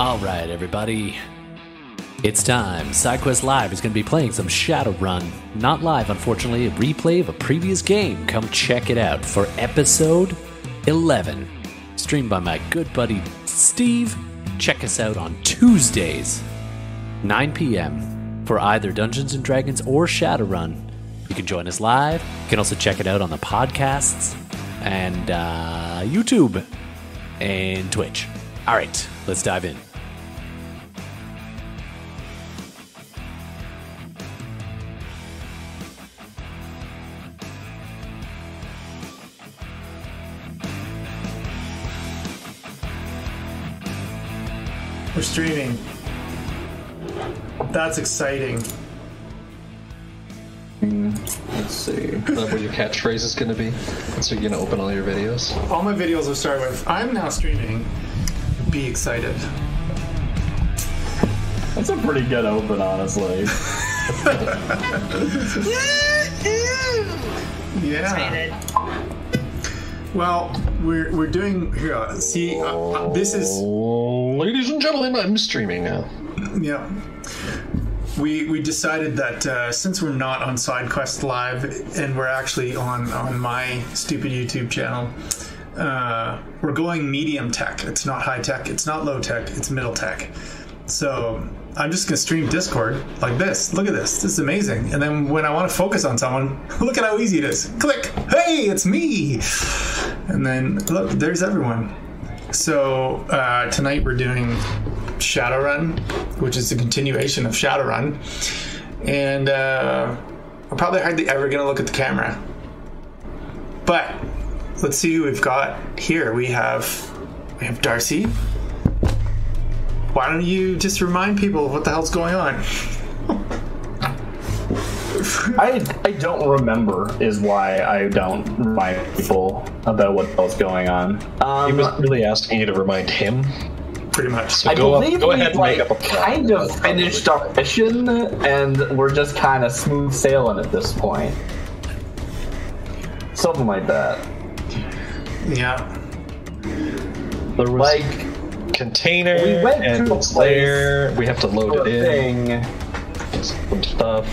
All right, everybody. It's time. SideQuest Live is going to be playing some Shadowrun. Not live, unfortunately, a replay of a previous game. Come check it out for episode 11. Streamed by my good buddy Steve. Check us out on Tuesdays, 9 p.m. for either Dungeons and Dragons or Shadowrun. You can join us live. You can also check it out on the podcasts and uh, YouTube and Twitch. All right, let's dive in. We're streaming. That's exciting. Let's see. Is that what your catchphrase is going to be? So you're going to open all your videos? All my videos will start with I'm now streaming. Be excited. That's a pretty good open, honestly. Yeah. Well, we're we're doing here. See, uh, uh, this is ladies and gentlemen, I'm streaming now. yeah. We we decided that uh, since we're not on SideQuest Live and we're actually on on my stupid YouTube channel, uh, we're going medium tech. It's not high tech. It's not low tech. It's middle tech. So I'm just gonna stream Discord like this. Look at this. This is amazing. And then when I want to focus on someone, look at how easy it is. Click. Hey, it's me. And then look, there's everyone. So uh, tonight we're doing Shadowrun, which is a continuation of Shadowrun, and uh, we're probably hardly ever gonna look at the camera. But let's see who we've got here. We have we have Darcy. Why don't you just remind people what the hell's going on? I I don't remember is why I don't remind people about what was going on. He Um, was really asking you to remind him. Pretty much. So I go, up, believe go we ahead and like, make up a plan. kind of finished our mission, and we're just kind of smooth sailing at this point. Something like that. Yeah. There was Like container We went and to a it's place there. We have to load it in. thing. Some stuff.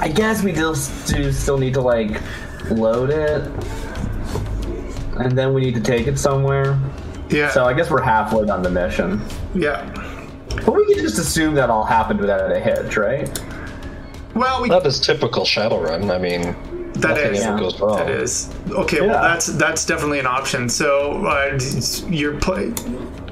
I guess we just do still need to like load it, and then we need to take it somewhere. Yeah. So I guess we're halfway done the mission. yeah. But we can just assume that all happened without a hitch, right? Well, we That is typical Shadowrun. I mean, That nothing is. ever goes wrong. That is okay. Well, that's that's definitely an option. So, uh, your play.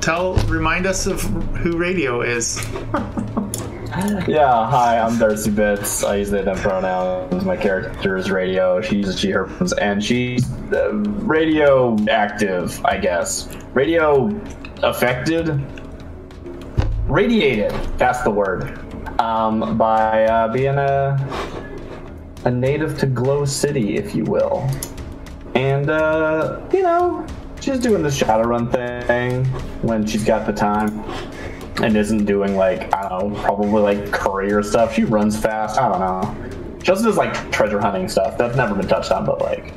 Tell, remind us of who Radio is. Yeah, hi, I'm Darcy Bits. I use they them pronouns. My character is radio. She uses she her pronouns, and she's uh, radio active, I guess. Radio affected, radiated. That's the word. Um, by uh, being a a native to Glow City, if you will, and uh, you know, she's doing the Shadowrun thing when she's got the time and isn't doing like I don't know, probably like courier stuff. She runs fast. I don't know. She also does like treasure hunting stuff. That's never been touched on, but like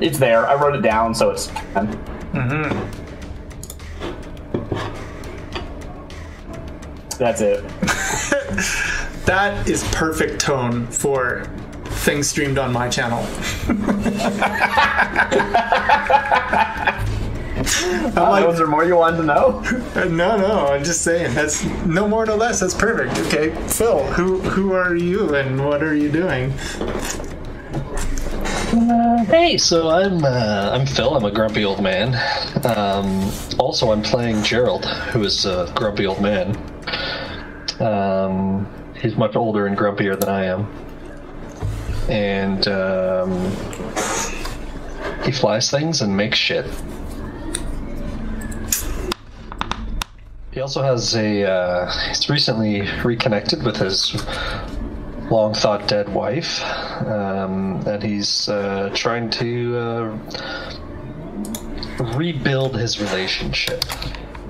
it's there. I wrote it down, so it's. Mm-hmm. That's it. That is perfect tone for things streamed on my channel. I'm like, Was there more you wanted to know? Uh, No, no, I'm just saying. That's no more, no less. That's perfect. Okay, Phil, who who are you and what are you doing? Hey, so I'm uh, I'm Phil. I'm a grumpy old man. Um, also, I'm playing Gerald, who is a grumpy old man. Um, he's much older and grumpier than I am, and um, he flies things and makes shit. He also has a. Uh, he's recently reconnected with his long thought dead wife, um, and he's uh, trying to uh, rebuild his relationship.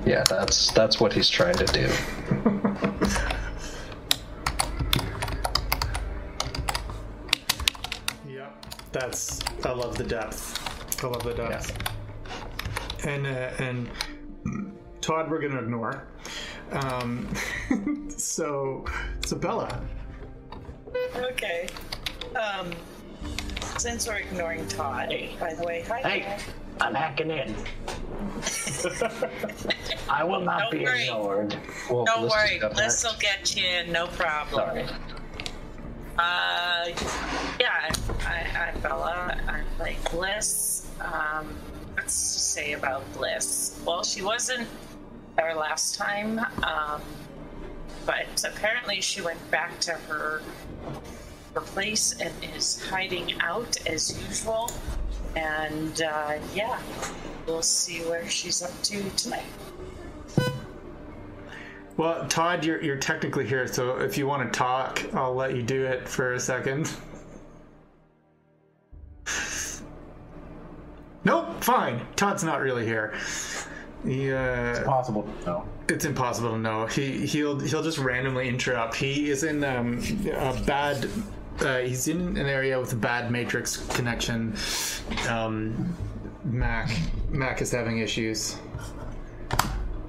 Yeah, that's that's what he's trying to do. Yep, that's. I love the depth. I love the depth. And uh, and Todd, we're gonna ignore. Um, so, so Bella, Okay. Um, since we're ignoring Todd, by the way, hi. Hey, Todd. I'm hacking in. I will not Don't be worry. ignored. Well, Don't Bliss worry, just got Bliss will get you in, no problem. Sorry. Uh, yeah, I, I Bella. I play Bliss. Um, what's to say about Bliss? Well, she wasn't there last time, um, but apparently she went back to her her place and is hiding out as usual. And uh, yeah, we'll see where she's up to tonight. well, Todd, you're you're technically here, so if you want to talk, I'll let you do it for a second. Nope, fine. Todd's not really here. He, uh, Possible. No. it's impossible to know. He he'll he'll just randomly interrupt. He is in um, a bad. Uh, he's in an area with a bad matrix connection. Um, Mac Mac is having issues.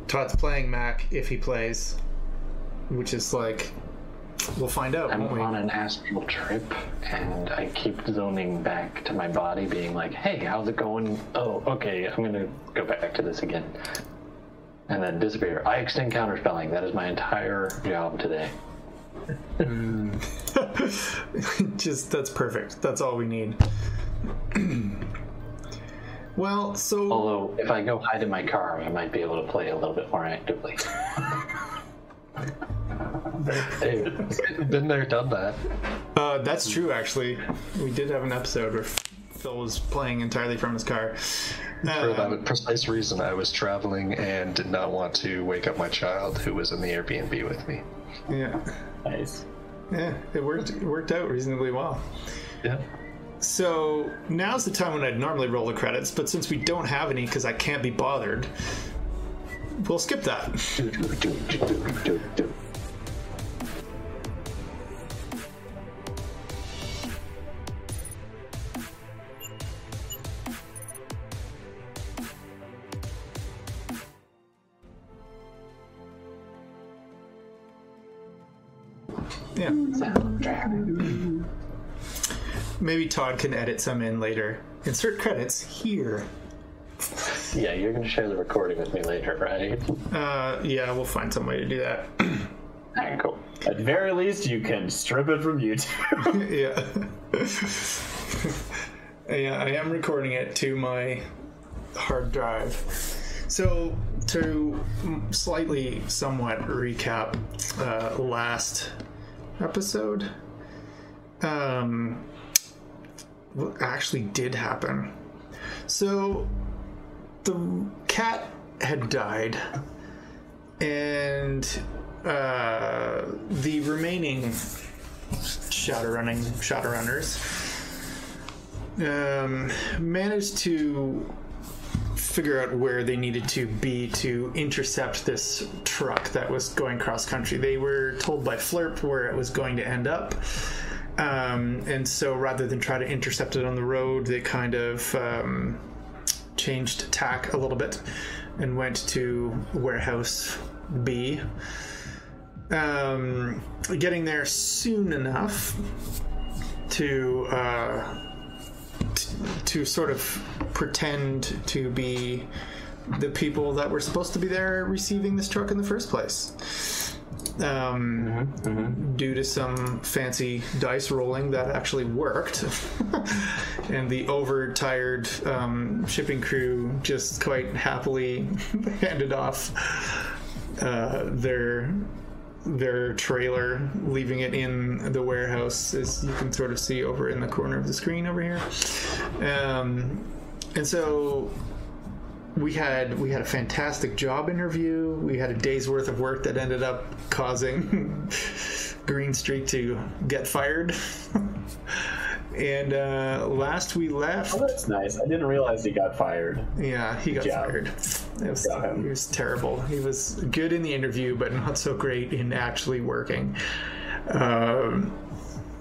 Todd's playing Mac if he plays, which is like we'll find out. I'm on an astral trip, and I keep zoning back to my body, being like, "Hey, how's it going? Oh, okay, I'm gonna go back to this again." And then disappear. I extend counterspelling. That is my entire job today. Hmm. just that's perfect. That's all we need. well, so Although, if I go hide in my car, I might be able to play a little bit more actively. Hey, been there, done that. Uh, that's true, actually. We did have an episode where Phil was playing entirely from his car. For Uh, that precise reason, I was traveling and did not want to wake up my child who was in the Airbnb with me. yeah, Nice. yeah, it worked. It worked out reasonably well. Yeah. So now's the time when I'd normally roll the credits, but since we don't have any because I can't be bothered, we'll skip that. Yeah. Maybe Todd can edit some in later. Insert credits here. Yeah, you're gonna share the recording with me later, right? Uh, yeah, we'll find some way to do that. Alright, cool. At very least, you can strip it from YouTube. yeah. yeah, I am recording it to my hard drive. So, to slightly, somewhat recap uh, last episode, um, what actually did happen? So, the cat had died, and uh, the remaining Shadowrunning Shadowrunners um, managed to figure out where they needed to be to intercept this truck that was going cross country. They were told by Flirp where it was going to end up. Um, and so rather than try to intercept it on the road, they kind of um, changed tack a little bit and went to warehouse B. Um, getting there soon enough to uh, t- to sort of pretend to be the people that were supposed to be there receiving this truck in the first place. Um, Due to some fancy dice rolling that actually worked, and the overtired um, shipping crew just quite happily handed off uh, their their trailer, leaving it in the warehouse, as you can sort of see over in the corner of the screen over here. Um, and so we had we had a fantastic job interview. We had a day's worth of work that ended up causing Green Streak to get fired. and uh, last we left, Oh, that's nice. I didn't realize he got fired. yeah, he got job. fired. It was, Got was terrible. He was good in the interview, but not so great in actually working. Um,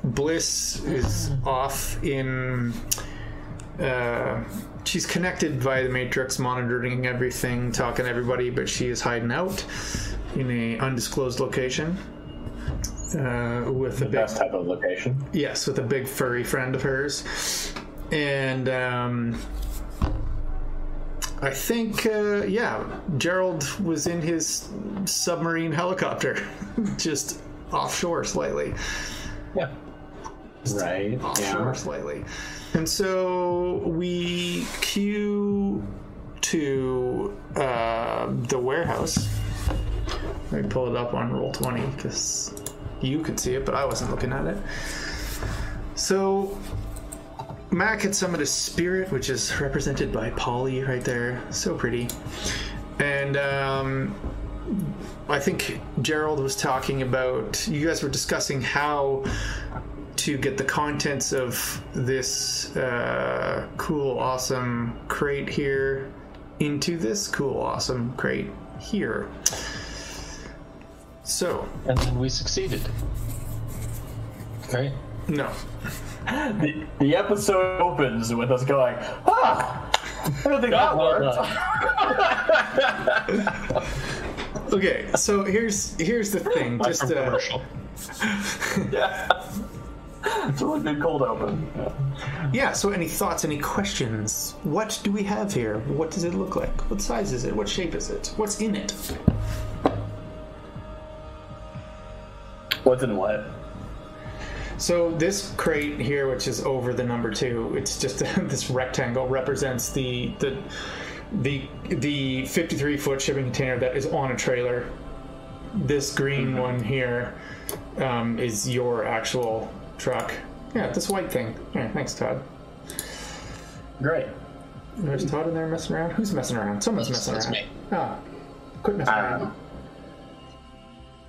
Bliss is off in. Uh, she's connected via the Matrix, monitoring everything, talking to everybody, but she is hiding out in a undisclosed location uh, with a big Best type of location. Yes, with a big furry friend of hers. And um, I think, uh, yeah, Gerald was in his submarine helicopter, just offshore slightly. Yeah. Right. Offshore Yeah. slightly. And so we cue to uh, the warehouse. Let me pull it up on Roll20 because you could see it, but I wasn't looking at it. So Mac had summoned a spirit, which is represented by Polly right there. So pretty. And um, I think Gerald was talking about, you guys were discussing how to get the contents of this uh, cool, awesome crate here into this cool, awesome crate here. So, And then we succeeded. Right? no. The, the episode opens with us going, ah! I don't think that Well worked. done. Okay, so here's here's the thing. Just uh, Commercial. It's a really good cold open. yeah. So, any thoughts? Any questions? What do we have here? What does it look like? What size is it? What shape is it? What's in it? What's in what? So this crate here, which is over the number two, it's just this rectangle represents the the the the 53 foot shipping container that is on a trailer. This green one here um, is your actual truck. Yeah, this white thing. Yeah, thanks, Todd. Great. There's Todd in there messing around. Who's messing around? Someone's That's- messing that's around. Ah, quit messing around.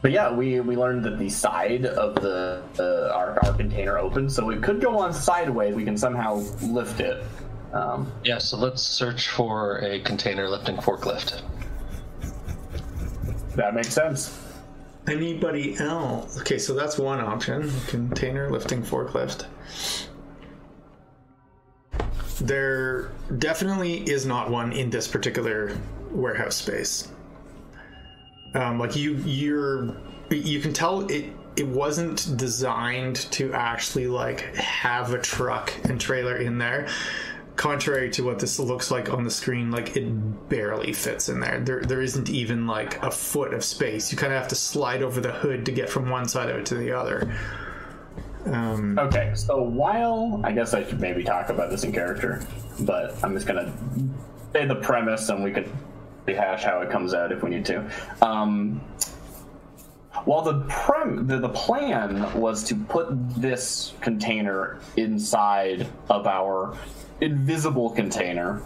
But yeah, we, we learned that the side of the, the our, our container opened, so it could go on sideways. We can somehow lift it. Um, Yeah, so let's search for a container lifting forklift. that makes sense. Anybody else? Okay, so that's one option. Container lifting forklift. There definitely is not one in this particular warehouse space. Um, like you, you're, you can tell it. It wasn't designed to actually like have a truck and trailer in there. Contrary to what this looks like on the screen, like it barely fits in there. There, there isn't even like a foot of space. You kind of have to slide over the hood to get from one side of it to the other. Um, Okay, so while I guess I should maybe talk about this in character, but I'm just gonna say the premise and we could rehash how it comes out if we need to. Um, while the the, the plan was to put this container inside of our invisible container,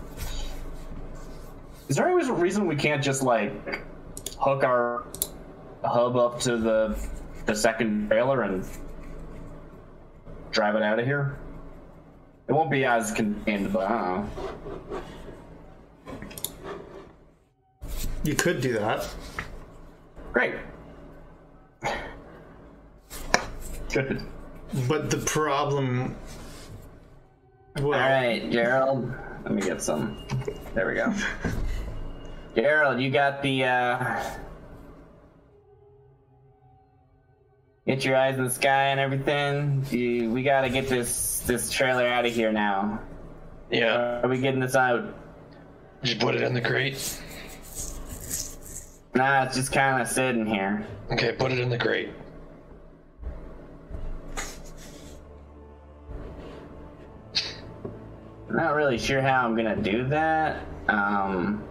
is there any reason we can't just like hook our hub up to the the second trailer and drive it out of here? It won't be as contained, but I don't know. You could do that. Great. Good. But the problem. Well, All right, Gerald. Let me get some. There we go. Gerald, you got the. uh... Get your eyes in the sky and everything. You, we gotta get this this trailer out of here now. Yeah, Are we getting this out? just put it in the crate. Nah, it's just kind of sitting here. Okay, put it in the crate. Not really sure how I'm gonna do that. Um,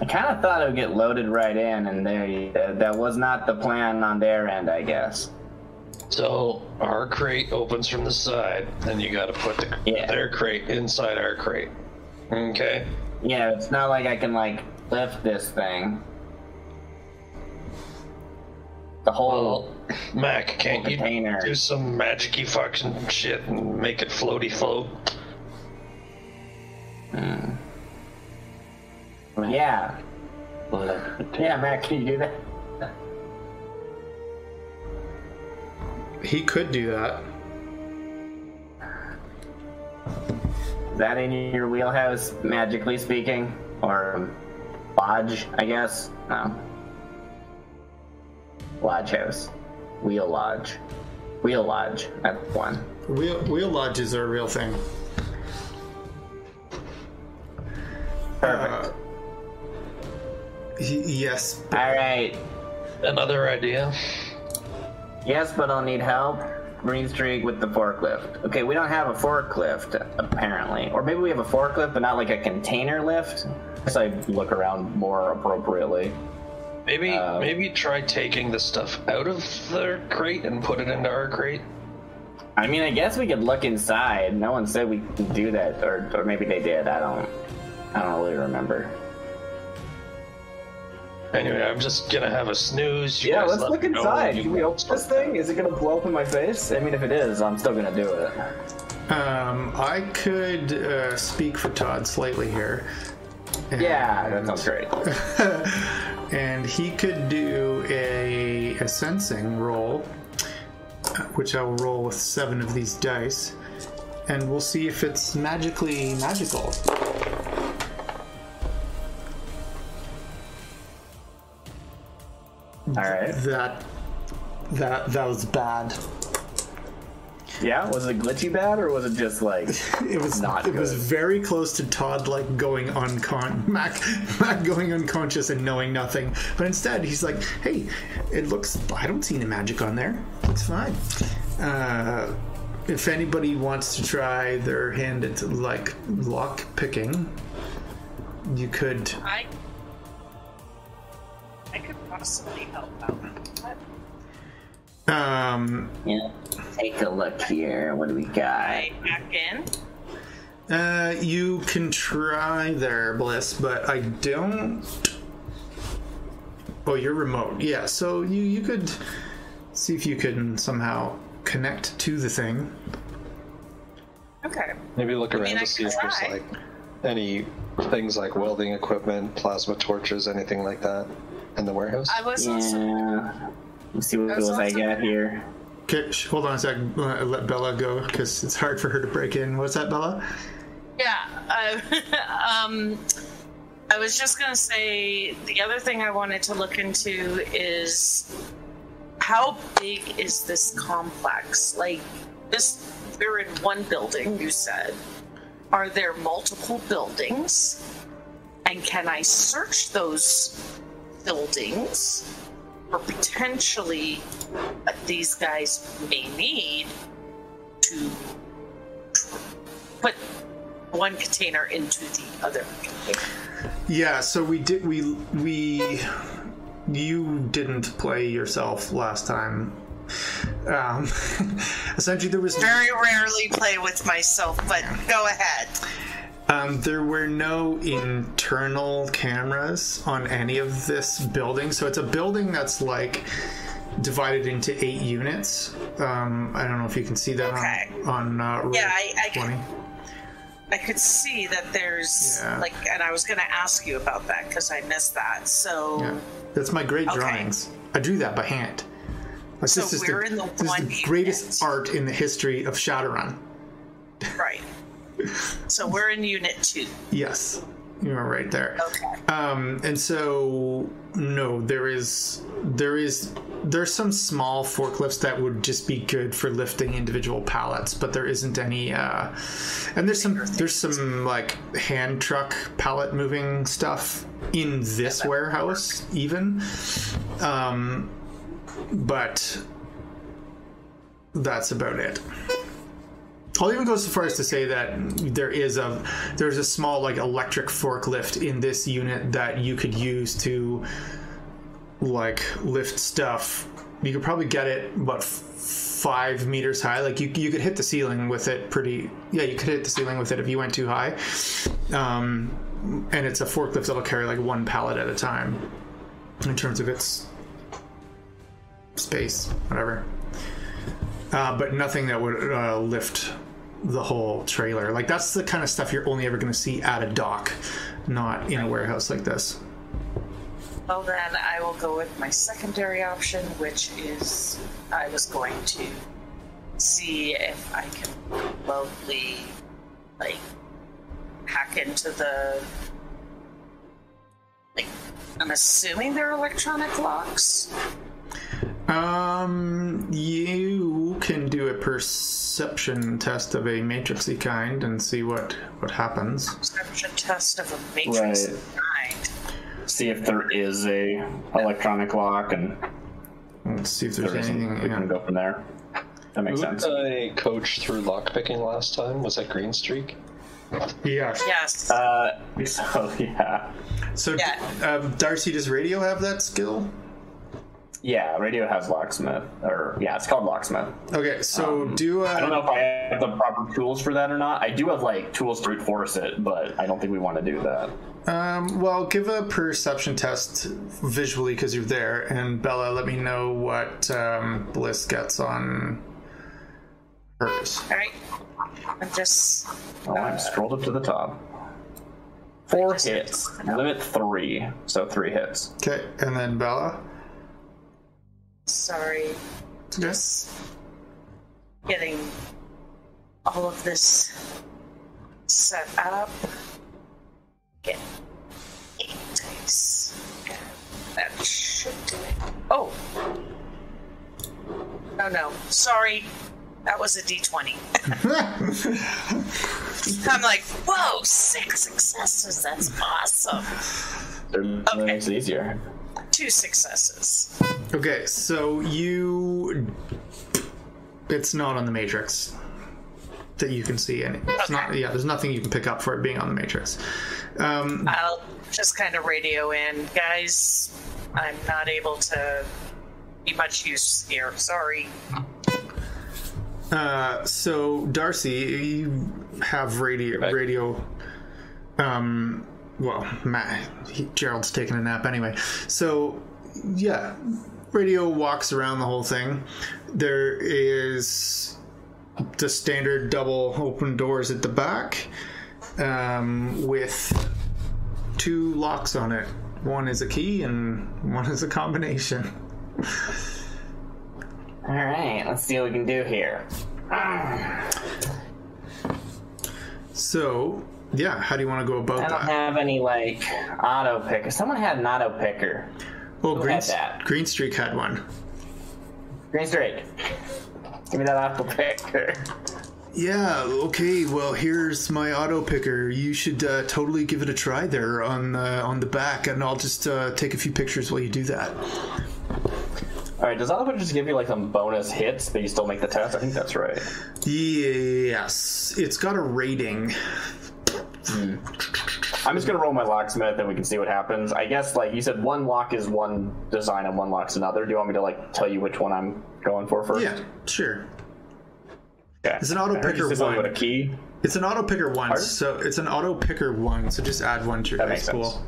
I kind of thought it would get loaded right in, and there you, that, that was not the plan on their end, I guess. So our crate opens from the side, and you got to put the, Yeah. their crate inside our crate. Okay. Yeah, it's not like I can like lift this thing. The whole Well, Mac, can't you container. do some magicy fucking shit and make it floaty float? Hmm. yeah, yeah, Mac, can you do that? he could do that. Is that in your wheelhouse, magically speaking, or um, lodge? I guess. No. Lodge House. Wheel Lodge. Wheel Lodge. That's one. Wheel, wheel lodges are a real thing. Perfect. Uh, y- yes. All right. Another idea. Yes, but I'll need help. Green Streak with the forklift. Okay, we don't have a forklift apparently, or maybe we have a forklift, but not like a container lift. Guess I look around more appropriately. Maybe Uh, maybe try taking the stuff out of their crate and put it into our crate. I mean, I guess we could look inside. No one said we could do that, or or maybe they did. I don't. I don't really remember. Anyway, I'm just gonna have a snooze. You Yeah, let's let look inside. Can we open this thing? Is it gonna blow up in my face? I mean, if it is, I'm still gonna do it. Um, I could uh, speak for Todd slightly here. Yeah, that sounds great. and he could do a, a sensing roll, which I will roll with seven of these dice, and we'll see if it's magically magical. All right. That that that was bad. Yeah, was it glitchy bad or was it just like It was Not it was very close to Todd like going uncon Mac Mac going unconscious and knowing nothing. But instead he's like, hey, it looks I don't see any magic on there. Looks fine. Uh, if anybody wants to try their hand at like lock picking, you could I I could possibly help out. But um Yeah. Take a look here. What do we got? I back in. uh you can try there, Bliss, but I don't Oh, you're remote. Yeah, so you you could see if you can somehow connect to the thing. Okay. Maybe look around mean, I to see could if there's like any things like welding equipment, plasma torches, anything like that in the warehouse. I was also Yeah. Let's see what That's else I got here. Okay, sh- hold on a sec. Uh, Let Bella go because it's hard for her to break in. What's that, Bella? Yeah. I, um, I was just going to say the other thing I wanted to look into is how big is this complex? Like, this, we're in one building, you said. Are there multiple buildings? And can I search those buildings for potentially what these guys may need to put one container into the other container? Yeah, so we did. We we you didn't play yourself last time. Um, essentially, there was Very rarely play with myself, but go ahead. Um, there were no internal cameras on any of this building, so it's a building that's like divided into eight units. Um, I don't know if you can see that Okay. on on uh, Yeah, I- I can- twenty. I could see that there's Yeah. like, and I was going to ask you about that because I missed that. So, Yeah, that's my great Okay. drawings. I drew that by hand. Like, So this is we're in the this is the greatest unit. art in the history of Shadowrun. right. So we're in unit two. Yes, you are right there. Okay. Um, and so no, there is there is there's some small forklifts that would just be good for lifting individual pallets, but there isn't any. Uh, and there's some there's some like hand truck pallet moving stuff in this warehouse even, um, but that's about it. I'll even go so far as to say that there is a there's a small like electric forklift in this unit that you could use to like lift stuff. You could probably get it about five meters high. Like you you could hit the ceiling with it pretty. Yeah, you could hit the ceiling with it if you went too high. Um, and it's a forklift that'll carry like one pallet at a time in terms of its space, whatever uh, but nothing that would uh, lift the whole trailer. Like that's the kind of stuff you're only ever going to see at a dock, not in a warehouse like this. Well, then I will go with my secondary option, which is I was going to see if I can remotely, like, hack into the. Like, I'm assuming they're electronic locks. Um, you can do a perception test of a matrixy kind and see what what happens. Perception test of a matrix Right. kind. See if there is a electronic lock, and Let's see if there's there isn't, anything. we can go from there. That makes Who sense. did I coach through lockpicking last time? Was that Green Streak? yeah. Yes. Uh, so yeah, So, Yeah. um, Darcy, does radio have that skill? Yeah. Radio has locksmith, or yeah, it's called locksmith. Okay, so do. Uh, I don't know if I have the proper tools for that or not. I do have like tools to brute force it, but I don't think we want to do that. Um, well, give a perception test visually because you're there, and Bella, let me know what um, Bliss gets on hers. All right. I'm just. Oh, I'm scrolled up to the top. Four hits. Limit three, so three hits. Okay, and then Bella. Sorry. Okay. Getting all of this set up. Get eight dice. That should do it. Oh. No, no. Sorry. That was a d20. I'm like, whoa, six successes. That's awesome. That Okay. makes it easier. Two successes. Okay, so you. It's not on the matrix that you can see, and it's not. Yeah, there's nothing you can pick up for it being on the matrix. Um, I'll just kind of radio in, guys. I'm not able to be much use here. Sorry. Uh, so Darcy, you have radio. Radio. Um, well, Matt, he, Gerald's taking a nap anyway. So, yeah, radio walks around the whole thing. There is the standard double open doors at the back, um, with two locks on it. One is a key, and one is a combination. All right, let's see what we can do here. So, yeah, how do you want to go about that? I don't that? have any like auto picker. Someone had an auto picker. Well, Green? Green Streak had one. Green Streak. Give me that auto picker. Yeah, okay. Well, here's my auto picker. You should uh, totally give it a try there on the on the back, and I'll just uh, take a few pictures while you do that. All right, does auto picker just give you like some bonus hits, but you still make the test? I think that's right. Yes, it's got a rating. Mm. I'm just gonna roll my locksmith and we can see what happens. I guess like you said, one lock is one design and one lock's another. Do you want me to like tell you which one I'm going for first? Yeah, sure. Okay. It's an auto I heard you picker one. with a key. It's an auto picker one, Pardon? so it's an auto picker one. So just add one to your That dice makes pool sense.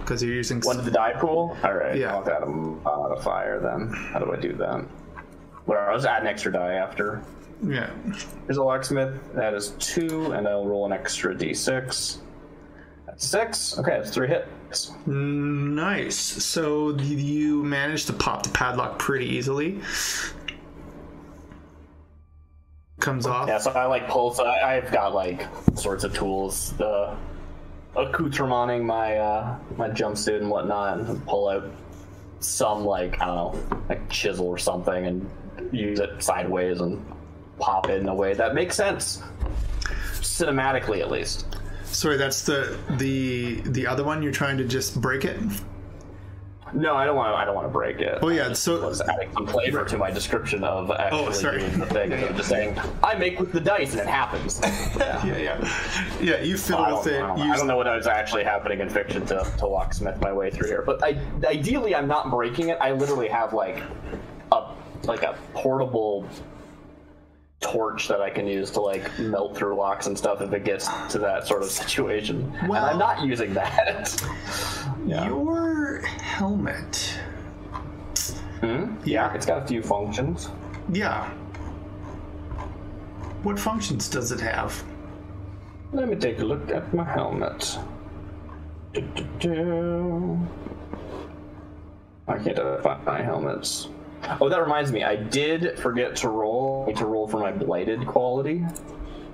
because you're using. One to the die pool. All right. Yeah. I'll add a modifier then. How do I do that? Well, I'll just add an extra die after. Yeah. Here's a locksmith. That is two, and I'll roll an extra d6. That's six. Okay, that's three hits. Nice. So you managed to pop the padlock pretty easily. Comes off. Yeah, so I like pull. So I, I've got like sorts of tools, the accoutremaning my uh, my jumpsuit and whatnot, and pull out some like I don't know, like chisel or something, and use it sideways and pop it in a way that makes sense, cinematically at least. Sorry, that's the the the other one. You're trying to just break it. No, I don't want. to I don't want to break it. Oh yeah. So was adding some flavor to my description of oh, actually Oh, sorry. doing the thing. I'm just saying I make with the dice and it happens. yeah, yeah, yeah. You I fiddle with it. I don't- I don't know what is actually happening in fiction to, to locksmith my way through here, but I, ideally I'm not breaking it. I literally have like a like a portable torch that I can use to like melt through locks and stuff if it gets to that sort of situation. Well- and I'm not using that. yeah. Your helmet. Hmm? yeah, it's got a few functions. Yeah. What functions does it have? Let me take a look at my helmet. I can't find my helmets. Oh, that reminds me. I did forget to roll. To roll for my blighted quality.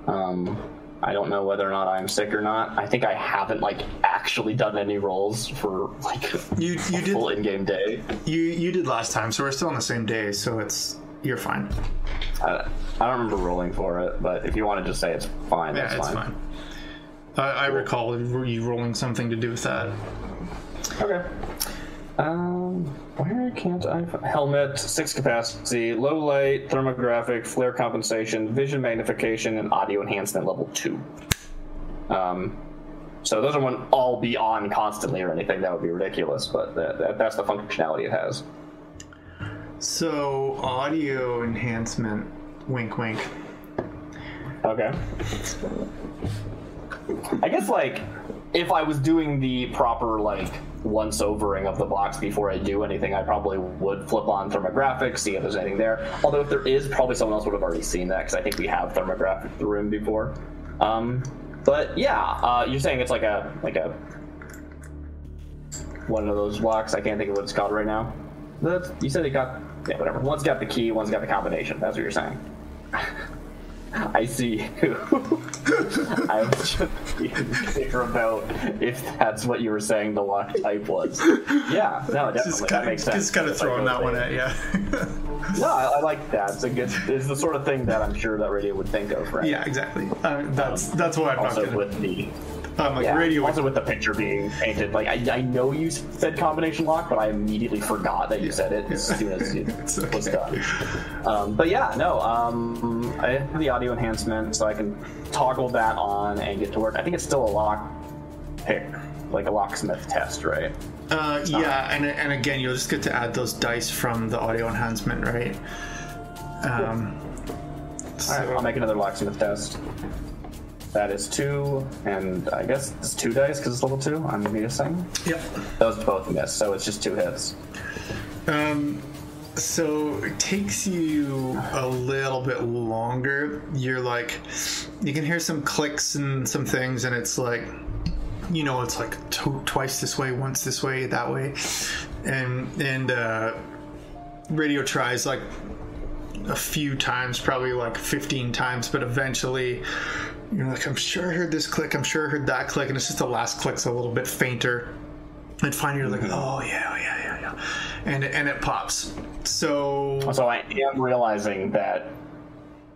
Um, I don't know whether or not I'm sick or not. I think I haven't like actually done any rolls for like You you a full did in-game day. you you did last time, so we're still on the same day, so it's you're fine. I, I don't remember rolling for it, but if you want to just say it's fine, Yeah, that's it's fine. fine. I, I recall you rolling something to do with that. Okay. Um, where can't I? Find? Helmet, six capacity, low light, thermographic, flare compensation, vision magnification, and audio enhancement level two. Um, so those wouldn't all be on constantly or anything. That would be ridiculous, but that, that, that's the functionality it has. So audio enhancement, wink wink. Okay. I guess like if I was doing the proper like once overing of the box before I do anything, I probably would flip on thermographic, see if there's anything there. Although if there is, probably someone else would have already seen that because I think we have thermographic the room before. Um, but yeah, uh, you're saying it's like a like a one of those blocks. I can't think of what it's called right now. That you said it got yeah whatever. One's got the key, one's got the combination. That's what you're saying. I see you. I was just being clear about if that's what you were saying the lock type was. Yeah, no, definitely. Just that makes sense. just kind of throwing that one at you. No, I, I like that. It's a good. It's the sort of thing that I'm sure that radio would think of, right? yeah, exactly. Uh, that's that's why I'm not Also gonna. with the I'm like yeah, radio. also with the picture being painted. Like I, I know you said combination lock, but I immediately forgot that you said it as soon as it It's was done. Um, but yeah, no. Um, I have the audio enhancement, so I can toggle that on and get to work. I think it's still a lock pick, like a locksmith test, right? Uh, yeah, and and again, you'll just get to add those dice from the audio enhancement, right? Um, All right, I'll make another locksmith test. That is two, and I guess it's two dice because it's level two. I'm guessing Yep. those both miss, so it's just two hits. Um, so it takes you a little bit longer. You're like, you can hear some clicks and some things, and it's like, you know, it's like tw- twice this way, once this way, that way, and and uh, radio tries like a few times, probably like 15 times, but eventually you're like, I'm sure I heard this click, I'm sure I heard that click, and it's just the last click's a little bit fainter. And finally you're like, oh yeah, oh, yeah, yeah, yeah. And, and it pops. So So I am realizing that,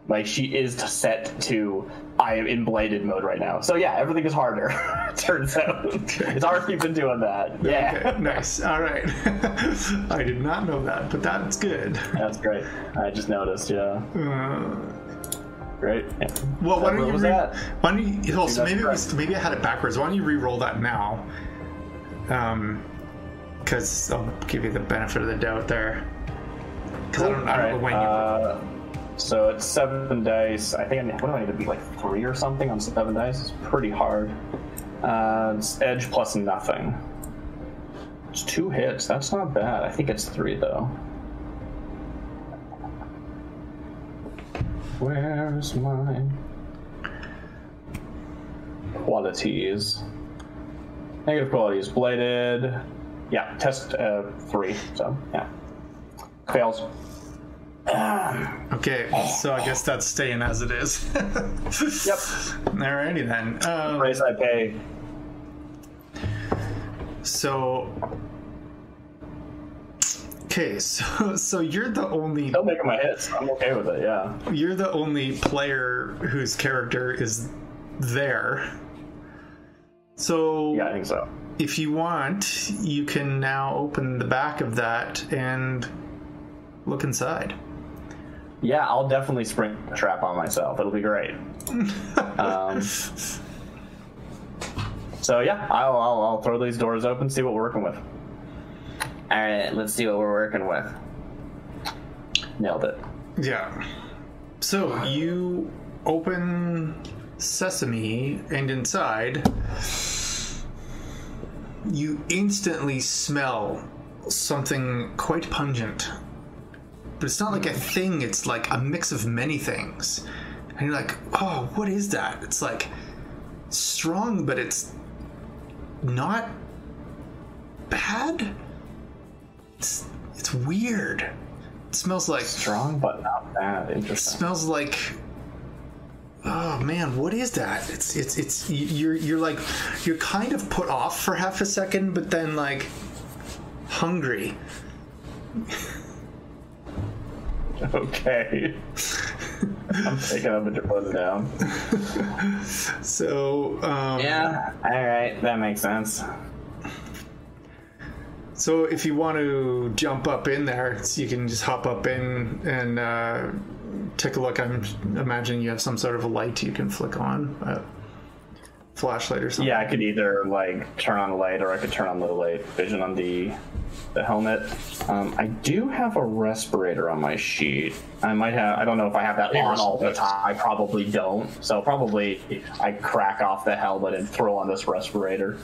like, she is set to I am in bladed mode right now. So yeah, everything is harder. Turns out it's already been doing that. Yeah, Okay, nice. All right. I did not know that, but that's good. that's great. I just noticed. Yeah, Uh, great. Yeah. well, why What don't you was re- that? why don't you? Oh, so maybe it was, maybe I had it backwards. Why don't you re-roll that now? Um, because I'll give you the benefit of the doubt there. Because I don't, I don't know when you. Uh, so it's seven dice. I think I need, what do I need to be like three or something on seven dice? It's pretty hard. Uh, it's edge plus nothing. It's two hits. That's not bad. I think it's three though. Where's my qualities? Negative qualities. Bladed. Yeah, test uh, three. So yeah, fails. Okay, so I guess that's staying as it is. Yep. Alrighty then. Um, Price I pay. so. Okay, so so you're the only Still making my hits. I'm okay with it. Yeah. you're the only player whose character is there. So Yeah, I think so. if you want, you can now open the back of that and look inside. Yeah, I'll definitely spring a trap on myself. It'll be great. um, so yeah, I'll, I'll I'll throw these doors open, see what we're working with. All right, let's see what we're working with. Nailed it. Yeah. So you open sesame, and inside, you instantly smell something quite pungent. But it's not like a thing, it's like a mix of many things. And you're like, oh, what is that? It's like strong, but it's not bad. It's, it's weird. It smells like Strong, but not bad. Interesting. smells like oh man, what is that? It's it's it's you're you're like you're kind of put off for half a second, but then like hungry. Okay. I'm picking up and putting it down. So um, Yeah. All right. That makes sense. So if you want to jump up in there, you can just hop up in and uh, take a look. I'm imagining you have some sort of a light you can flick on, a flashlight or something. Yeah, I could either like turn on the light or I could turn on the light vision on the the helmet. Um, I do have a respirator on my sheet. I might have. I don't know if I have that on all the time. I probably don't. So probably I crack off the helmet and throw on this respirator.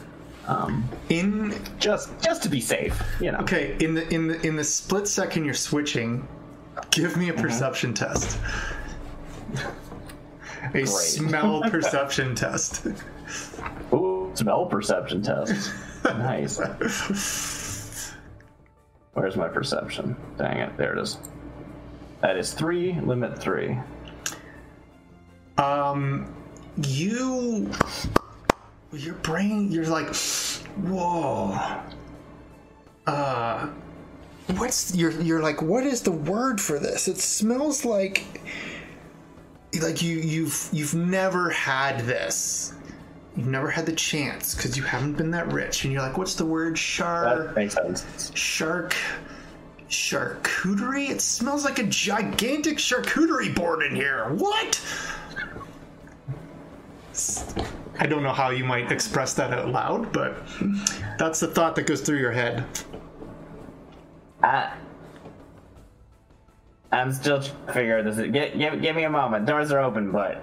Um, In just just to be safe, you know. okay, in the in the in the split second you're switching, give me a perception test. A smell perception test. Ooh, smell perception test. nice. Where's my perception? Dang it, there it is. That is three, limit three. Um, you, your brain, you're like, whoa. Uh, what's you're you're like, what is the word for this? It smells like, like you you've you've never had this. You've never had the chance because you haven't been that rich, and you're like, what's the word? Shark. That makes sense. shark charcuterie it smells like a gigantic charcuterie board in here what i don't know how you might express that out loud but that's the thought that goes through your head I, I'm still figuring this. out. Give, give, give me a moment. Doors are open, but all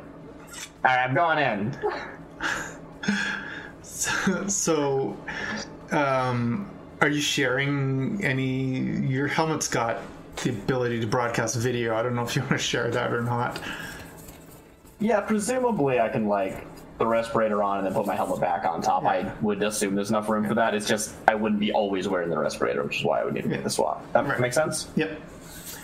right, I'm going in. so um are you sharing any your helmet's got the ability to broadcast video i don't know if you want to share that or not Yeah, presumably I can like the respirator on and then put my helmet back on top. I would assume there's enough room for that. It's just I wouldn't be always wearing the respirator, which is why I would need to get the swap. That Right. makes sense. yep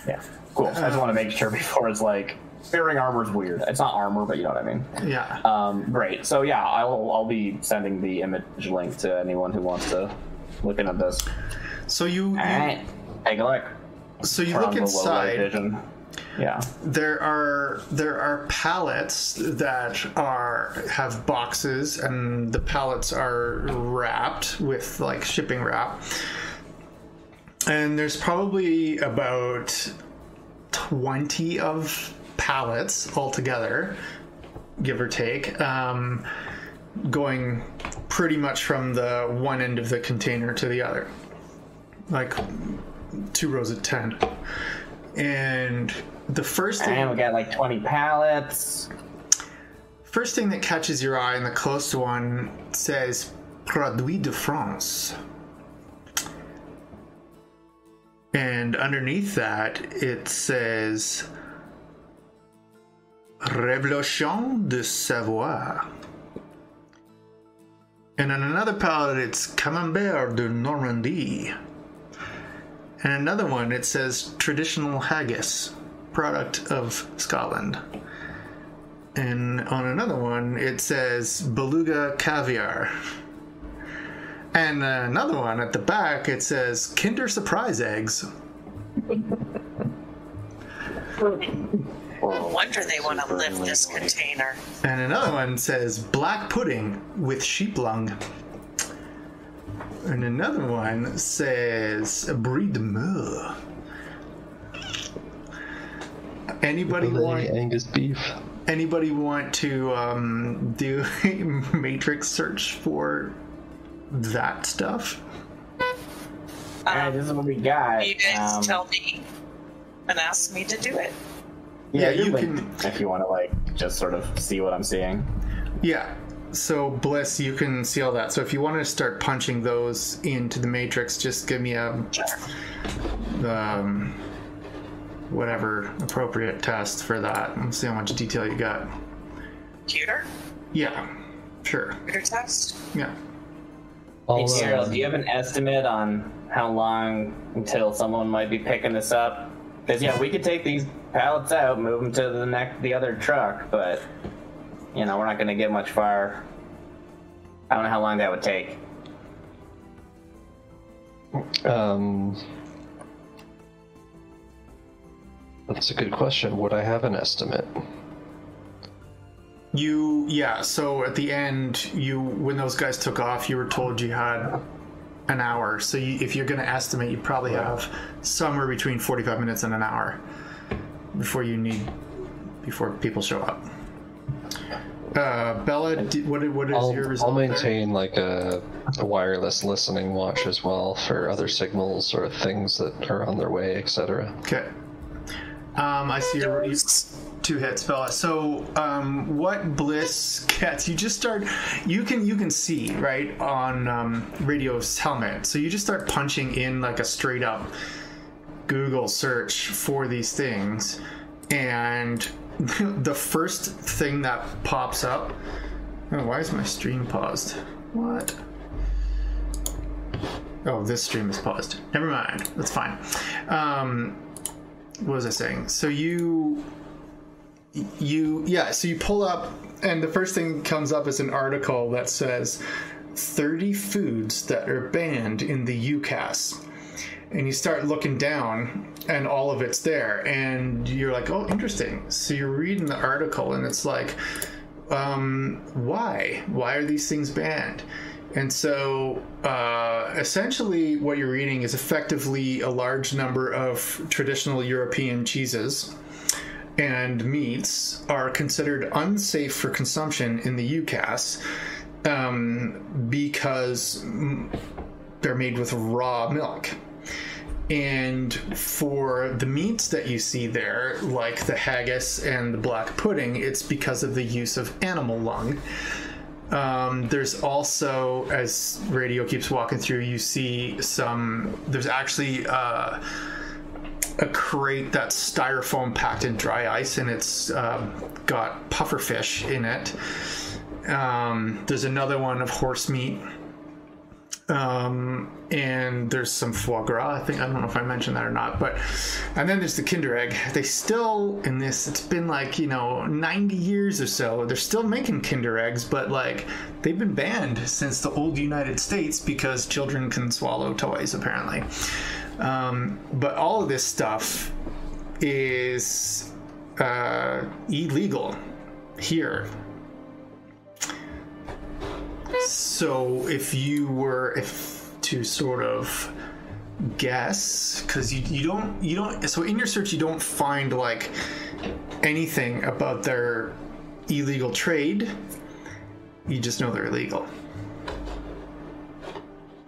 Yeah, cool. I just want to make sure before it's like wearing armor is weird. It's not armor, but you know what I mean. yeah Um, great. So yeah, I'll I'll be sending the image link to anyone who wants to look into this. so you, you take a look. so you look on the low light inside vision. Yeah. there are there are pallets that are have boxes and the pallets are wrapped with like shipping wrap. And there's probably about 20 of pallets altogether give or take um, going pretty much from the one end of the container to the other. Like two rows of 10 and the first thing And we got like 20 pallets. First thing that catches your eye, and the close one says Produit de France. And underneath that, it says Reblochon de Savoie. And on another palette, it's Camembert de Normandie. And another one, it says Traditional Haggis, product of Scotland. And on another one, it says Beluga Caviar. And another one at the back, it says Kinder Surprise Eggs. No wonder they want to lift this container. And another one says Black Pudding with sheep lung. And another one says Brie de. Anybody want Angus beef. anybody want to um, do a matrix search for that stuff? Alright, this is what we got. You guys Um, tell me and ask me to do it. Yeah, Yeah, you you can. can- If you want to, like, just sort of see what I'm seeing. Yeah. So Bliss, you can see all that. So if you want to start punching those into the matrix, just give me a um, whatever appropriate test for that. and see how much detail you got. Computer? Yeah. Sure. Computer test? Yeah. I'll, Hey, Cyril, uh, do you have an estimate on how long until someone might be picking this up? Because yeah, we could take these pallets out, move them to the next, the other truck, but you know, we're not gonna get much far. I don't know how long that would take. Um, that's a good question. Would I have an estimate? You, yeah. So at the end, you when those guys took off, you were told you had an hour. So you, if you're going to estimate, you probably have somewhere between 45 minutes and an hour before you need before people show up. Uh, Bella, di- what what is I'll, your result? I'll result? there? maintain like a, a wireless listening watch as well for other signals or things that are on their way, etc. Okay. Um, I see your two hits, Bella. So, um, what Bliss gets, you just start. You can you can see right on um, radio's helmet. So you just start punching in like a straight up Google search for these things, and the first thing that pops up. Oh, why is my stream paused? What? Oh, this stream is paused. Never mind. That's fine. Um, what was I saying? So you, you, yeah. So you pull up, and the first thing comes up is an article that says 30 foods that are banned in the UCAS. And you start looking down, and all of it's there, and you're like, "Oh, interesting." So you're reading the article, and it's like, um, "Why? Why are these things banned?" And so, uh, essentially, what you're eating is effectively a large number of traditional European cheeses and meats are considered unsafe for consumption in the UCAS um, because they're made with raw milk. And for the meats that you see there, like the haggis and the black pudding, it's because of the use of animal lung. Um, there's also, as radio keeps walking through, you see some. There's actually uh, a crate that's styrofoam packed in dry ice, and it's um, got pufferfish in it. Um, there's another one of horse meat. Um, and there's some foie gras. I think I don't know if I mentioned that or not, but and then there's the Kinder Egg. They still in this. It's been like you know 90 years or so. They're still making Kinder Eggs, but like they've been banned since the old United States because children can swallow toys apparently. Um, but all of this stuff is uh, illegal here. So if you were if to sort of guess because you, you don't you don't so in your search you don't find like anything about their illegal trade you just know they're illegal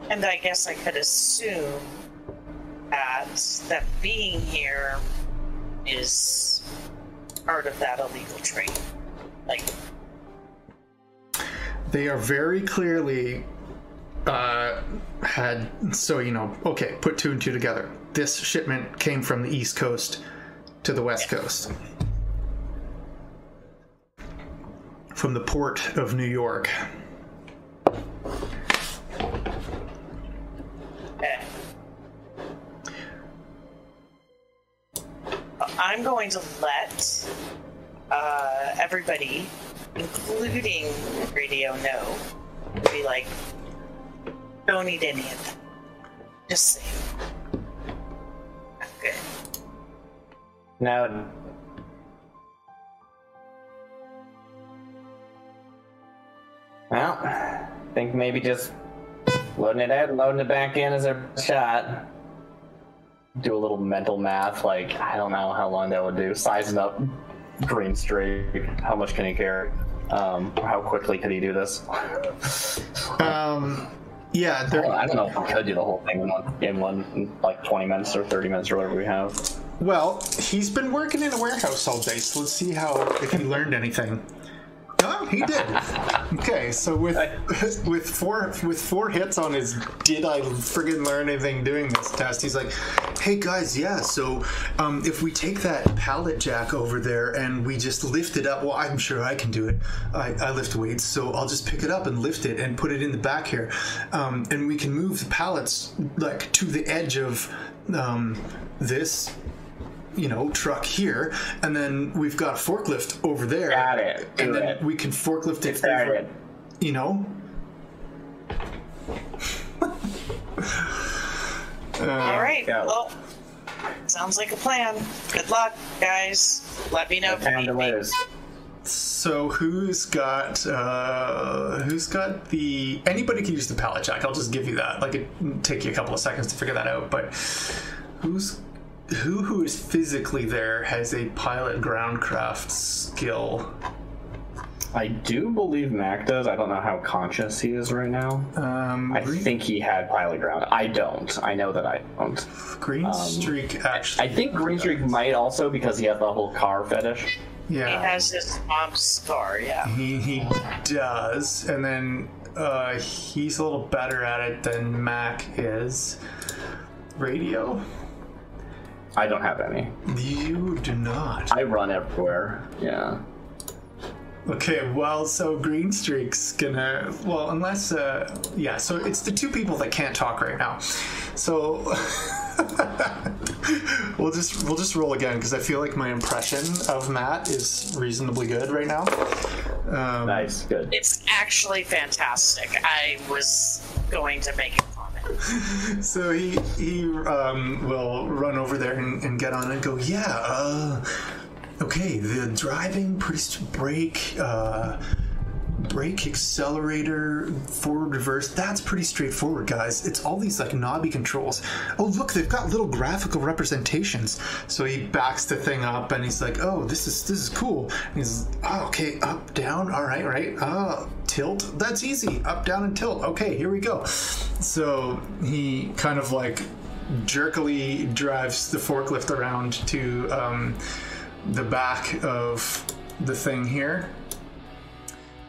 And I guess I could assume that that being here is part of that illegal trade. Like, they are very clearly uh, had so you know okay put two and two together this shipment came from the east coast to the west coast from the port of new york. I'm going to let uh, everybody, including radio, No, would Be like, don't eat any of them. Just say, good. No. Well, I think maybe just loading it out and loading it back in is a shot. Do a little mental math, like I don't know how long that would do. Sizing up Green streak. how much can he carry? Um, how quickly could he do this? um, yeah Well, I don't know if we could do the whole thing in one, in one, like 20 minutes or 30 minutes or whatever we have. well he's been working in a warehouse all day so let's see how if he learned anything Oh, he did. Okay, so with with four with four hits on his did I friggin' learn anything doing this test? He's like, hey guys, yeah. So um, if we take that pallet jack over there and we just lift it up, well, I'm sure I can do it. I, I lift weights, so I'll just pick it up and lift it and put it in the back here, um, and we can move the pallets like to the edge of um, this you know, truck here, and then we've got a forklift over there. Got it. And Do then it. we can forklift it over, you know? All right. go. Well, sounds like a plan. Good luck, guys. Let me know if you Time need to lose. So who's got uh who's got the anybody can use the pallet jack. I'll just give you that. Like it take you a couple of seconds to figure that out, but who's who who is physically there has a pilot groundcraft skill. I do believe Mac does. I don't know how conscious he is right now. Um I green, think he had pilot ground. I don't. I know that I don't. green streak actually I think Green Streak might also because he has the whole car fetish. Yeah. He has his mom's scar, yeah. He he does, and then uh, he's a little better at it than Mac is. Radio? I don't have any. You do not. I run everywhere. Yeah. Okay, well, so Green Streak's gonna. Well, unless. Uh, yeah, so it's the two people that can't talk right now. So. we'll just we'll just roll again because I feel like my impression of Matt is reasonably good right now. Um, Nice. Good. It's actually fantastic. I was going to make a comment. So he he um, will run over there and, and get on and go, yeah, uh, okay, the driving, pretty st- brake, uh, brake, accelerator, forward, reverse. That's pretty straightforward, guys. It's all these like knobby controls. Oh, look, they've got little graphical representations. So he backs the thing up and he's like, oh, this is this is cool. And he's oh, okay, up, down, all right, right. Oh, tilt. That's easy. Up, down, and tilt. Okay, here we go. So he kind of like jerkily drives the forklift around to um, the back of the thing here.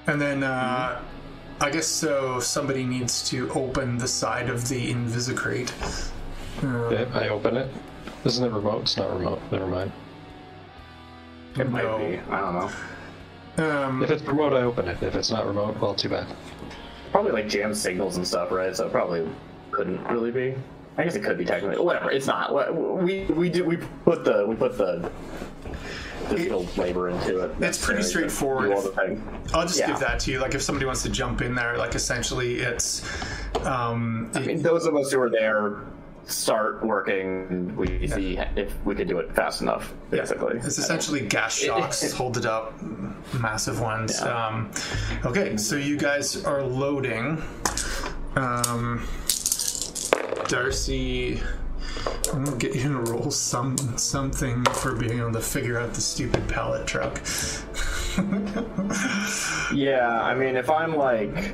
And then uh, I guess so somebody needs to open the side of the Invisicrate. Okay, I open it. Isn't it remote? It's not remote. Never mind. It might be. I don't know. Um, If it's remote, I open it. If it's not remote, well, too bad. Probably like jam signals and stuff, right? So it probably couldn't really be. I guess it could be technically. Whatever. It's not. We we do we put the we put the physical labor into it. It's pretty straightforward. All the thing. I'll just Yeah. give that to you. Like if somebody wants to jump in there, like essentially it's um, I mean, those of us who are there start working. We see if we could do it fast enough. Basically, It's essentially gas shocks, hold it up, massive ones. Yeah. Um, okay, so you guys are loading. Um, Darcy, I'm gonna get you to roll some something for being able to figure out the stupid pallet truck. Yeah, I mean, if I'm like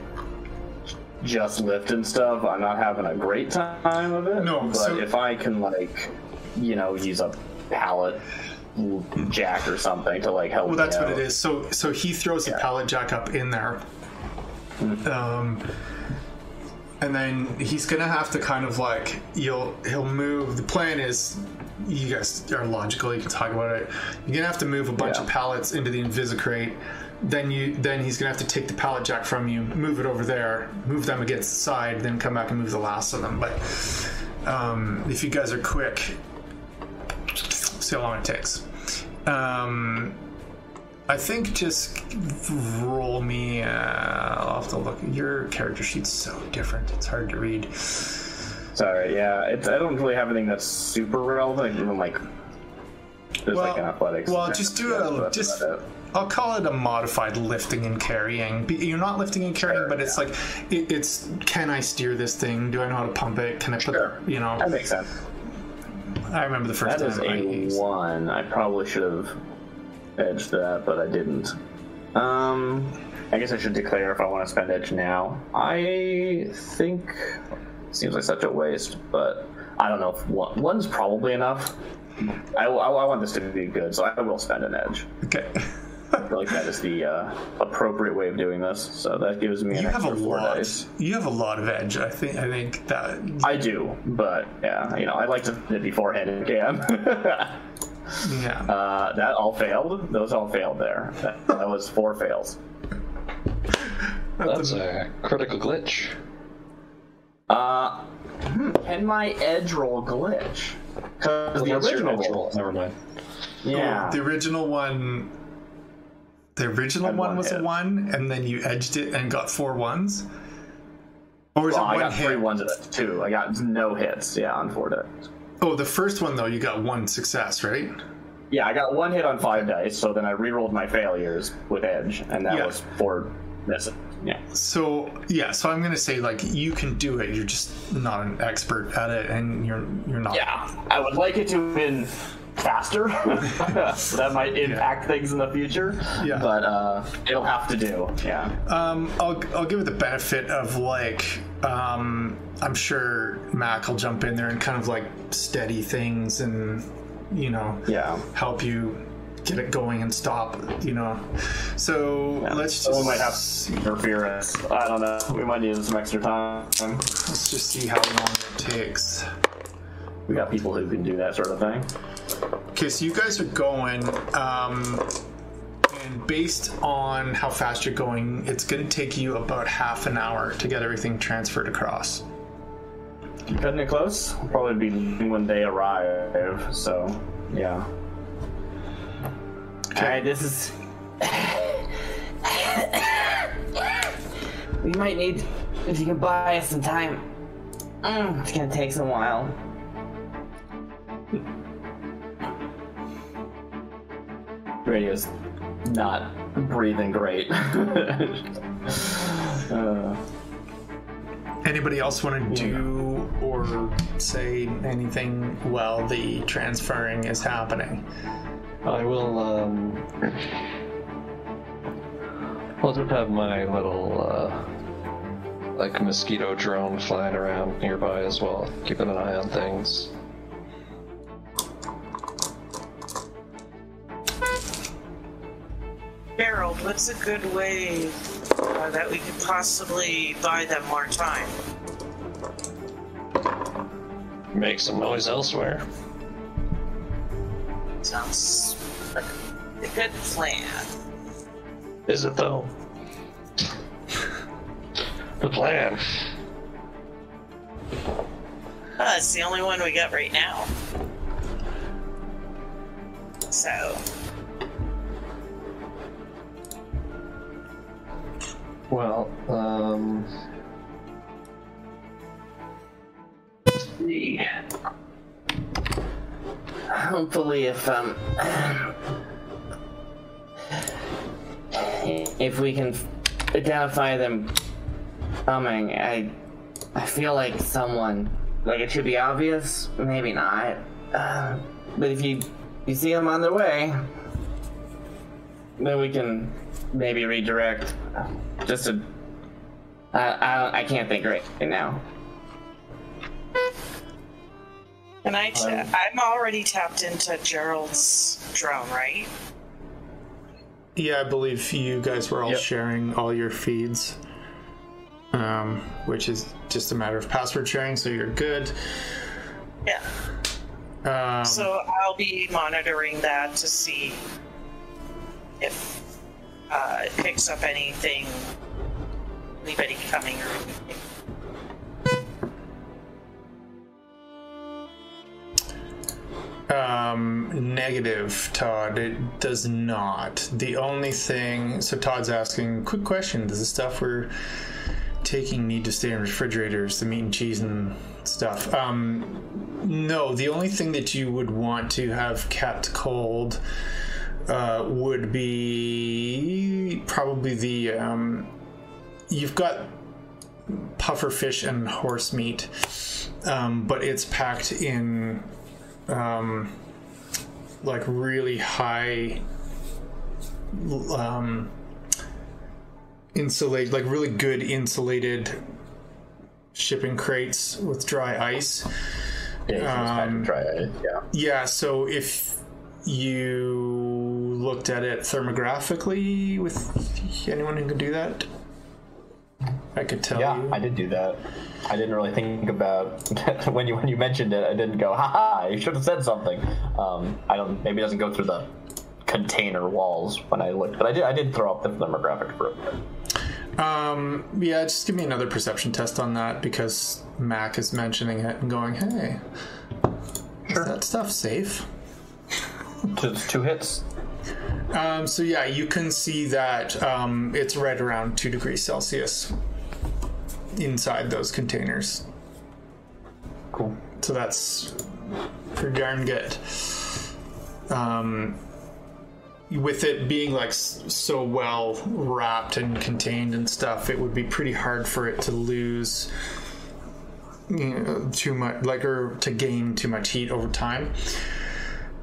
just lifting stuff, I'm not having a great time of it. No, but so- if I can like, you know, use a pallet jack or something to like help. Well, that's what it is. So, so he throws the Yeah. pallet jack up in there, um, and then he's gonna have to kind of like you'll he'll move. The plan is, you guys are logical. You can talk about it. You're gonna have to move a bunch Yeah. of pallets into the Invisicrate. Then you then he's gonna have to take the pallet jack from you, move it over there, move them against the side, then come back and move the last of them. But um, if you guys are quick, see how long it takes. Um, I think just roll me. Uh, I'll have to look. Your character sheet's so different; it's hard to read. Sorry, yeah, it's, I don't really have anything that's super relevant. Even like there's like an athletics. well, just do a just. I'll call it a modified lifting and carrying. You're not lifting and carrying, Sure, but it's like it, it's. Can I steer this thing? Do I know how to pump it? Can I put? Sure. You know, That makes sense. I remember the first That is time. I a used- one. I probably should have edged that, but I didn't. Um, I guess I should declare if I want to spend edge now. I think seems like such a waste, but I don't know if one, one's probably enough. I, I, I want this to be good, so I will spend an edge. Okay. I feel like that is the uh, appropriate way of doing this. So that gives me an You have a four lot. dice. You have a lot of edge. I think. I think that. I do, but yeah, you know, I like to fit beforehand if I can. Yeah. Uh, that all failed. Those all failed there. That, that was four fails. That's a critical glitch. Uh, hmm, can my edge roll glitch? Because the original natural. one. Never mind. Yeah. The original one. The original one one was a one, and then you edged it and got four ones. Or was Well, it I one got hit? three ones of it too. I got no hits. Yeah, on four dice. Oh, the first one though, you got one success, right? Yeah, I got one hit on five dice. So then I re-rolled my failures with edge, and that Yeah. was four misses. Yeah. So yeah, so I'm gonna say like you can do it. You're just not an expert at it, and you're you're not. Yeah, I would like it to have been faster. that might impact things in the future. Yeah. But uh, it'll have to do. Yeah. Um, I'll I'll give it the benefit of like um, I'm sure Mac will jump in there and kind of like steady things and you know Yeah. help you get it going and stop. You know, so let's just we might have interference. I don't know. We might need some extra time. let's just see how long it takes. We got people who can do that sort of thing. Okay, so you guys are going, um, and based on how fast you're going, it's going to take you about half an hour to get everything transferred across. Cutting it close. Will probably be when they arrive. So yeah. Alright, this is. we might need. If you can buy us some time. Mm, it's gonna take some while. Radio's not breathing great. uh, Anybody else want to do or say anything while the transferring is happening? I will, um. I'll just have my little, uh. Like mosquito drone flying around nearby as well, keeping an eye on things. Harold, what's a good way uh, that we could possibly buy them more time? Make some noise elsewhere. Sounds like a good plan. Is it though? the plan. Uh, it's the only one we got right now. So, Well, um. see. Hopefully, if um, if we can identify them coming, I I feel like someone like it should be obvious, maybe not. Uh, but if you you see them on their way, then we can maybe redirect. Just to I I, I can't think right now. and I t- Um, I'm already tapped into Gerald's drone, right? Yeah, I believe you guys were all Yep. sharing all your feeds, um, which is just a matter of password sharing, so you're good. Yeah. Um, So I'll be monitoring that to see if uh, it picks up anything, anybody coming or anything. Um, negative, Todd. It does not. The only thing. So Todd's asking, quick question: Does the stuff we're taking need to stay in refrigerators, the meat and cheese and stuff? Um, no. The only thing that you would want to have kept cold uh, would be probably the. Um, you've got puffer fish and horse meat, um, but it's packed in um, like really high um, insulate, like really good insulated shipping crates with dry ice. Yeah, you can just kind of try it. Yeah. Yeah, so if you looked at it thermographically with anyone who could do that, I could tell Yeah, you. I did do that. I didn't really think about when you when you mentioned it. I didn't go, ha ha! you should have said something. Um, I don't. Maybe it doesn't go through the container walls when I looked, but I did. I did throw up the thermographic for it. Um, yeah, just give me another perception test on that because Mac is mentioning it and going, "Hey, Is that stuff safe? Just two hits. Um, so yeah, you can see that um, it's right around two degrees Celsius inside those containers. Cool. So that's pretty darn good. Um, with it being like so well wrapped and contained and stuff, it would be pretty hard for it to lose you know, too much, like or to gain too much heat over time.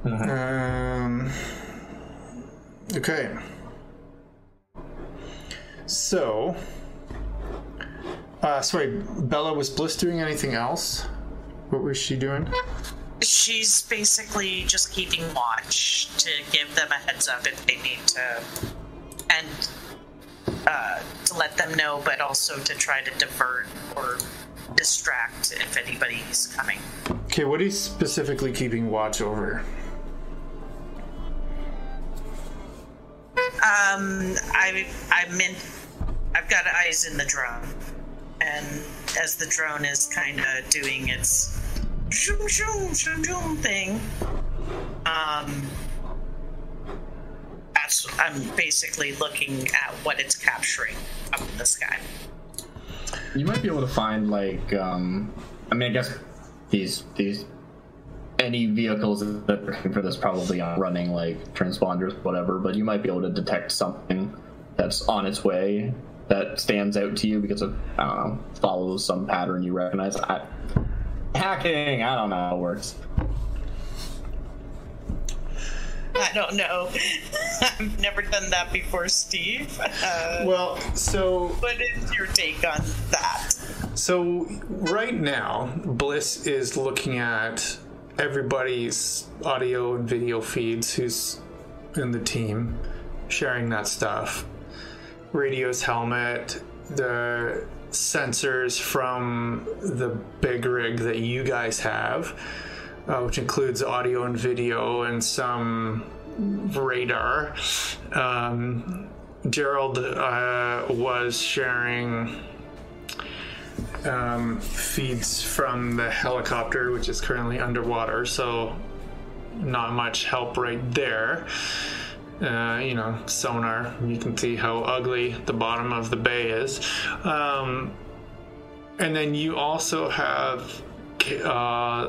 Um, okay. So, uh, sorry, Bella was Bliss doing anything else? What was she doing? She's basically just keeping watch to give them a heads up if they need to, and uh, to let them know, but also to try to divert or distract if anybody's coming. Okay, what are you specifically keeping watch over? Um, I I'm in. I've got eyes in the drone, and as the drone is kind of doing its zoom zoom zoom zoom thing, um, that's I'm basically looking at what it's capturing up in the sky. You might be able to find like um I mean I guess these these any vehicles that are looking for this probably aren't running like transponders whatever, but you might be able to detect something that's on its way that stands out to you because it I don't know, follows some pattern you recognize. I, hacking, I don't know how it works. I don't know. I've never done that before, Steve. Uh, Well, so what is your take on that? So right now, Bliss is looking at everybody's audio and video feeds who's in the team, sharing that stuff. Radio's helmet, the sensors from the big rig that you guys have, uh, which includes audio and video and some radar. Um, Gerald uh, was sharing um, feeds from the helicopter, which is currently underwater, so not much help right there. Uh, you know, sonar, you can see how ugly the bottom of the bay is. Um, and then you also have uh,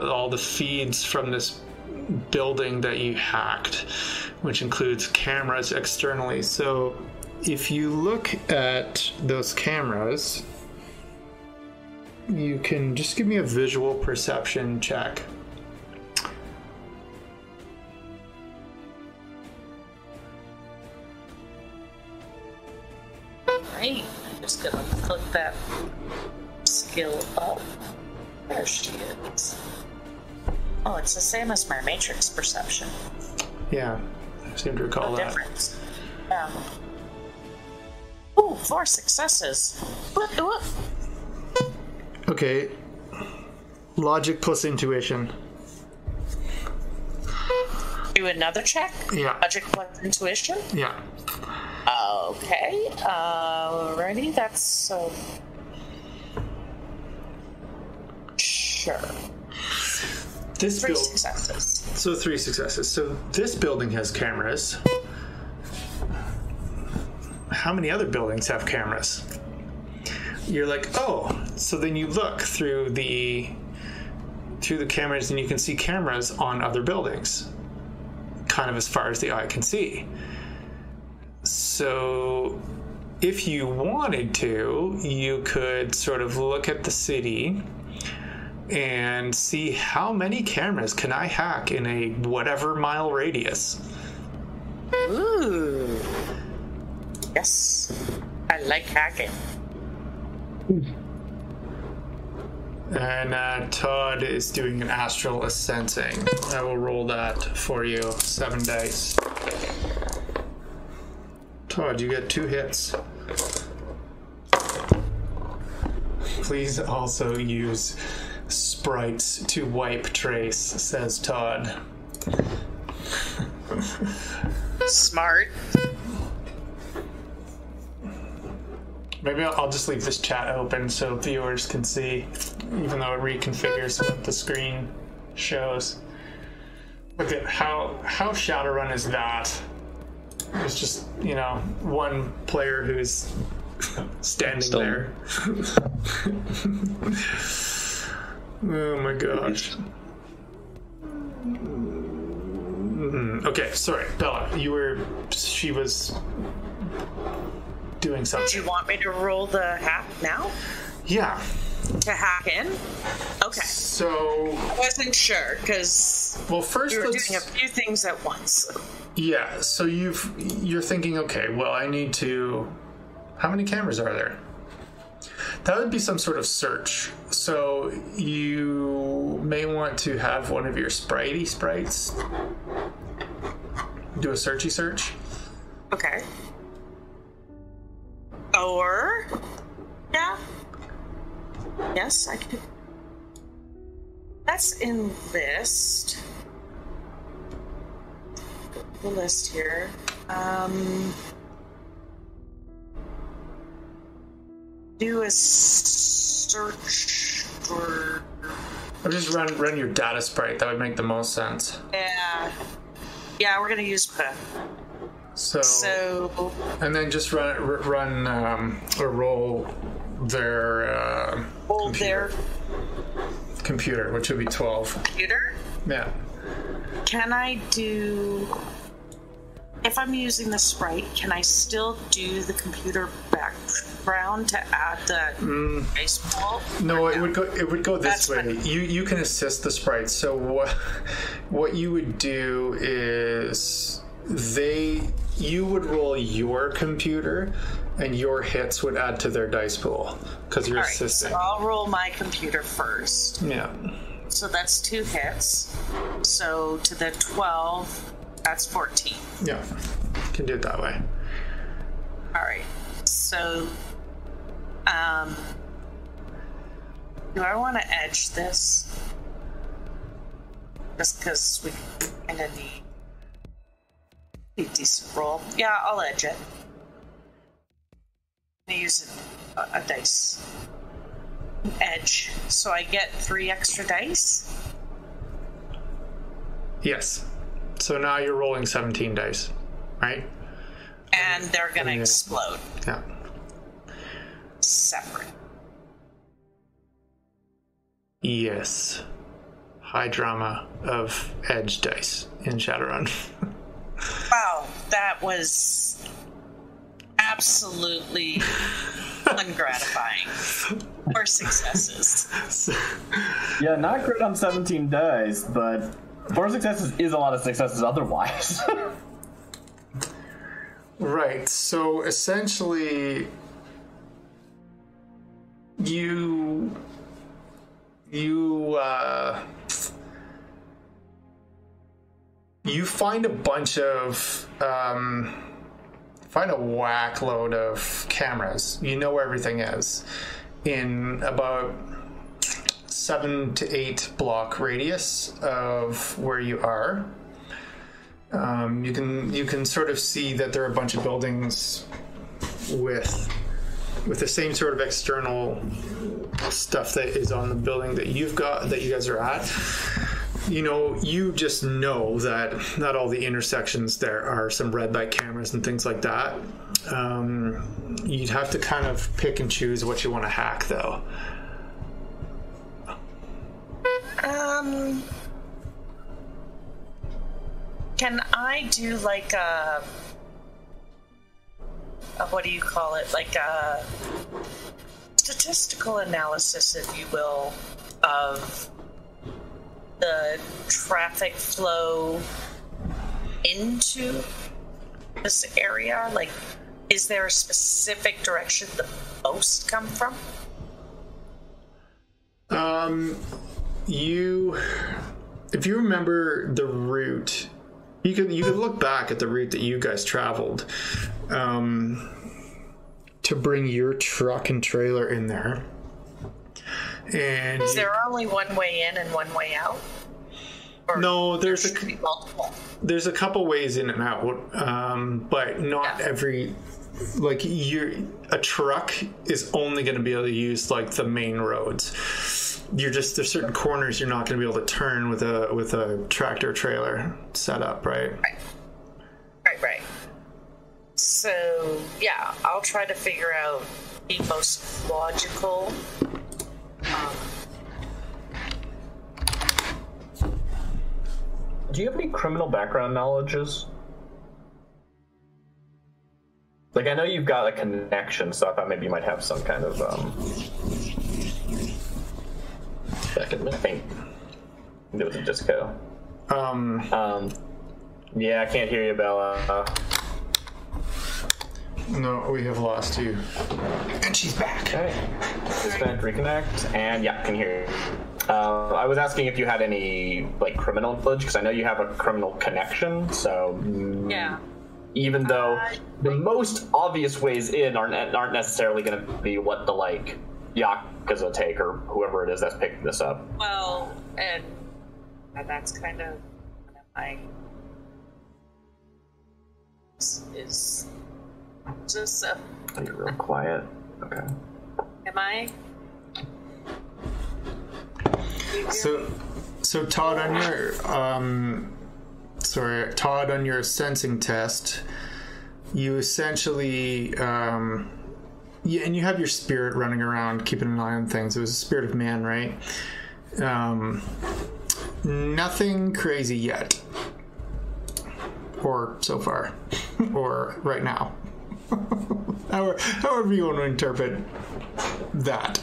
all the feeds from this building that you hacked, which includes cameras externally. So if you look at those cameras, you can just give me a visual perception check. Right. I'm just gonna click that skill up. There she is. Oh, it's the same as my matrix perception. Yeah, I seem to recall No that. difference. Yeah. Ooh, four successes. What? What? Okay. Logic plus intuition. Do another check. Yeah. Logic plus intuition. Yeah. Okay. Alrighty, that's so. Sure. This Three build. successes. So three successes. So this building has cameras. How many other buildings have cameras? You're like, oh, so then you look through the through the cameras and you can see cameras on other buildings. Kind of as far as the eye can see. So if you wanted to, you could sort of look at the city and see how many cameras can I hack in a whatever mile radius. Ooh. Yes. I like hacking. And uh, Todd is doing an astral ascending. I will roll that for you. Seven dice. Todd, you get two hits. Please also use sprites to wipe trace, says Todd. Smart. Maybe I'll, I'll just leave this chat open so viewers can see, even though it reconfigures what the screen shows. Look at how how Shadowrun is that? It's just you know one player who's standing Still- there. oh my gosh. Mm, Okay, sorry, Bella. You were. She was doing something. Do you want me to roll the hack now? Yeah. To hack in? Okay. So, I wasn't sure because well, first we were let's. doing a few things at once. Yeah, so you've you're thinking, okay, well, I need to. How many cameras are there? That would be some sort of search. So you may want to have one of your spritey sprites do a searchy search. Okay. Or, yeah. Yes, I could. That's in list. The list here. Um. Do a search for. Or just run run your data sprite. That would make the most sense. Yeah. Yeah, we're gonna use P. So, So and then just run run um, or roll their uh, hold their computer, which would be twelve. computer. Yeah. Can I do. If I'm using the sprite, can I still do the computer background to add the ice ball? No, it would go. It would go this That's way. fine. You you can assist the sprite. So what what you would do is they you would roll your computer, and your hits would add to their dice pool because you're All right, assisting. so I'll roll my computer first. Yeah. So that's two hits. So to the 12, that's 14. Yeah. Can do it that way. All right. So, um, do I want to edge this? Just because we kind of need a decent roll. Yeah, I'll edge it. I'm gonna use a, a dice edge, so I get three extra dice. Yes. So now you're rolling 17 dice, right? And they're gonna Yeah. explode Yeah. separate. Yes. High drama of edge dice in Shadowrun. Wow, that was absolutely ungratifying. Four successes. Yeah, not great on 17 dice, but four successes is a lot of successes otherwise. Right. So essentially, you you uh, you find a bunch of um, find a whack load of cameras. You know where everything is in about seven to eight block radius of where you are. Um, you can you can sort of see that there are a bunch of buildings with with the same sort of external stuff that is on the building that you've got that you guys are at. You know, you just know that not all the intersections there are some red light cameras and things like that. Um, you'd have to kind of pick and choose what you want to hack, though. Um, can I do like a, a what do you call it? Like a statistical analysis, if you will, of the traffic flow into this area? Like, is there a specific direction the most come from? Um, you, if you remember the route, you could you could look back at the route that you guys traveled, um, to bring your truck and trailer in there. And Is there only one way in and one way out? Or no, there's should a be multiple. there's a couple ways in and out, um, but not Yeah. every. Like you're a truck is only going to be able to use like the main roads. you're just there's certain corners you're not going to be able to turn with a with a tractor trailer setup, right? Right, right. So, yeah, I'll try to figure out the most logical. Um, Do you have any criminal background knowledges? Like, I know you've got a connection, so I thought maybe you might have some kind of um. Back in I think it was a disco. Um, Um, yeah, I can't hear you, Bella. No, we have lost you, and she's back. Okay. Disconnect, reconnect, and yeah, can hear you. Uh, I was asking if you had any like criminal knowledge because I know you have a criminal connection. So mm, yeah. even though Uh, the most obvious ways in aren't aren't necessarily going to be what the like yakuza take or whoever it is that's picking this up. Well, and, and that's kind of one of my is just uh, You're real quiet. Okay. am I? So, so Todd, on your um, sorry, Todd, on your sensing test, you essentially um, yeah, and you have your spirit running around, keeping an eye on things. It was a spirit of man, right? Um, nothing crazy yet, or so far, or right now. however, however you want to interpret that.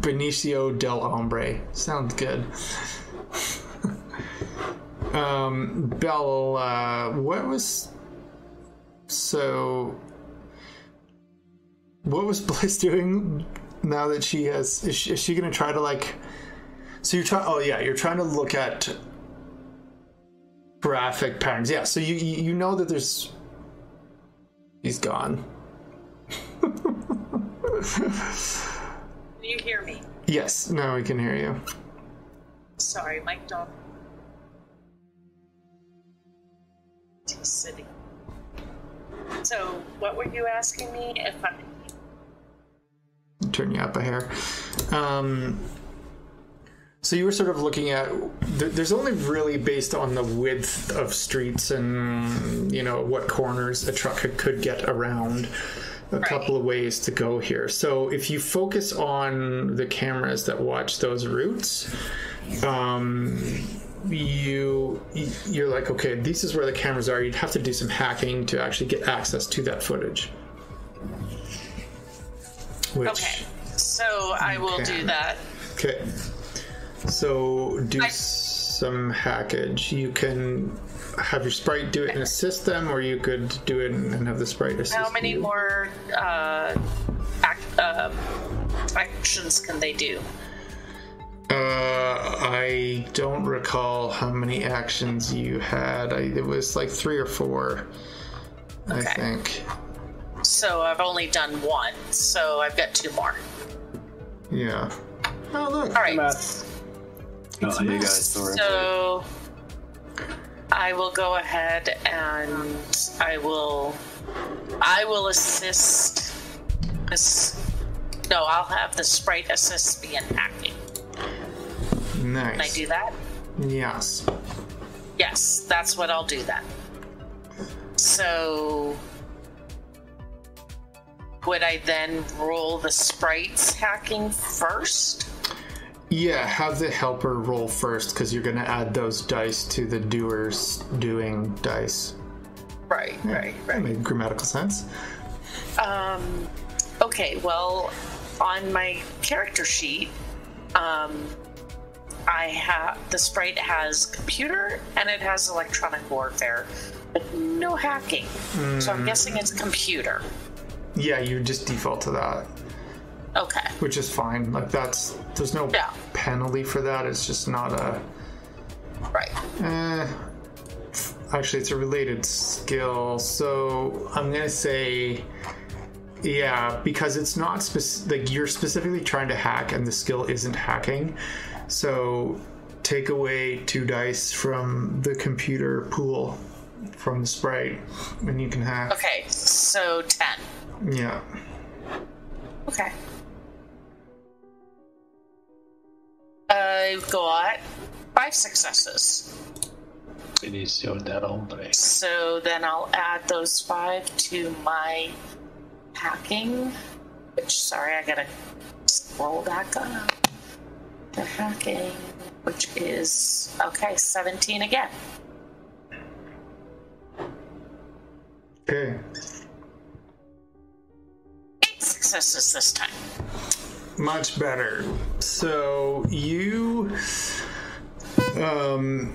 Benicio del Hombre. Sounds good. um, Bell, uh, what was. So. What was Bliss doing now that she has. Is she, is she going to try to, like. So you're trying. Oh, yeah, you're trying to look at graphic patterns. Yeah, so you, you, you know that there's. He's gone. Can you hear me? Yes, now we can hear you. Sorry, Mike don't. He's sitting. So, what were you asking me? If I turn you up a hair. Um, so you were sort of looking at. There's only really based on the width of streets and you know what corners a truck could- get around. A couple of ways to go here. So if you focus on the cameras that watch those routes, um, you you're like, okay, this is where the cameras are. You'd have to do some hacking to actually get access to that footage. Which, Okay, so I will Okay. do that. Okay. So do I- some hackage. You can have your sprite do it and assist them, or you could do it and have the sprite assist. How many you. more uh, act, uh, actions can they do? Uh, I don't recall how many actions you had. I, it was like three or four, okay. I think. So I've only done one, so I've got two more. Yeah. Oh look. All right. Oh, you guys. So I will go ahead and I will I will assist this no, I'll have the sprite assist me in hacking. Can I do that? Yes. Yes, that's what I'll do then. So would I then roll the sprites hacking first? Yeah, have the helper roll first because you're going to add those dice to the doer's doing dice. Right, right, That right. made grammatical sense. Um, okay, well, on my character sheet, um, I have the sprite has computer and it has electronic warfare, but no hacking. So I'm guessing it's computer. Yeah, you just default to that, Okay. which is fine. Like that's there's no Yeah. penalty for that. It's just not a. Right. Eh, actually, it's a related skill. So I'm gonna say, yeah, because it's not spec- like you're specifically trying to hack, and the skill isn't hacking. So take away two dice from the computer pool from the sprite, and you can hack. Okay, so 10. Yeah. Okay. I've got five successes. Inicio del hombre. So then I'll add those five to my hacking. Which, sorry, I gotta scroll back up. The hacking, which is, okay, 17 again. Okay. Eight successes this time. Much better. So you um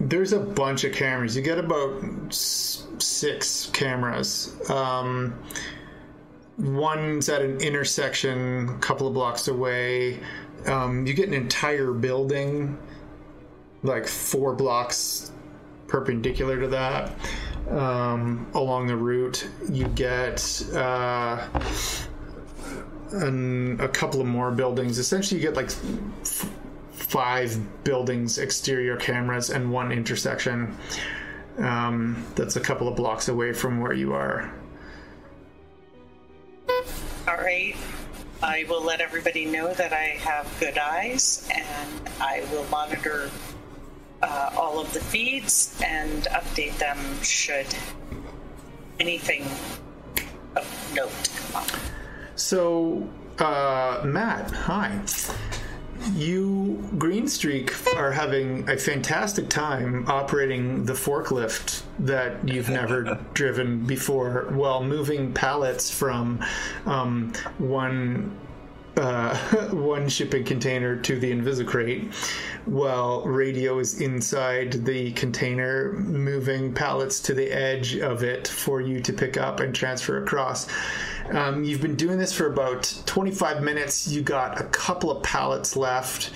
there's a bunch of cameras. You get about six cameras. Um one's at an intersection a couple of blocks away. Um, you get an entire building like four blocks perpendicular to that um, along the route. You get uh, and a couple of more buildings. Essentially, you get like f- five buildings, exterior cameras, and one intersection um, that's a couple of blocks away from where you are. All right. I will let everybody know that I have good eyes and I will monitor uh, all of the feeds and update them should anything of note come up. So, uh, Matt, hi. You, Green Streak, are having a fantastic time operating the forklift that you've never driven before while moving pallets from um, one uh, one shipping container to the Invisicrate, while radio is inside the container, moving pallets to the edge of it for you to pick up and transfer across. Um, you've been doing this for about 25 minutes. You got a couple of pallets left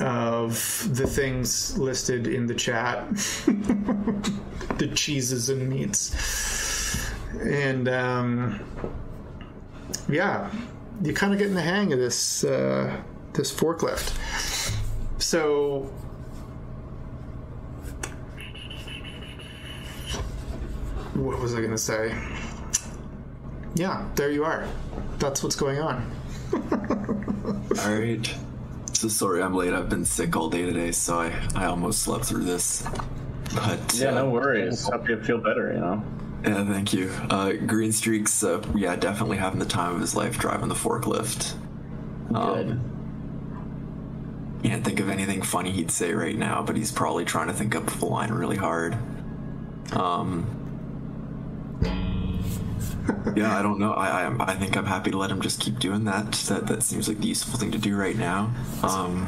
of the things listed in the chat the cheeses and meats. And um, yeah, you're kind of getting the hang of this uh, this forklift. So what was I going to say? Yeah, there you are. That's what's going on. All right. So sorry I'm late. I've been sick all day today, so I, I almost slept through this. But Yeah, uh, no worries. Hope you feel better, you know. Yeah, thank you. Uh, Green Streak's, uh, yeah, definitely having the time of his life driving the forklift. Good. Can't think of anything funny he'd say right now, but he's probably trying to think up a line really hard. Um. Yeah, I don't know. I, I I think I'm happy to let him just keep doing that. That that seems like the useful thing to do right now. Um,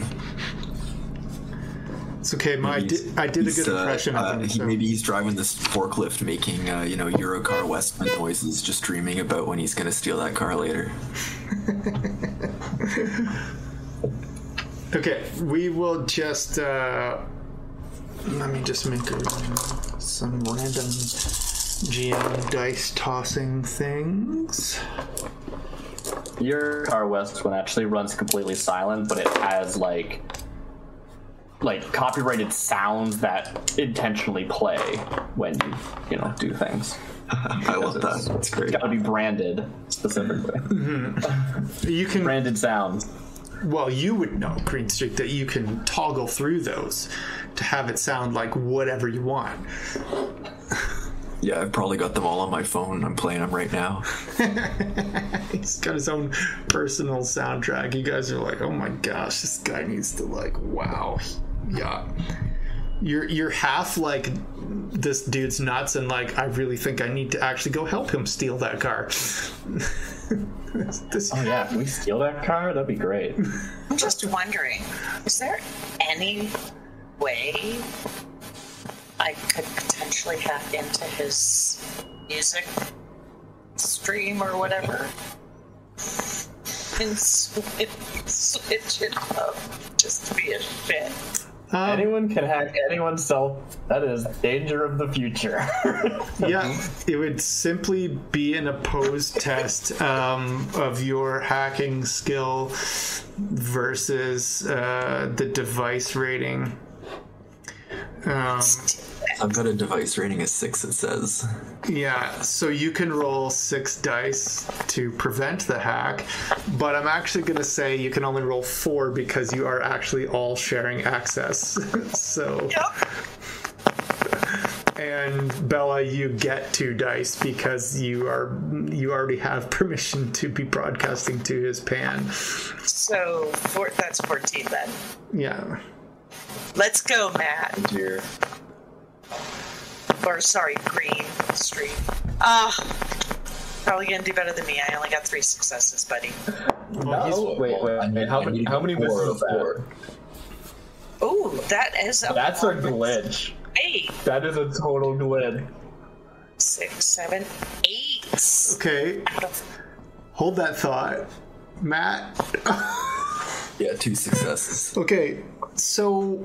It's okay. My, I did, I did a good uh, impression uh, of him. he, so- Maybe he's driving this forklift, making uh, you know Eurocar Westwind noises, just dreaming about when he's gonna steal that car later. Okay, we will just. Uh, let me just make a, some random GM dice tossing things. Eurocar Westwind actually runs completely silent, but it has like like copyrighted sounds that intentionally play when you you know do things. I love that. That's great. It's got to be branded specifically. Mm-hmm. You can. branded sounds. Well, you would know, Green Streak, that you can toggle through those to have it sound like whatever you want. Yeah, I've probably got them all on my phone. I'm playing them right now. He's got his own personal soundtrack. You guys are like, oh my gosh, this guy needs to like, wow, yeah. You're you're half like this dude's nuts, and like I really think I need to actually go help him steal that car. this, Oh yeah, if we steal that car, that'd be great. I'm just wondering, is there any way I could potentially hack into his music stream or whatever? And switch, switch it up just to be a fit. Um, Anyone can hack anyone's cell. That is danger of the future. yeah, it would simply be an opposed test um, of your hacking skill versus uh, the device rating. Um, I've got a device rating of six. It says. Yeah, so you can roll six dice to prevent the hack, but I'm actually going to say you can only roll four because you are actually all sharing access. so. Yep. And Bella, you get two dice because you are you already have permission to be broadcasting to his PAN. So four, that's 14 then. Yeah. Let's go, Matt. Dear. Or sorry, Green Streak. Ah, probably gonna do better than me. I only got three successes, buddy. No, wait, wait, I need- wait. How many? need How many four misses that? four. Oh, that is a That's a glitch. Eight, That is a total glitch. six, seven, eight. Okay. Hold that thought, Matt. Yeah, two successes. Okay, so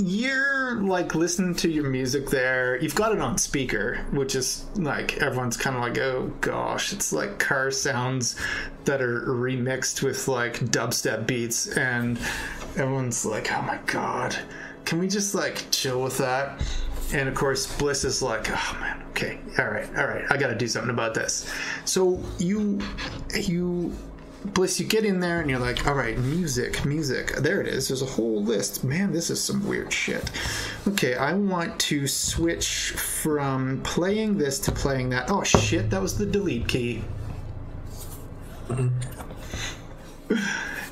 you're like listening to your music there. You've got it on speaker, which is like everyone's kind of like, oh gosh, it's like car sounds that are remixed with like dubstep beats, and everyone's like, oh my god, can we just like chill with that? And of course, Bliss is like, oh man, okay, all right, all right, I got to do something about this. So you, you Bliss, you get in there and you're like, all right, music, music. There it is. There's a whole list. Man, this is some weird shit. Okay, I want to switch from playing this to playing that. Oh shit, that was the delete key.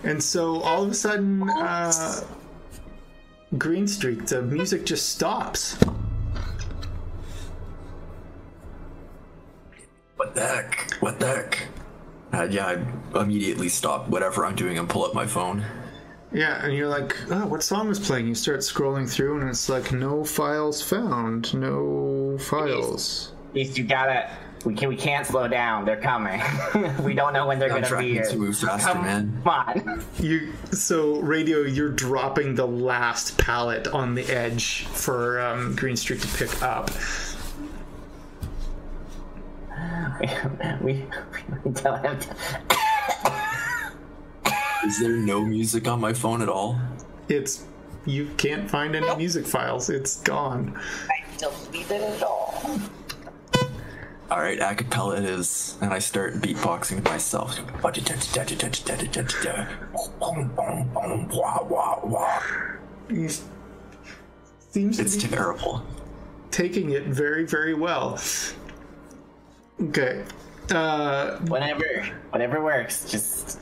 and so all of a sudden, uh, Green Streak, the music just stops. What the heck? What the heck? Uh, yeah, I immediately stop whatever I'm doing and pull up my phone. Yeah, and you're like, oh, what song is playing? You start scrolling through, and it's like, no files found, no files. At least you gotta. We can. We can't slow down. They're coming. we don't know when they're I'm gonna be here. to move faster, Come man. on. You so radio, you're dropping the last pallet on the edge for um, Green Streak to pick up. We, we don't have to. Is there no music on my phone at all? It's you can't find any music files. It's gone. I don't it at all. All right, acapella it is, and I start beatboxing myself. He seems It's terrible. taking it very, very well. Okay. Uh, Whenever, whatever works. Just.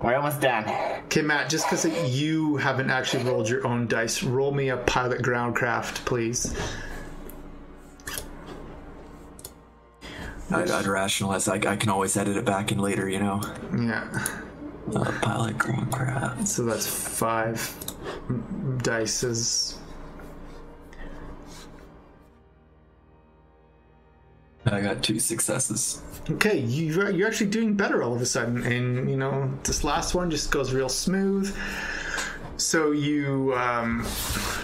We're almost done. okay, Matt. Just because you haven't actually rolled your own dice, roll me a pilot groundcraft, please. I'd, I'd rationalize. I, I can always edit it back in later, you know. Yeah. Uh, pilot crap. So that's five dices. I got two successes. Okay, you, you're actually doing better all of a sudden, and you know this last one just goes real smooth. So you um,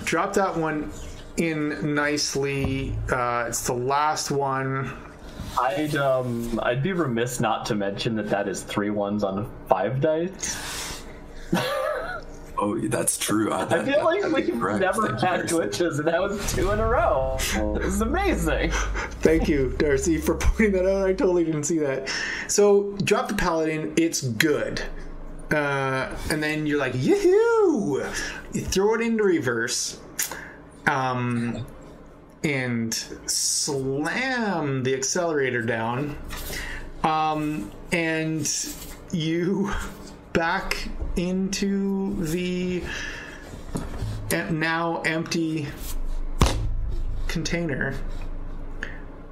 drop that one in nicely. Uh, it's the last one. I'd um I'd be remiss not to mention that that is three ones on five dice. Oh, that's true. I, I feel like that'd we've correct. never Thank had glitches, and that was two in a row. This is amazing. Thank you, Darcy, for pointing that out. I totally didn't see that. So drop the paladin. It's good. Uh, and then you're like, yoo You throw it into reverse. Um, and slam the accelerator down. Um, and you back into the now empty container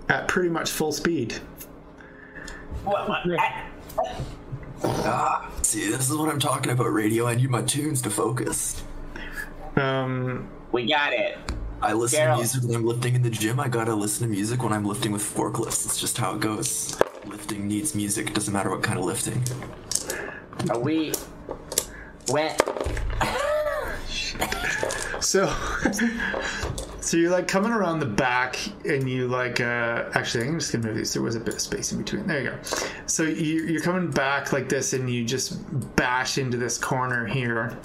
at pretty much full speed. What, what, I- Ah, see, this is what I'm talking about, radio. I need my tunes to focus. Um, we got it. I listen Gerald. to music when I'm lifting in the gym. I gotta listen to music when I'm lifting with forklifts. It's just how it goes. Lifting needs music. It doesn't matter what kind of lifting. Are we. wet? so, so you're like coming around the back, and you like. Uh, actually, I'm just gonna move these. There was a bit of space in between. There you go. So you, you're coming back like this, and you just bash into this corner here,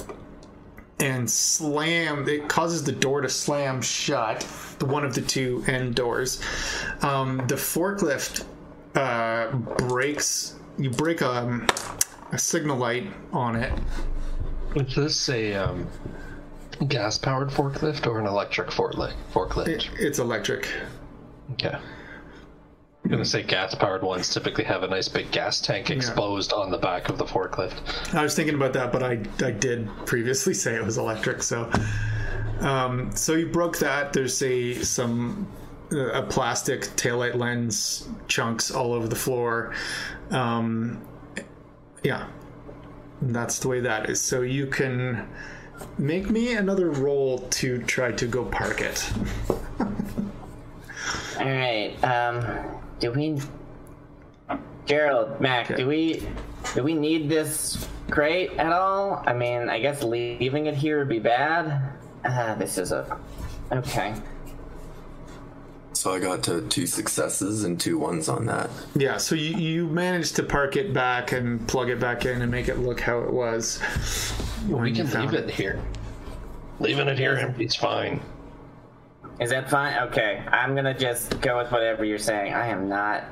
and slam. It causes the door to slam shut. The one of the two end doors. Um, the forklift uh, breaks. You break a, a signal light on it. Is this a um, gas powered forklift or an electric forklift? Forklift. It- it's electric. Okay. I'm gonna say gas powered ones typically have a nice big gas tank exposed on the back of the forklift. I was thinking about that, but I, I did previously say it was electric. So, um, so you broke that. There's a some uh, a plastic taillight lens chunks all over the floor. Um, yeah, that's the way that is. So you can make me another roll to try to go park it. All right. Um, do we, Gerald, Mac, do we, do we need this crate at all? I mean, I guess leaving it here would be bad. Ah, this is a, okay. So I got to two successes and two ones on that. Yeah, so you, you managed to park it back and plug it back in and make it look how it was. We can leave it here. Leaving it here empty's fine. Is that fine? Okay, I'm gonna just go with whatever you're saying. I am not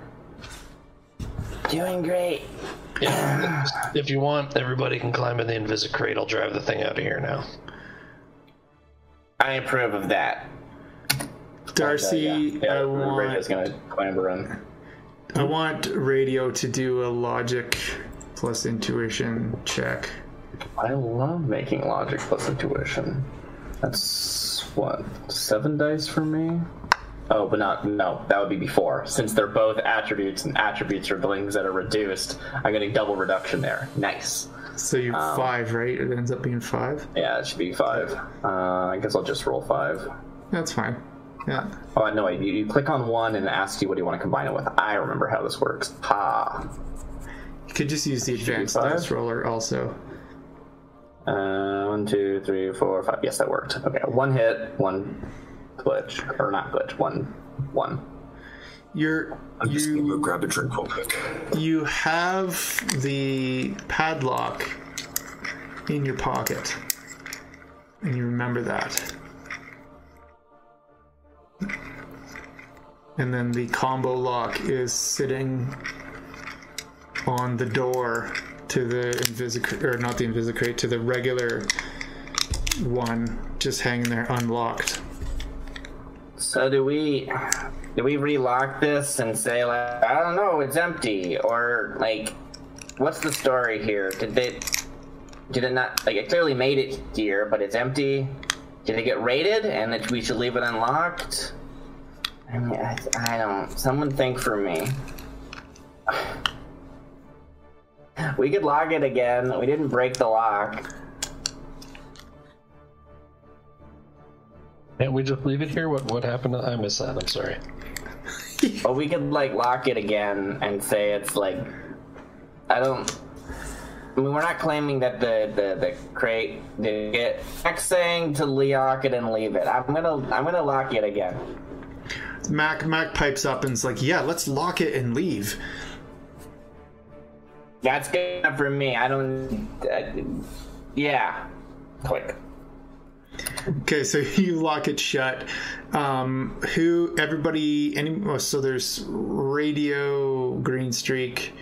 doing great. Yeah, if you want, everybody can climb in the Invisicrate. I'll drive the thing out of here now. I approve of that. Darcy, Uh, yeah, yeah, I Radio's want gonna clamber in. I want radio to do a logic plus intuition check. I love making logic plus intuition. That's what seven dice for me. Oh, but not no. That would be before, since they're both attributes, and attributes are things that are reduced. I'm getting double reduction there. Nice. So you Um, five, right? It ends up being five. Yeah, it should be five. Uh, I guess I'll just roll five. That's fine. Yeah. Oh no! Wait, you, you click on one and it asks you what do you want to combine it with. I remember how this works. Ha. You could just use the advanced dice roller also. Uh, one, two, three, four, five. Yes, that worked. Okay, one hit, one glitch, or not glitch. One, one. You're I'm just gonna go you grab a drink real quick. you have the padlock in your pocket, and you remember that. And then the combo lock is sitting on the door to the invisicrate, or not the invisicrate, to the regular one, just hanging there unlocked. So do we do we relock this and say like I don't know, it's empty or like what's the story here? Did they did it not like it clearly made it here, but it's empty? Did it get raided and that we should leave it unlocked? I mean, I, I don't. Someone think for me. We could lock it again. We didn't break the lock. Can't we just leave it here? What what happened? I missed that. I'm sorry. But we could like lock it again and say it's like I don't I mean we're not claiming that the the, the crate did it. Max saying to lock it and leave it. I'm gonna I'm gonna lock it again. Mac Mac pipes up and is like, "Yeah, let's lock it and leave." That's good enough for me. I don't uh, yeah. Click. Okay, so you lock it shut. Um, who? Everybody? Any? Oh, so there's Radio, Green Streak,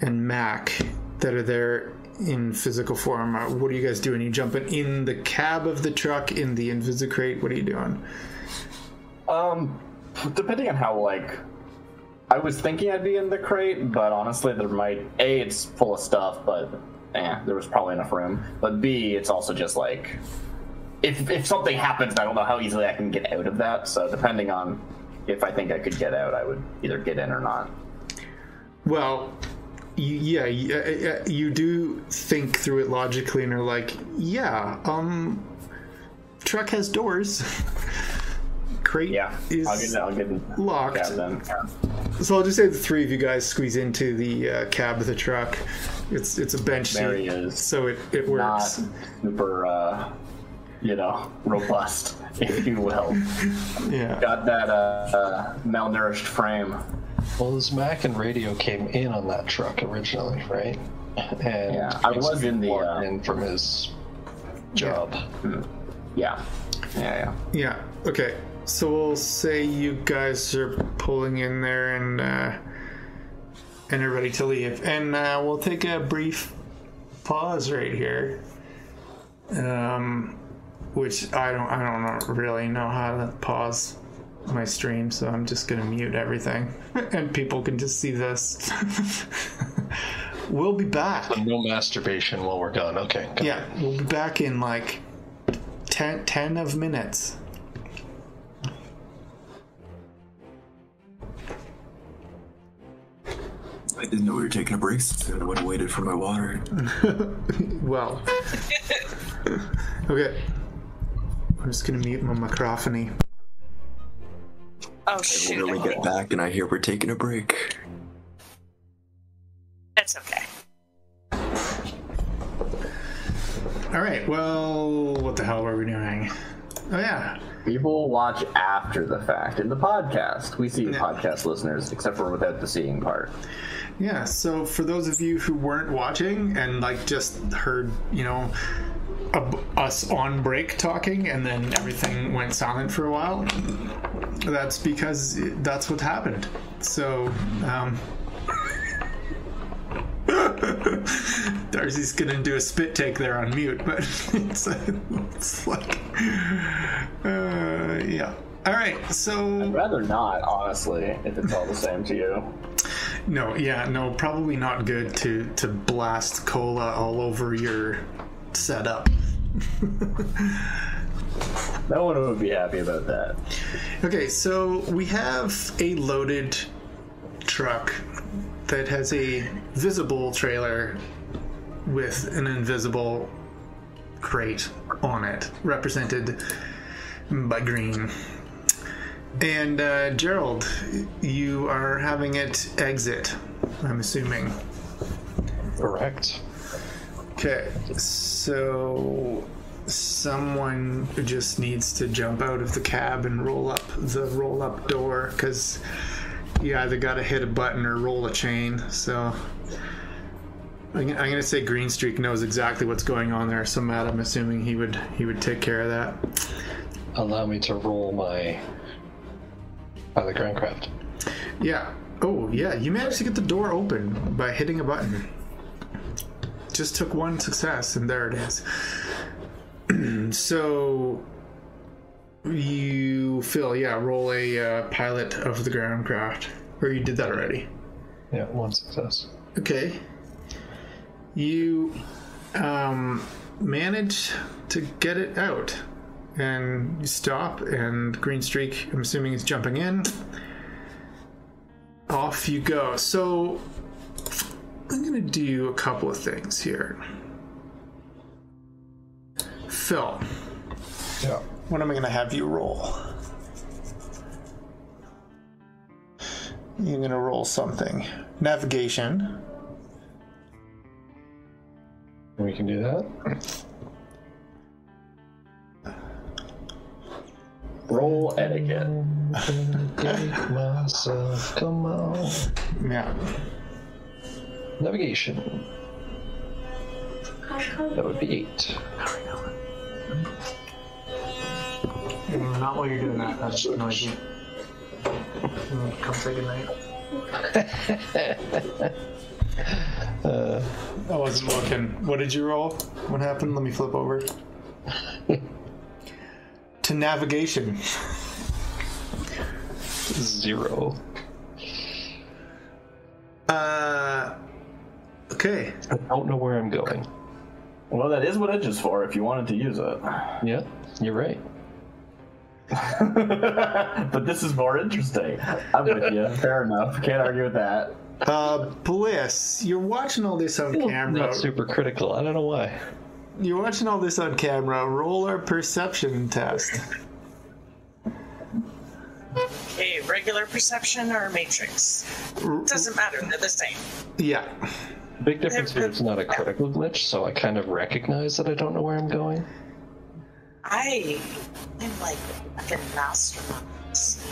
and Mac that are there in physical form. Uh, what are you guys doing? you jumping in the cab of the truck in the Invisicrate? What are you doing? Um, depending on how like, I was thinking I'd be in the crate, but honestly, there might a it's full of stuff, but eh, there was probably enough room. But b it's also just like, if if something happens, I don't know how easily I can get out of that. So depending on if I think I could get out, I would either get in or not. Well, yeah, you, uh, uh, you do think through it logically, and are like, yeah, um, truck has doors. Crate Yeah, is I'll get I'll get locked. Yeah, then. So I'll just say the three of you guys squeeze into the uh, cab of the truck. It's it's a bench There seat, he is. so it, it Not works. super, uh, you know, robust, if you will. Yeah. Got that uh, uh, malnourished frame. Well, this Mac and radio came in on that truck originally, right? And Yeah, I was in the, uh, in from his job. Yeah. Yeah, yeah. Yeah. Okay. So we'll say you guys are pulling in there and uh, and are ready to leave, and uh, we'll take a brief pause right here. Um, which I don't I don't really know how to pause my stream, so I'm just gonna mute everything, and people can just see this. we'll be back. No masturbation while we're gone. Okay. Yeah, we'll be back in like 10, 10 of minutes. I didn't know we were taking a break, so I would have waited for my water. Well, okay. I'm just gonna mute my microphony. Oh shoot! When we get back and I hear we're taking a break. That's okay. All right. Well, what the hell were we doing? Oh yeah. People watch after the fact in the podcast. We see you podcast listeners, except for without the seeing part. Yeah, so for those of you who weren't watching and like just heard, you know, us on break talking and then everything went silent for a while, that's because that's what happened. So, um, Darcy's gonna do a spit take there on mute, but it's, it's like, uh, yeah. All right, so I'd rather not, honestly, if it's all the same to you. No, yeah, no, probably not good to to blast cola all over your setup. No one would be happy about that. Okay, so we have a loaded truck that has a visible trailer with an invisible crate on it, represented by green. And uh, Gerald, you are having it exit, I'm assuming. Correct. Okay, so someone just needs to jump out of the cab and roll up the roll up door because you either got to hit a button or roll a chain. So I'm, going to say Green Streak knows exactly what's going on there. So Matt, I'm assuming he would he would take care of that. Allow me to roll my pilot groundcraft. Yeah. Oh yeah, you managed to get the door open by hitting a button. Just took one success, and there it is. so you Phil, yeah, roll a uh, pilot of the ground craft, or you did that already. Yeah, one success. Okay. You um, manage to get it out, and you stop, and Green Streak, I'm assuming, is jumping in. Off you go. So I'm gonna do a couple of things here. Phil, Yeah. what am I gonna have you roll? You're gonna roll something. Navigation. We can do that. Roll etiquette. Take myself, come on. Yeah. Navigation. That would be eight. Not while you're doing that. That's noisy. Come say goodnight. Uh, I wasn't looking. What did you roll? What happened? Let me flip over. to navigation. zero. Uh. Okay. I don't know where I'm going. Well, that is what Edge is for if you wanted to use it. Yeah, you're right. but this is more interesting. I'm with you. Fair enough. Can't argue with that. Uh, Bliss, you're watching all this on camera. Not super critical. I don't know why. You're watching all this on camera. Roll our perception test. Okay, regular perception or matrix? Doesn't matter. They're the same. Yeah. Big difference here. It's not a critical glitch, so I kind of recognize that I don't know where I'm going. I am like a master. of this.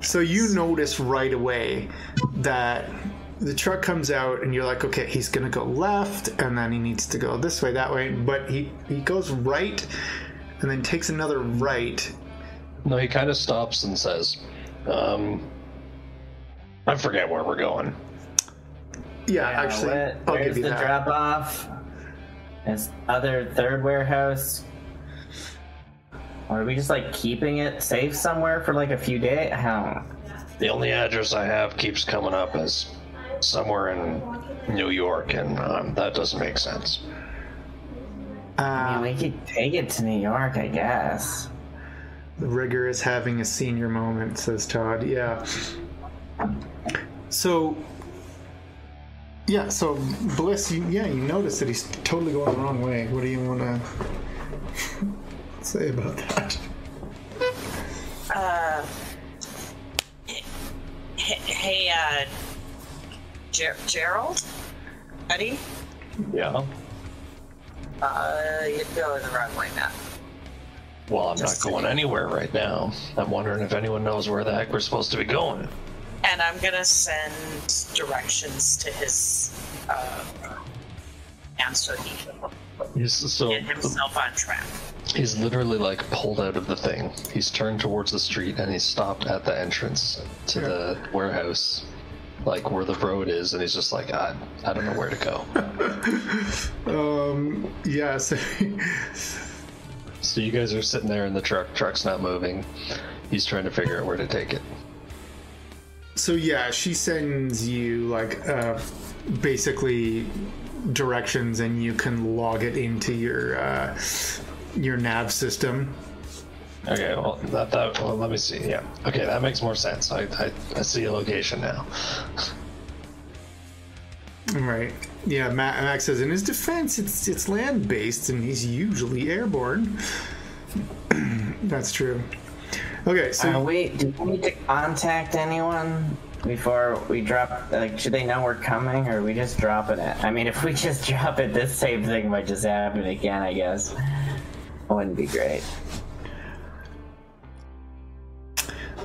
So you notice right away that the truck comes out and you're like, okay, he's gonna go left, and then he needs to go this way, that way, but he he goes right, and then takes another right. No, he kind of stops and says, um, I forget where we're going. Yeah, Yeah, actually, where- I'll where's give you the that. drop off? Is other third warehouse? Or are we just like keeping it safe somewhere for like a few days? How? The only address I have keeps coming up as somewhere in New York, and um, that doesn't make sense. I Uh, mean, we could take it to New York, I guess. the rigger is having a senior moment, says Todd. Yeah. So. Yeah, so Bliss, you, yeah, you notice that he's totally going the wrong way. What do you want to say about that? Uh, hey, hey uh, Ger- Gerald? Eddie? Yeah. Uh, you're going the wrong way now. Well, I'm not going anywhere right now. I'm wondering if anyone knows where the heck we're supposed to be going. And I'm gonna send directions to his, uh, and so he can He's so get himself on track. he's literally like pulled out of the thing. He's turned towards the street and he's stopped at the entrance to the warehouse, like where the road is, and he's just like, I, I don't know where to go. Um, yeah, so so you guys are sitting there in the truck. Truck's not moving. He's trying to figure out where to take it. So yeah, she sends you like uh, basically directions, and you can log it into your uh, your nav system. Okay, well, that, that well, let me see. Yeah, okay, that makes more sense. I, I, I see a location now. Right. Yeah, Ma- Max says in his defense, it's it's land based, and he's usually airborne. That's true. Okay, so Uh, wait, do we need to contact anyone before we drop? Like, should they know we're coming, or are we just dropping it? I mean, if we just drop it, this same thing might just happen again. I guess. Wouldn't be great.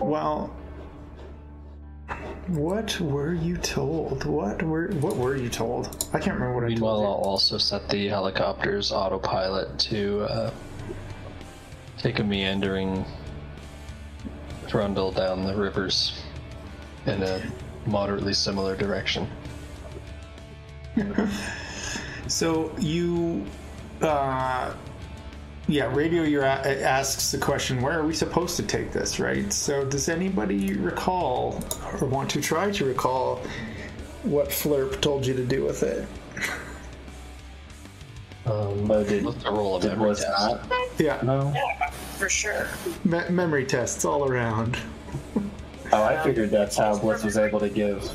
Well, what were you told? What were what were you told? I can't remember what I told. Meanwhile, I'll also set the helicopter's autopilot to uh, take a meandering trundle down the rivers in a moderately similar direction. So you, uh, yeah, radio. Your a- asks the question: Where are we supposed to take this? Right. So does anybody recall or want to try to recall what Flurp told you to do with it? Um, Oh, did- let's roll a memory was test. not? Yeah, No. For sure. me- memory tests all around. Oh, I figured that's how Bliss was able to give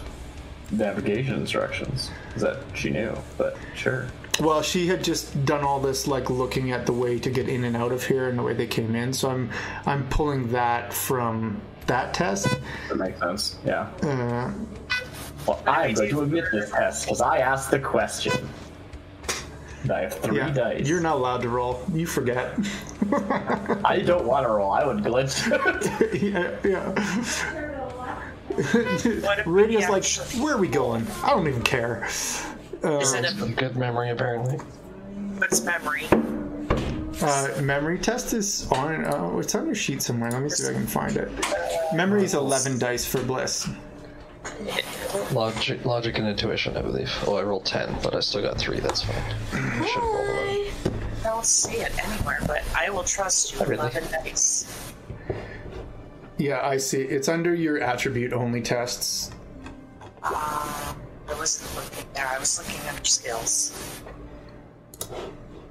navigation instructions. Is that she knew, but sure. Well, she had just done all this, like looking at the way to get in and out of here and the way they came in. So I'm, I'm pulling that from that test. That makes sense. Yeah. Uh, Well, I'm going to admit this test because I asked the question. I have three yeah, dice. you're not allowed to roll. You forget. I don't want to roll. I would glitch. yeah, yeah. What if we Radio's like, where are we going? I don't even care. Is it a Good memory, apparently. what's memory? Uh, memory test is on. Uh, it's on your sheet somewhere. Let me see if I can find it. Memory is 11 dice for bliss. Logic, logic and intuition, I believe. Oh, I rolled 10, but I still got 3. That's fine. I should roll 11. I don't see it anywhere, but I will trust you. Really? Eleven dice. Yeah, I see. It's under your attribute only tests. Um, I wasn't looking there. I was looking under skills.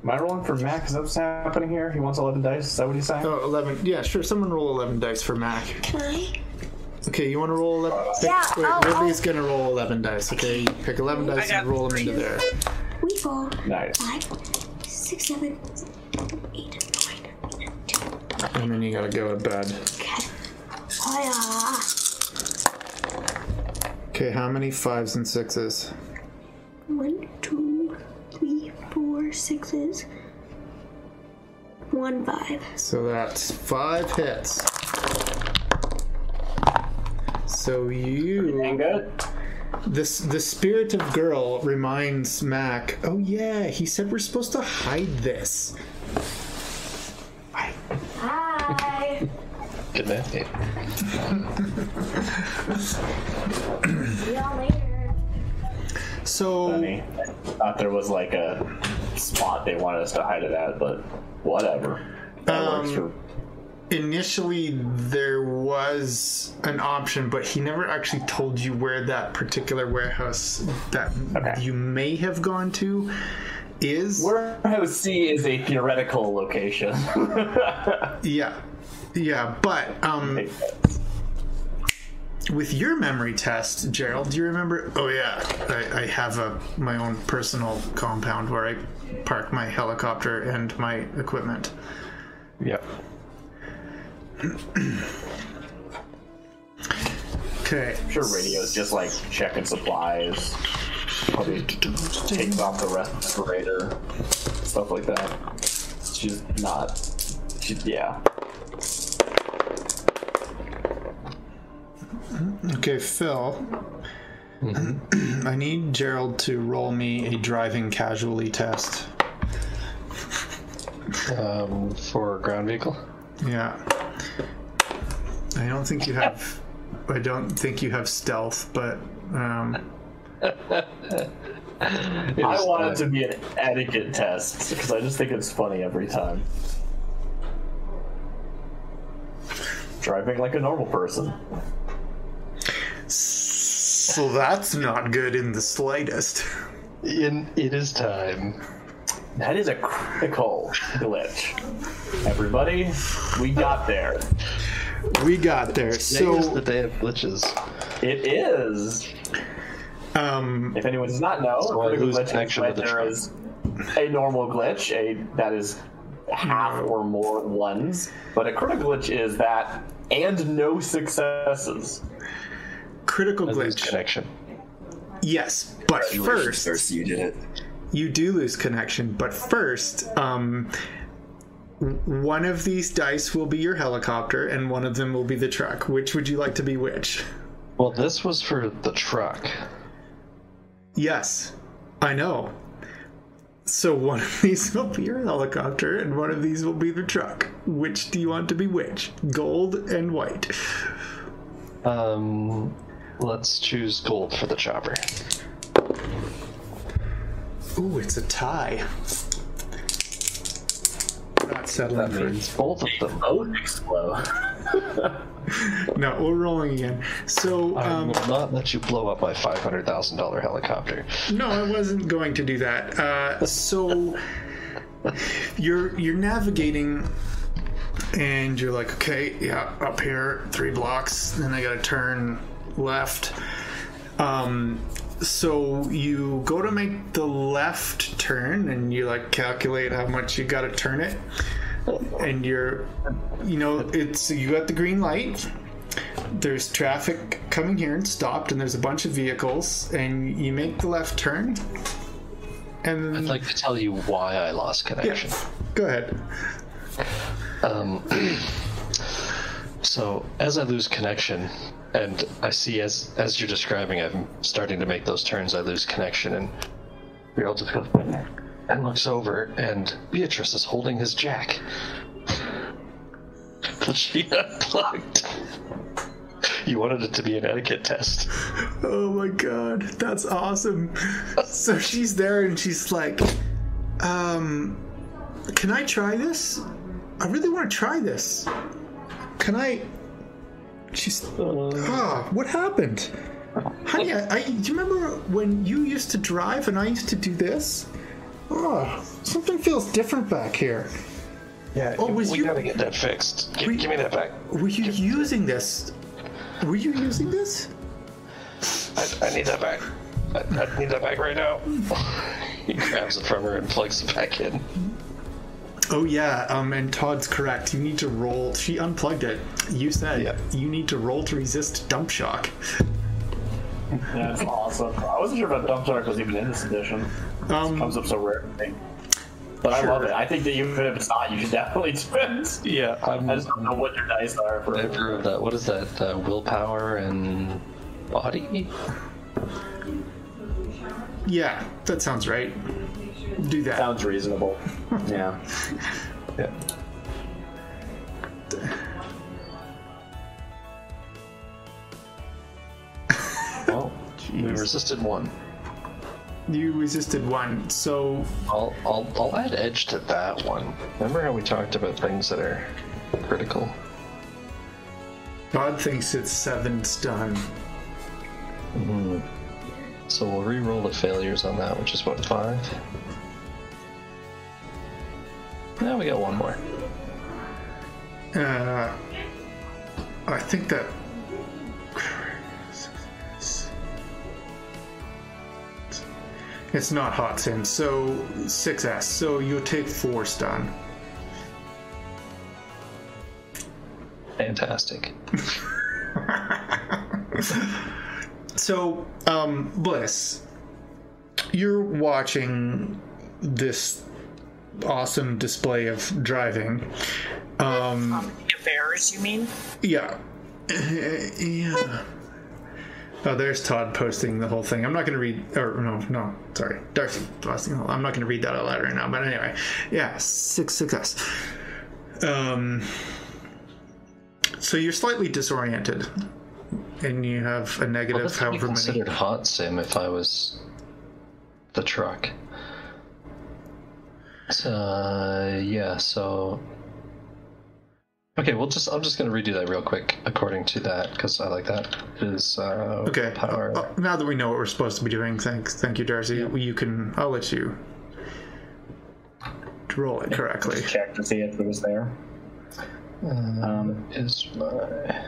Am I rolling for Mac? Is that what's happening here? He wants 11 dice? Is that what he's saying? Oh, 11. Yeah, sure. Someone roll 11 dice for Mac. Can I? Okay, you want to roll 11? Yeah, Wait, I'll- Ridley's going to roll 11 dice, okay? You pick 11 dice and roll them into there. We go Nice. five, six, seven, eight, nine, ten. And then you got to go to bed. Okay. Oh Okay, how many fives and sixes? One, two, three, four, sixes. One five. So that's five hits. So you good. This the spirit of girl reminds Mac. Oh yeah, he said we're supposed to hide this. Good night. See y'all later. So Funny. Thought there was like a spot they wanted us to hide it at, but whatever. That works Um, for initially there was an option, but he never actually told you where that particular warehouse that Okay. you may have gone to is. Warehouse C is a theoretical location. Yeah, yeah, but um, with your memory test, Gerald, do you remember? Oh yeah, I, I have a my own personal compound where I park my helicopter and my equipment. Yep. Okay, I'm sure radio's just like checking supplies. Probably takes off the respirator, stuff like that. She's not. She, yeah. Okay, Phil. I need Gerald to roll me a driving casualty test. Um, for ground vehicle. Yeah. I don't think you have. I don't think you have stealth, but um, I want it to be an etiquette test because I just think it's funny every time. Driving like a normal person. So that's not good in the slightest. In it is time. That is a critical glitch. Everybody, we got there. We got there. So So, the day of glitches. It is. um, If anyone does not know, So critical lose glitch is when with the there a normal glitch, a that is half or more ones, but a critical glitch is that and no successes. Critical glitch. connection. Yes, but Congratulations, first you did it. you do lose connection. But first, um, one of these dice will be your helicopter, and one of them will be the truck. Which would you like to be? Which? Well, this was for the truck. Yes, I know. So one of these will be your helicopter, and one of these will be the truck. Which do you want to be which? Gold and white. Um, let's choose gold for the chopper. Ooh, it's a tie. Not settling That for means both of them. Both explode. No, we're rolling again. So, I um, will not let you blow up my five hundred thousand dollar helicopter. no, I wasn't going to do that. Uh, so, you're you're navigating, and you're like, okay, yeah, up here, three blocks. Then I got to turn left. Um, so you go to make the left turn, and you like calculate how much you got to turn it, and you're, you know, it's you got the green light. there's traffic coming here and stopped, and there's a bunch of vehicles, and you make the left turn. And I'd like to tell you why I lost connection. go ahead. Um, so as I lose connection, and I see as as you're describing, I'm starting to make those turns. I lose connection, and Riel just goes and looks over, and Beatrice is holding his jack. She unplugged. You wanted it to be an etiquette test. Oh my god, that's awesome. So she's there and she's like, um, can I try this? I really want to try this. Can I? She's. Ah, what happened? Honey, I, I, do you remember when you used to drive and I used to do this? Oh, something feels different back here. Yeah. Oh, was we you- gotta get that fixed. Give, We- give me that back. Were you using this? Were you using this? I, I need that back. I, I need that back right now. he grabs it from her and plugs it back in. Oh yeah, um, and Todd's correct. You need to roll. She unplugged it. You said Yeah. you need to roll to resist dump shock. That's awesome. I wasn't sure if dump shock was even in this edition. Um, Comes up so rarely. But I love it. I think that even if it's not, you should definitely do it. Yeah, I'm. I just don't know what your dice are for I approve of that. What is that? Uh, willpower and body? Yeah, that sounds right. Do that. Sounds reasonable. yeah. Yeah. Well, we resisted one. You resisted one, so I'll, I'll, I'll add edge to that one. Remember how we talked about things that are critical? God thinks it's seven stun. Mm-hmm. So we'll re-roll the failures on that, which is what five. Now we got one more. Uh, I think that. It's not hot sim, so 6S. So you'll take four stun. Fantastic. So, um, Bliss, you're watching this awesome display of driving. Um, Affairs, you mean? yeah. yeah. Oh, there's Todd posting the whole thing. I'm not going to read, or no, no, sorry, Darcy posting. I'm not going to read that out loud right now. But anyway, yeah, six success. Um, so you're slightly disoriented, and you have a negative this would be however many. considered hot sim if I was the truck. So, uh, yeah, so. Okay, we'll just. I'm just gonna redo that real quick according to that because I like that. Is uh, Okay. power. uh, uh, now that we know what we're supposed to be doing, thanks, thank you, Darcy. You can. I'll let you roll it correctly. Check to see if it was there. Um, is my.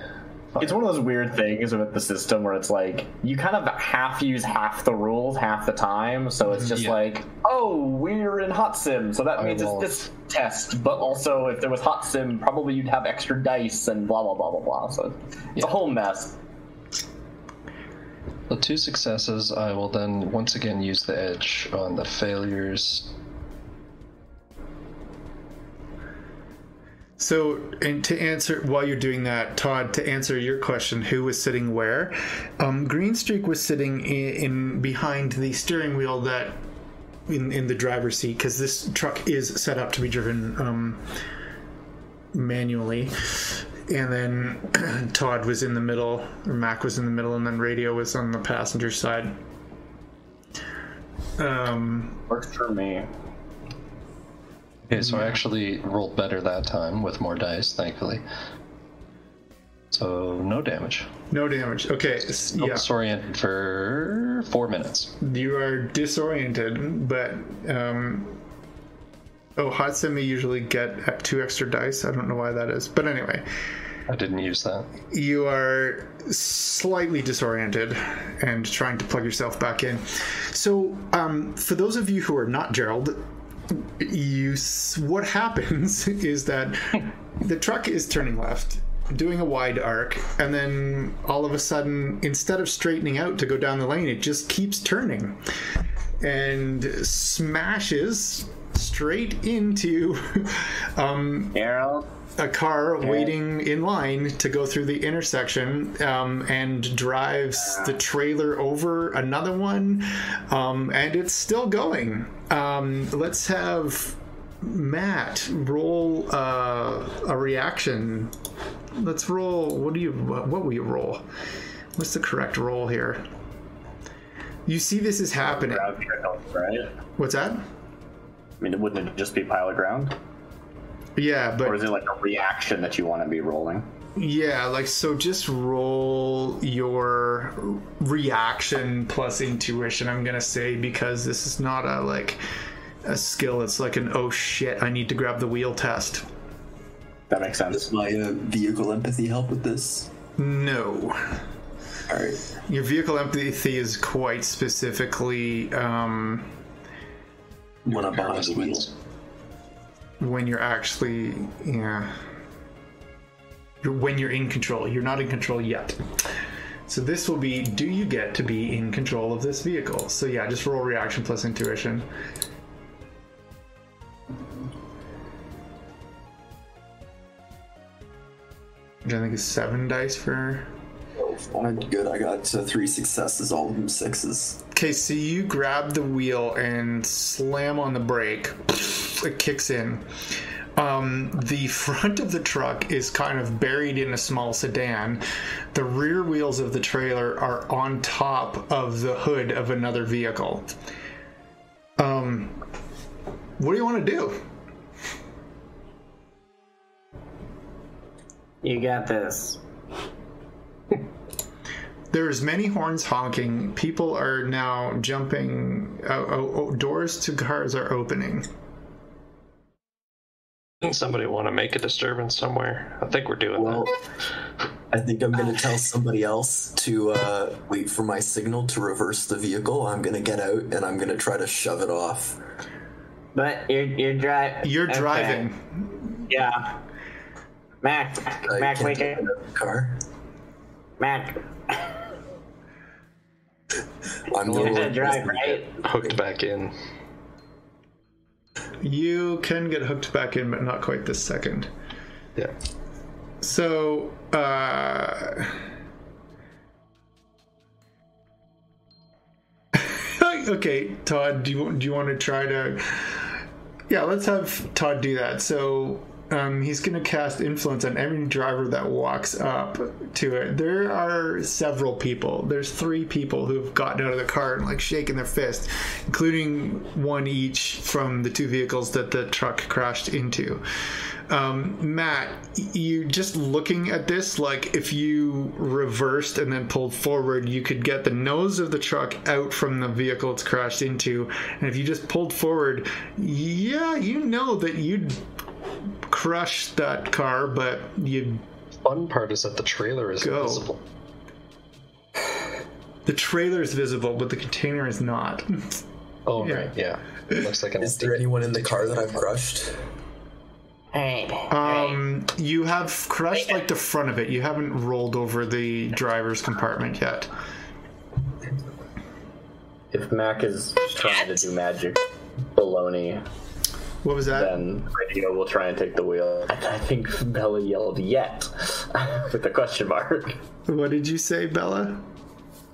It's one of those weird things with the system where it's like you kind of half use half the rules half the time, so it's mhm. just Yeah. like, oh, we're in hot sim, so that I means will- it's this test. But also, if there was hot sim, probably you'd have extra dice and blah blah blah blah blah. So it's a whole mess. The two successes, I will then once again use the edge on the failures. So, and to answer while you're doing that, Todd, to answer your question, who was sitting where? Um, Green Streak was sitting in, in behind the steering wheel that in in the driver's seat because this truck is set up to be driven um, manually. And then Todd was in the middle, or Mac was in the middle, and then Radio was on the passenger side. Um, Works for me. Okay, so I actually rolled better that time with more dice, thankfully. So no damage. no damage. Okay, yeah. disoriented for four minutes. You are disoriented, but um, oh, hot semi usually get two extra dice. I don't know why that is, but anyway, I didn't use that. you are slightly disoriented and trying to plug yourself back in. So, um, for those of you who are not Gerald, you what happens is that the truck is turning left doing a wide arc and then all of a sudden instead of straightening out to go down the lane it just keeps turning and smashes straight into um, Gerald, a car waiting in line to go through the intersection um, and drives the trailer over another one um, and it's still going. Um, let's have matt roll uh, a reaction. Let's roll what do you what will you roll? What's the correct roll here? You see this is happening. Ground right? what's that? I mean, wouldn't it just be a pilot ground, yeah but or is it like a reaction that you want to be rolling? Yeah, like so just roll your reaction plus intuition, I'm gonna say, because this is not a like a skill, it's like an oh shit, I need to grab the wheel test. That makes sense. Does my uh, vehicle empathy help with this? No. Alright. Your vehicle empathy is quite specifically um, When I'm behind the wheel. When you're actually yeah. You're, when you're in control. You're not in control yet. So this will be do you get to be in control of this vehicle? So yeah, just roll reaction plus intuition. Which I think is seven dice for I'm good. I got uh, three successes, all of them sixes. Okay, so you grab the wheel and slam on the brake. It kicks in. Um, the front of the truck is kind of buried in a small sedan. The rear wheels of the trailer are on top of the hood of another vehicle. Um, what do you want to do? You got this. There's many horns honking. People are now jumping. Oh, oh, oh, doors to cars are opening. Didn't somebody want to make a disturbance somewhere? I think we're doing Well, that. I think I'm gonna tell somebody else to uh, wait for my signal to reverse the vehicle. I'm gonna get out and I'm gonna try to shove it off. But you're you're driving. You're driving. Yeah. Mac, I Mac, can't wake up. out of the car. Mac, I'm you're gonna drive, right? Hooked back in. You can get hooked back in, but not quite this second. Yeah. So, uh. okay, Todd, do you, do you want to try to. Yeah, let's have Todd do that. So, um, he's going to cast influence on every driver that walks up to it. There are several people. There's three people who've gotten out of the car and like shaking their fist, including one each from the two vehicles that the truck crashed into. Um, Matt, you just looking at this, like if you reversed and then pulled forward, you could get the nose of the truck out from the vehicle it's crashed into. And if you just pulled forward, yeah, you know that you'd crush that car, but you Fun part is that the trailer is Go. invisible. the trailer is visible, but the container is not. Oh, Yeah. right, yeah. It looks like an Is there anyone in the car that I've crushed? Hey, Um, you have crushed like the front of it. You haven't rolled over the driver's compartment yet. If Mac is trying to do magic baloney, What was that? then Radio will try and take the wheel. I, I think Bella yelled "yet" with a question mark. What did you say, Bella?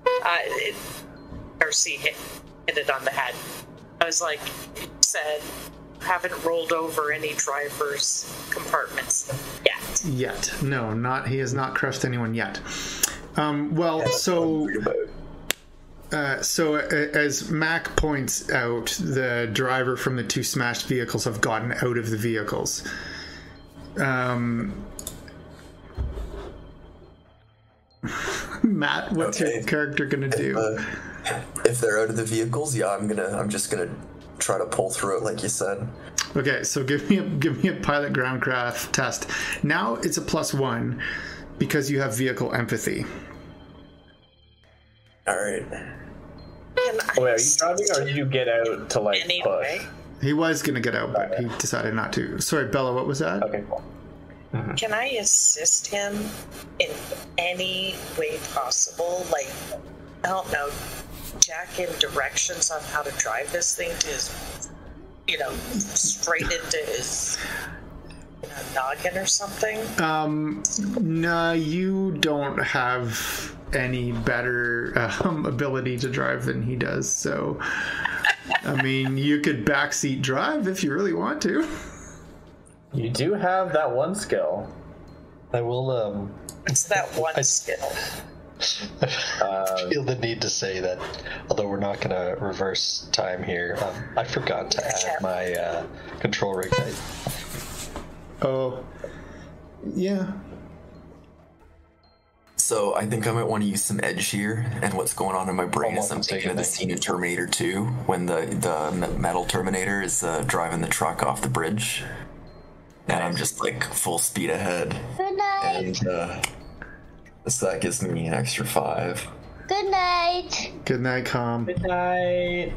Uh, it, Darcy hit, hit it on the head. I was like, said, haven't rolled over any driver's compartments yet. Yet. No, not he has not crushed anyone yet. Um, well, so Worried about. Uh, so as Mac points out, the driver from the two smashed vehicles have gotten out of the vehicles. Um, Matt, what's your character gonna do? Uh, if they're out of the vehicles, yeah, I'm gonna. I'm just gonna try to pull through it, like you said. Okay, so give me a give me a pilot groundcraft test. Now it's a plus one because you have vehicle empathy. All right. Can I Wait, are you driving or did you get out to like anyway? push? He was gonna get out, but he decided not to. Sorry, Bella, what was that? Okay, cool. Mm-hmm. Can I assist him in any way possible? Like, I don't know, jack him directions on how to drive this thing to his, you know, straight into his you know, noggin or something? Um, no, you don't have any better um, ability to drive than he does. So, I mean, you could backseat drive if you really want to. You do have that one skill. I will um, It's that one I- skill. Uh, feel the need to say that, although we're not going to reverse time here, um, I forgot to add my uh, control rig height. Oh, yeah. So I think I might want to use some edge here, and what's going on in my brain is I'm thinking of the scene in Terminator 2 when the the metal Terminator is uh, driving the truck off the bridge, and I'm just like full speed ahead, Good night. and uh, so that gives me an extra five. Good night. Good night, Com. Good night.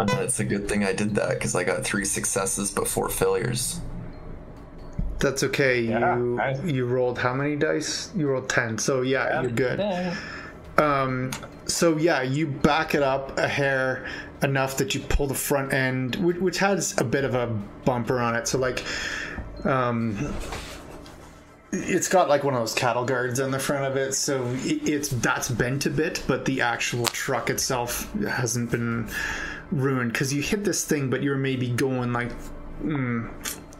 And it's a good thing I did that because I got three successes but four failures. That's okay. Yeah, you nice. you rolled how many dice? You rolled ten. So yeah, you're good. Um, so yeah, you back it up a hair enough that you pull the front end, which, which has a bit of a bumper on it. So like, um, it's got like one of those cattle guards on the front of it, so it, it's that's bent a bit, but the actual truck itself hasn't been ruined because you hit this thing, but you're maybe going like. Mm,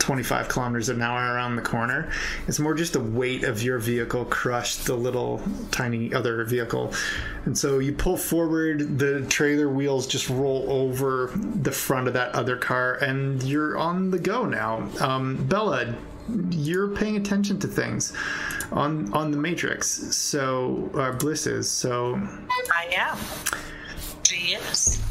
25 kilometers an hour around the corner. It's more just the weight of your vehicle crushed the little tiny other vehicle. And so you pull forward, the trailer wheels just roll over the front of that other car, and you're on the go now. Um, Bella, you're paying attention to things on on the Matrix. So uh, Bliss is. So I am. Is.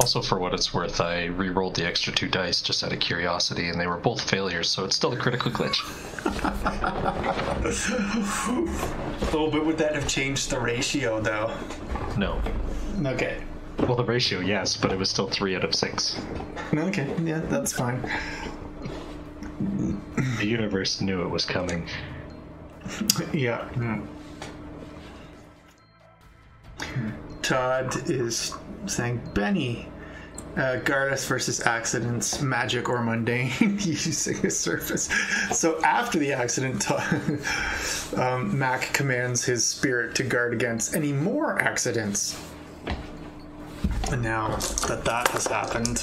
Also, for what it's worth, I re-rolled the extra two dice just out of curiosity, and they were both failures, so it's still a critical glitch. oh, but would that have changed the ratio though? No. Okay. Well, the ratio, yes, but it was still three out of six. Okay, yeah, that's fine. The universe knew it was coming. Yeah. Hmm. Todd is saying, Benny, uh, Gardas versus accidents, magic or mundane, using a surface. So after the accident, Todd, um, Mac commands his spirit to guard against any more accidents. And now that that has happened,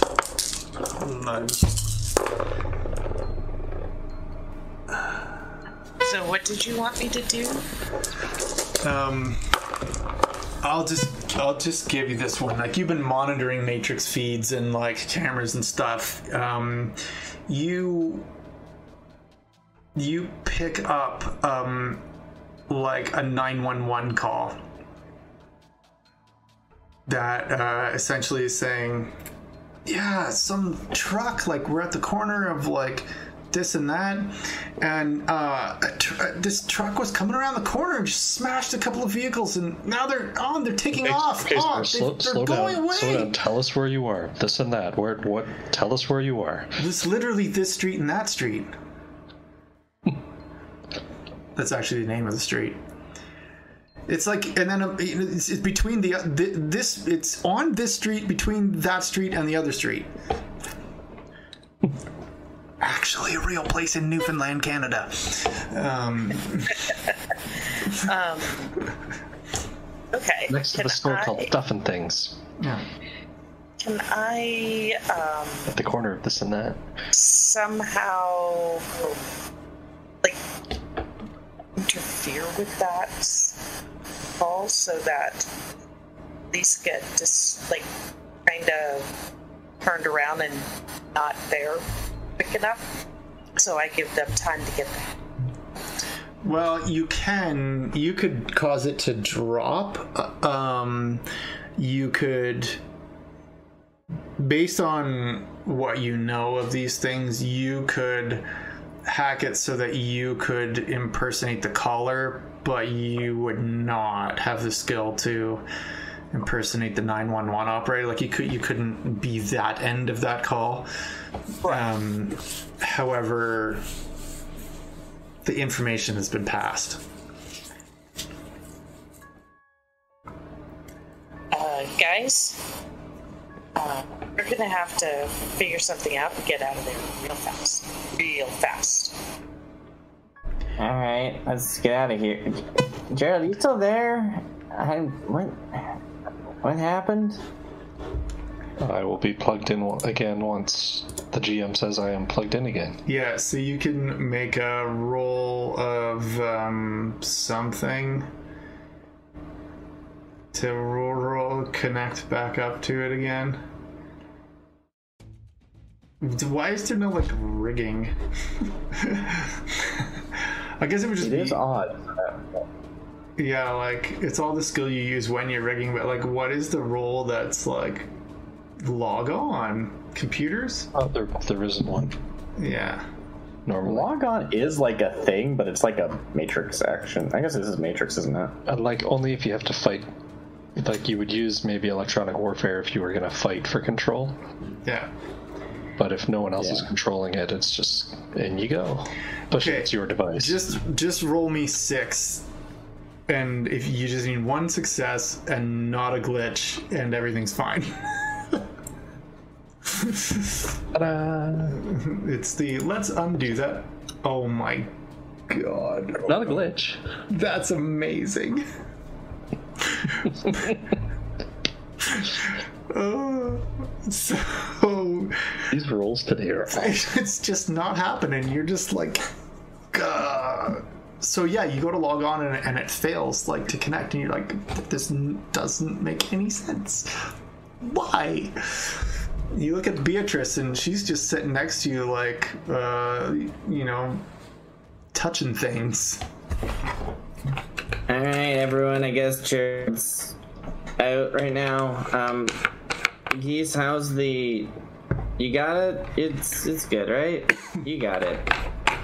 So, what did you want me to do? Um, I'll just I'll just give you this one. Like you've been monitoring Matrix feeds and like cameras and stuff. Um, you you pick up um, like a nine one one call that uh, essentially is saying, yeah, some truck like we're at the corner of like this and that, and uh, tr- uh, this truck was coming around the corner and just smashed a couple of vehicles, and now they're on. They're taking off. Okay, oh, slow, they, are slow going down. away. Slow down. Tell us where you are. This and that. Where? What? Tell us where you are. It's literally this street and that street. That's actually the name of the street. It's like, and then uh, it's, it's between the, the this. It's on this street between that street and the other street. Actually, a real place in Newfoundland, Canada. Um, Um, okay. Next to can the store I, called Stuff and Things, yeah. Can I um, at the corner of this and that. somehow like interfere with that call so that these get just like kind of turned around and not there enough? So I give them time to get there. Well, you can. You could cause it to drop. Uh, Um, you could, based on what you know of these things, you could hack it so that you could impersonate the caller, but you would not have the skill to impersonate the 911 operator like you could you couldn't be that end of that call um, however the information has been passed. Uh, guys, uh, we're gonna have to figure something out and get out of there real fast. Real fast. All right, let's get out of here. Gerald, you still there? I what? What happened? I will be plugged in again once the GM says I am plugged in again. Yeah, so you can make a roll of um, something to roll, roll, connect back up to it again. Why is there no like rigging? I guess it would just It be is odd. yeah, like it's all the skill you use when you're rigging, but like, what is the role that's like log on computers? Oh, there, there isn't one Yeah. normally. Log on is like a thing, but it's like a matrix action. I guess this is matrix, isn't it? Uh, like only if you have to fight. Like you would use maybe electronic warfare if you were going to fight for control. Yeah. But if no one else is controlling it, it's just in you go. Especially if Okay, it's your device. Just just roll me six, and if you just need one success and not a glitch, and everything's fine. Ta-da! it's the let's undo that Oh my god. Not a glitch. That's amazing. Uh, so These rolls today are it's just not happening. You're just like, Gah. so yeah, you go to log on and, and it fails like to connect, and you're like, this n- doesn't make any sense. Why? You look at Beatrice, and she's just sitting next to you, like, uh, you know, touching things. All right, everyone. I guess Jared's out right now. Um, Geese, how's the? You got it. It's it's good, right? You got it.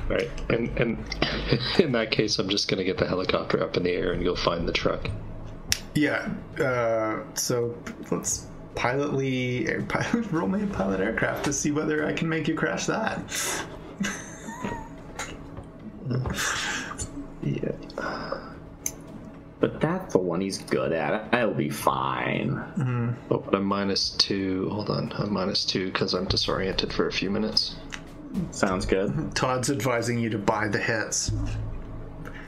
Right. And and in that case, I'm just gonna get the helicopter up in the air and go find the truck. Yeah. Uh, so let's pilotly air, pilot, roll me a pilot aircraft to see whether I can make you crash that. Yeah. But that's the one he's good at. I'll be fine. Mm-hmm. Oh, but I'm minus two. Hold on, I'm minus two because I'm disoriented for a few minutes. Sounds good. Todd's advising you to buy the hits.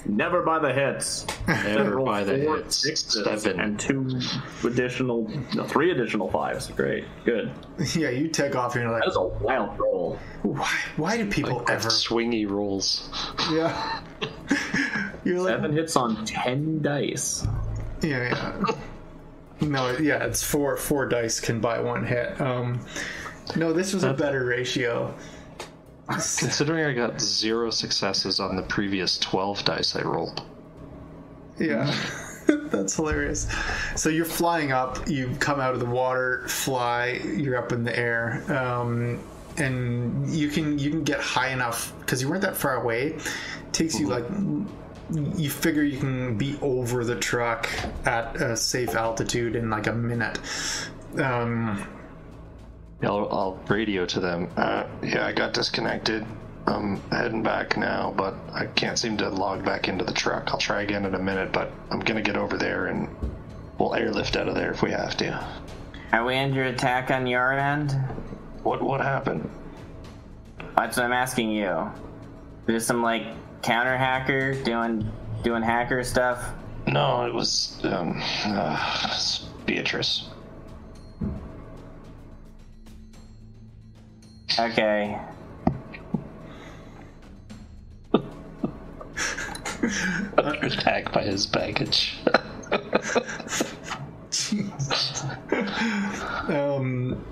Never buy the hits. Never Roll buy the four hits. sixes Seven. and two additional, no, three additional fives. Great, good. Yeah, you take off and you're like, That is a wild roll. why? Why do people ever? Swingy rolls. Yeah. you're like, Seven hits on ten dice. yeah, yeah. No, yeah, it's four. Four dice can buy one hit. Um, no, this was a better ratio. Considering I got zero successes on the previous 12 dice I rolled. Yeah. That's hilarious. So you're flying up, you come out of the water, fly, you're up in the air. Um, and you can you can get high enough because you weren't that far away. It takes you like you figure you can be over the truck at a safe altitude in like a minute. Um, I'll, I'll radio to them. Uh, yeah, I got disconnected. I'm heading back now, but I can't seem to log back into the truck. I'll try again in a minute, but I'm gonna get over there and we'll airlift out of there if we have to. Are we under attack on your end? What what happened? That's what I'm asking you. There's some like counter hacker doing doing hacker stuff. No, it was um, uh, Beatrice. Okay. Under attack by his baggage. um,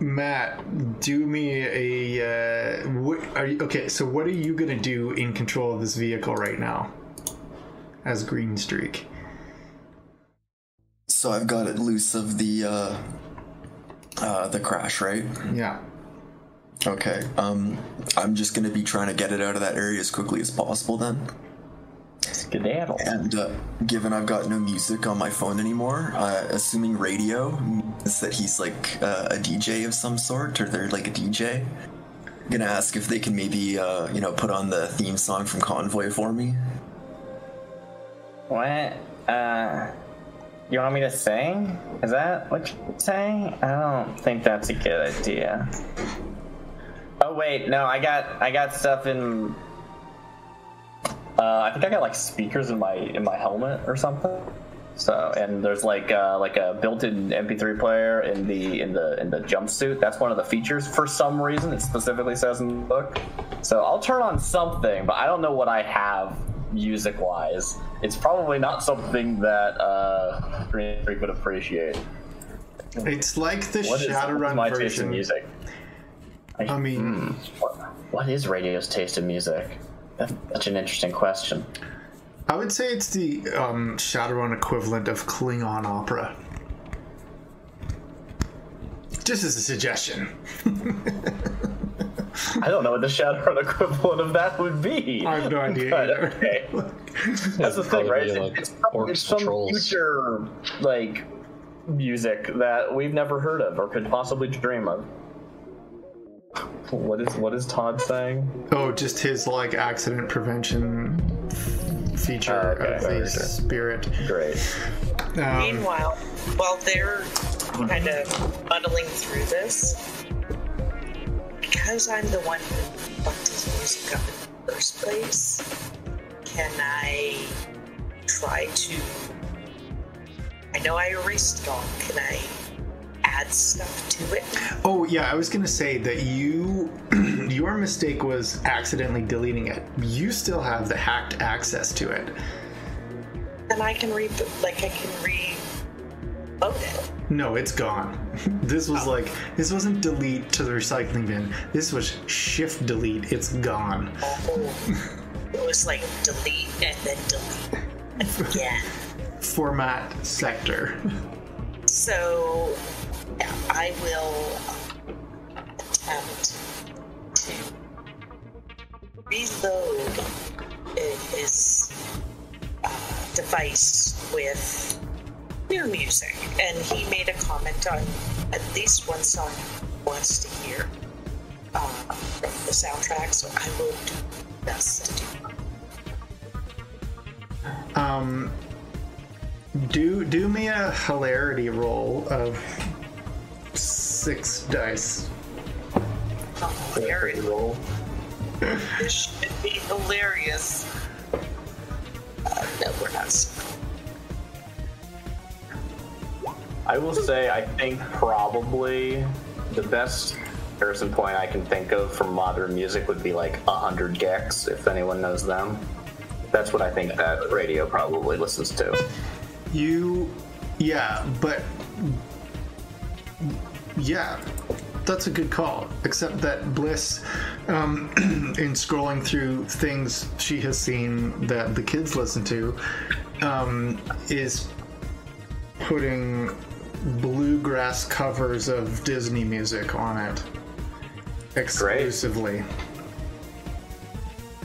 Matt, do me a. Uh, what are you okay? So what are you gonna do in control of this vehicle right now? As Green Streak. So I've got it loose of the uh, uh, the crash, right? Yeah. Okay. Um, I'm just gonna be trying to get it out of that area as quickly as possible then. Skedaddle. And uh, given I've got no music on my phone anymore, uh, assuming radio means that he's like uh, a DJ of some sort, or they're like a DJ. I'm gonna ask if they can maybe, uh, you know, put on the theme song from Convoy for me. What? Uh, you want me to sing? Is that what you're saying? I don't think that's a good idea. Oh wait, no, I got I got stuff in. Uh, I think I got like speakers in my in my helmet or something. So and there's like uh, like a built-in MP3 player in the in the in the jumpsuit. That's one of the features for some reason. It specifically says in the book. So I'll turn on something, but I don't know what I have music-wise. It's probably not something that uh, Green Freak would appreciate. It's like the What what is Shadowrun my taste in version. music? I mean, Hmm. What, what is radio's taste in music? That's such an interesting question. I would say it's the um, Shadowrun equivalent of Klingon opera. Just as a suggestion. I don't know what the Shadowrun equivalent of that would be. I have no idea But, either. okay. That's the thing, right? be like it's, probably- it's some orchestral. future like music that we've never heard of or could possibly dream of. What is what is Todd saying? Oh, just his like accident prevention feature Oh, okay. of the Very spirit. Great. Um, Meanwhile, while they're kind of muddling through this, because I'm the one who fucked his music up in the first place, can I try to? I know I erased it all. Can I add stuff to it? Oh yeah, I was gonna say that you your mistake was accidentally deleting it. You still have the hacked access to it. Then I can re like I can reload it. No, it's gone. This was like this wasn't delete to the recycling bin. This was shift delete. It's gone. Oh, it was like delete and then delete again. Format sector. So yeah, I will attempt to reload his uh, device with new music. And he made a comment on at least one song he wants to hear uh, from the soundtrack, so I will do my best Um, do do me a hilarity roll of six dice. Hilarity roll. This should be hilarious. Uh, no, we're not. I will say, I think probably the best comparison point I can think of for modern music would be like 100 gecs, if anyone knows them. That's what I think that radio probably listens to. You, yeah, but yeah, that's a good call. Except that Bliss, um, in scrolling through things she has seen that the kids listen to, um, is putting bluegrass covers of Disney music on it exclusively.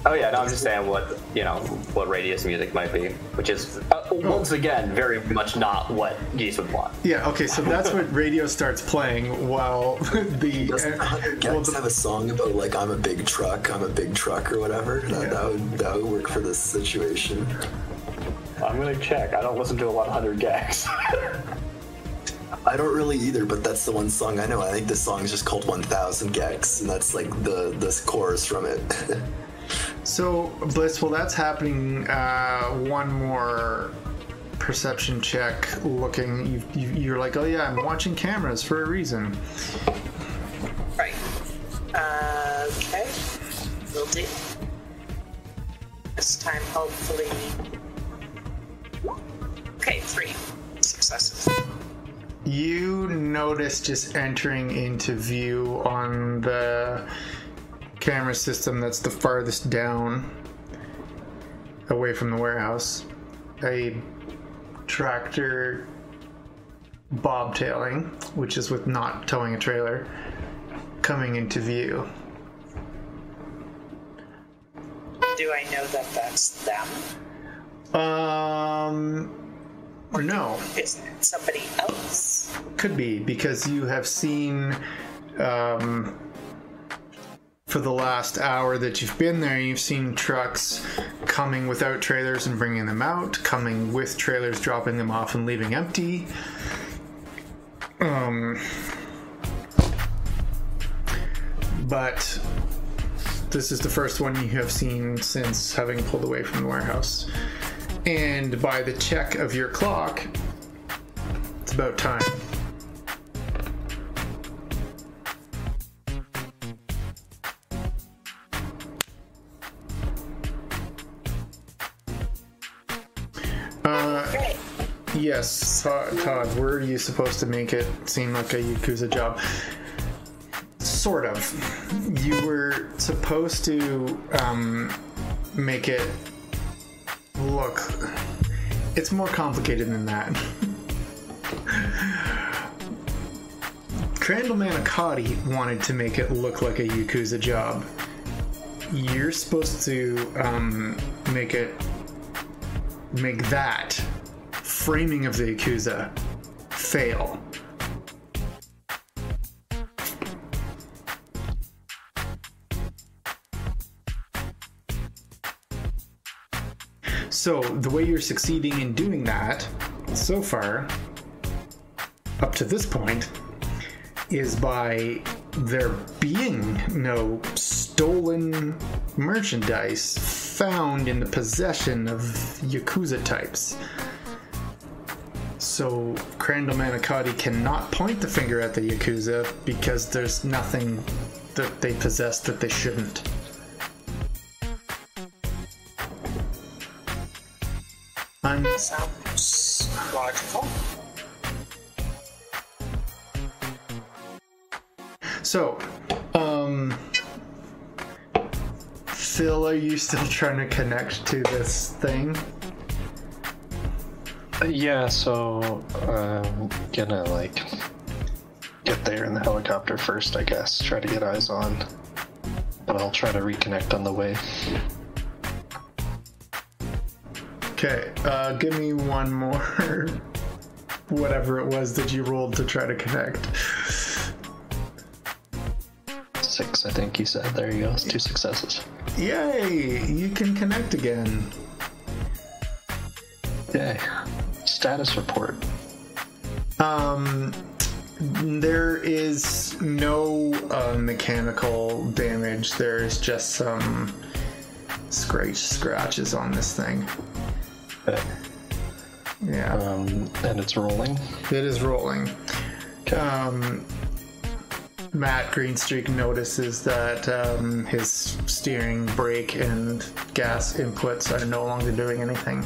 Oh yeah, no, I'm just saying what you know what radius music might be, which is uh, once again very much not what Geese would want. Yeah, okay, so that's what radio starts playing while the Doesn't uh, 100 well, the- have a song about like I'm a big truck, I'm a big truck or whatever? That, that would that would work for this situation. I'm gonna check. I don't listen to a lot of hundred gecs. I don't really either, but that's the one song I know. I think this song is just called 1000 gecs, and that's like the this chorus from it. So, Blissful, that's happening, uh, one more perception check looking. You, you, you're like, oh yeah, I'm watching cameras for a reason. Right. Uh, okay. Will do. This time, hopefully. Okay, three successes. You notice just entering into view on the camera system that's the farthest down away from the warehouse a tractor bobtailing, which is with not towing a trailer, coming into view. Do I know that that's them? Um, no. Is it somebody else? Could be because you have seen um, for the last hour that you've been there, you've seen trucks coming without trailers and bringing them out, coming with trailers, dropping them off and leaving empty. Um, but this is the first one you have seen since having pulled away from the warehouse. And by the check of your clock, it's about time. Uh, yes, Todd, were you supposed to make it seem like a Yakuza job? Sort of. You were supposed to um, make it look. It's more complicated than that. Crandall Manicotti wanted to make it look like a Yakuza job. You're supposed to um, make it make that framing of the Yakuza fail. So, the way you're succeeding in doing that so far, up to this point, is by there being no stolen merchandise found in the possession of Yakuza types. So Crandall Manicotti cannot point the finger at the Yakuza because there's nothing that they possess that they shouldn't. I'm Sounds logical. So, um, Phil, are you still trying to connect to this thing? Yeah, so I'm gonna like get there in the helicopter first, I guess. Try to get eyes on, but I'll try to reconnect on the way. Okay, uh, give me one more. Whatever it was that you rolled to try to connect. Six, I think you said. There you go. It's two successes. Yay! You can connect again. Yay. Status report. Um, there is no uh, mechanical damage. There is just some scratch scratches on this thing. Yeah. Um, and it's rolling. It is rolling. Um, Matt Greenstreak notices that um, his steering, brake, and gas inputs are no longer doing anything.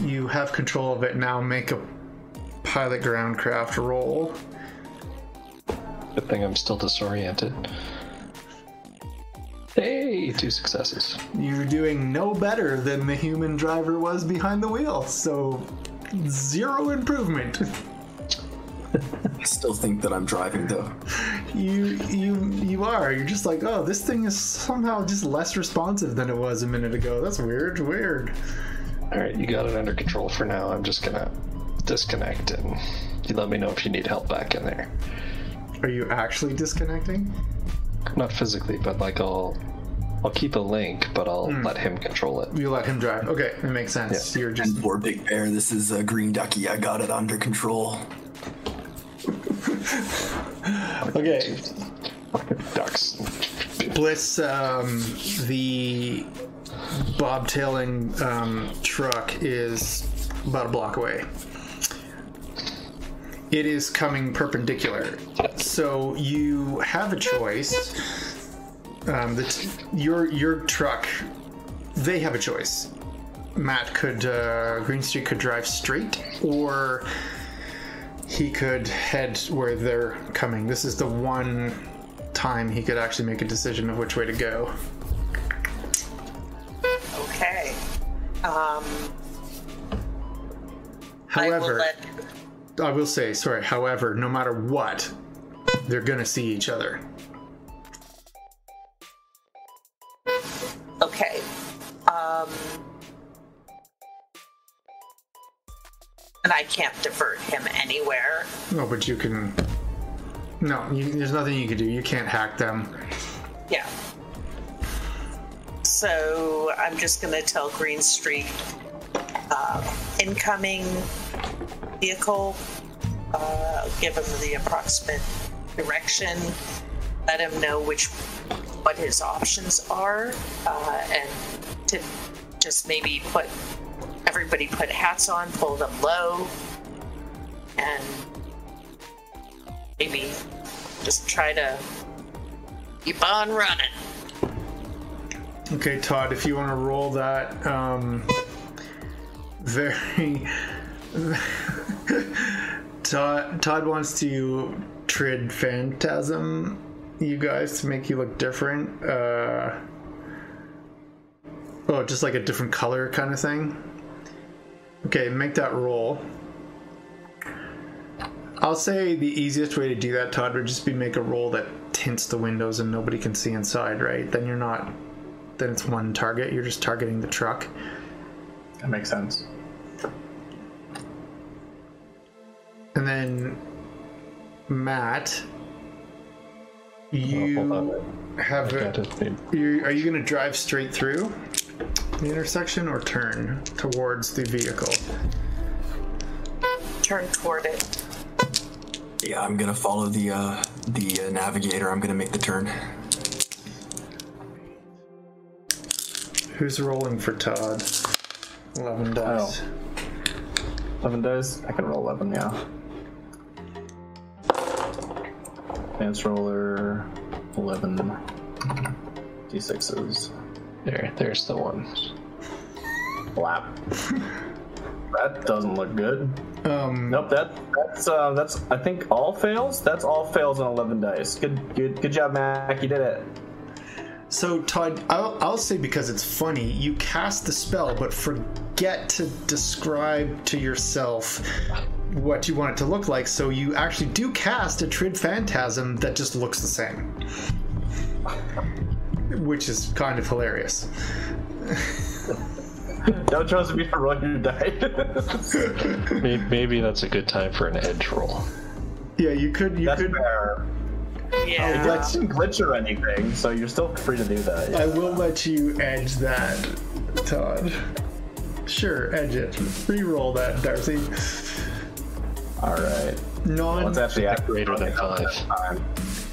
You have control of it now. Make a pilot groundcraft roll. Good thing I'm still disoriented. Hey, two successes. You're doing no better than the human driver was behind the wheel, so zero improvement. I still think that I'm driving though. You you you are. You're just like, oh, this thing is somehow just less responsive than it was a minute ago. That's weird. Weird. All right, you got it under control for now. I'm just gonna disconnect and you let me know if you need help back in there. Are you actually disconnecting? Not physically, but like I'll I'll keep a link, but I'll Hmm. let him control it. You let him drive. Okay, that makes sense. You're just And poor Big Bear, this is a green ducky. I got it under control. okay. Ducks. Bliss, um, the bobtailing um, truck is about a block away. It is coming perpendicular, so you have a choice. Um, the t- your your truck, they have a choice. Matt could uh, Green Streak could drive straight, or he could head where they're coming. This is the one time he could actually make a decision of which way to go. Okay. Um, I will However, let. I will say, sorry, however, no matter what, they're gonna see each other. Okay. Um, and I can't divert him anywhere. No, but you can. No, you, there's nothing you can do. You can't hack them. Yeah. So I'm just gonna tell Green Streak uh, incoming vehicle. Uh, give him the approximate direction. Let him know which what his options are, uh, and to just maybe put everybody put hats on, pull them low, and maybe just try to keep on running. Okay, Todd, if you want to roll that, um, very. Todd, Todd wants to trid phantasm you guys to make you look different. Uh, oh, just like a different color kind of thing. Okay, make that roll. I'll say the easiest way to do that, Todd, would just be make a roll that tints the windows and nobody can see inside, right? Then you're not then it's one target. You're just targeting the truck. That makes sense. And then Matt. You have I a, got it, babe. you are you going to drive straight through the intersection or turn towards the vehicle? Turn toward it. Yeah, I'm gonna follow the uh, the uh, navigator. I'm gonna make the turn. Who's rolling for Todd? 11 dice. 11 dice? I can roll 11, yeah. Advance roller, 11 d6s. There, there's the one. Flap. that doesn't look good. Um, Nope, that that's uh, that's I think all fails. That's all fails on 11 dice. Good, good, good job, Mac. You did it. So, Todd, I'll, I'll say because it's funny, you cast the spell, but forget to describe to yourself what you want it to look like. So, you actually do cast a Trid Phantasm that just looks the same, which is kind of hilarious. Don't trust me to roll your dice. Maybe, maybe that's a good time for an edge roll. Yeah, you could. You That's could. fair. It Yeah. doesn't glitch or anything, so you're still free to do that. yeah. I will let you edge that, Todd. Sure, edge it. Reroll that, Darcy. All right. Non. Let's actually add Greater than five. time.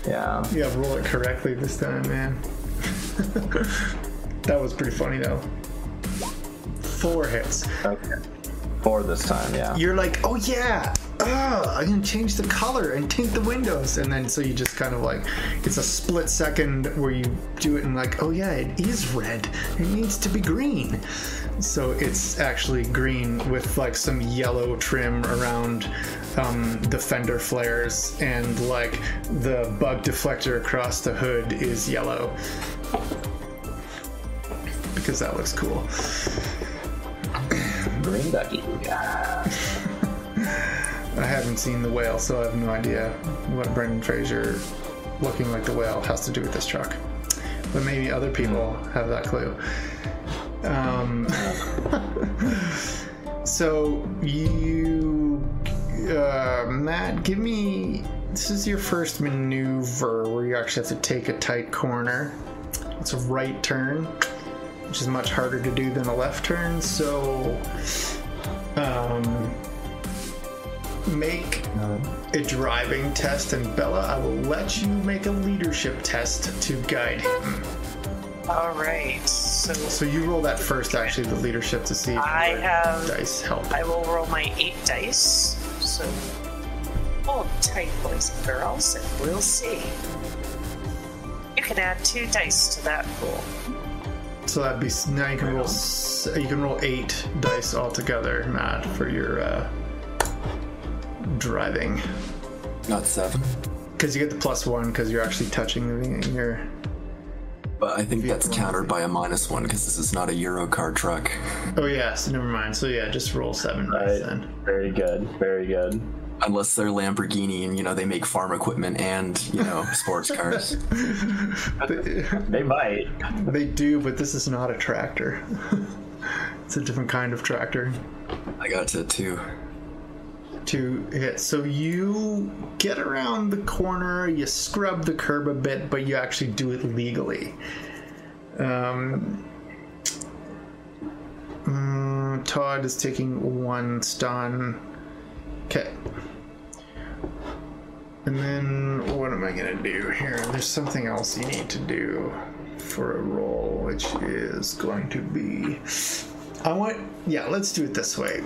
Yeah. Yeah, roll it correctly this time, man. that was pretty funny though. Four hits. Okay. Four this time. Yeah. You're like, oh yeah, oh, I'm gonna change the color and tint the windows, and then so you just kind of like, it's a split second where you do it and like, oh yeah, it is red. It needs to be green. So it's actually green with like some yellow trim around um, the fender flares, and like the bug deflector across the hood is yellow because that looks cool. Green Ducky. I haven't seen the whale, so I have no idea what Brendan Fraser looking like the whale has to do with this truck. But maybe other people have that clue. Um, so you, uh, Matt, give me. This is your first maneuver where you actually have to take a tight corner. It's a right turn, which is much harder to do than a left turn. So, um, make a driving test, and Bella, I will let you make a leadership test to guide him. All right. So So you roll that first, actually, the leadership to see if I have- dice help. I will roll my eight dice. So hold tight, boys and girls, and we'll see. You can add two dice to that pool. So that'd be now you can roll you can roll eight dice altogether, Matt, for your uh, driving. Not seven, Because you get the plus one because you're actually touching the, your. But I think that's countered by a minus one because this is not a Eurocar truck. Oh yes, never mind. So yeah, just roll seven dice Right. then. Very good. Very good. Unless they're Lamborghini and you know they make farm equipment and you know sports cars. They might. They do, but this is not a tractor. it's a different kind of tractor. I got to two. To hit. So you get around the corner, you scrub the curb a bit, but you actually do it legally. Um, mm, Todd is taking one stun. Okay. And then what am I gonna do here? There's something else you need to do for a roll, which is going to be. I want. Yeah, let's do it this way.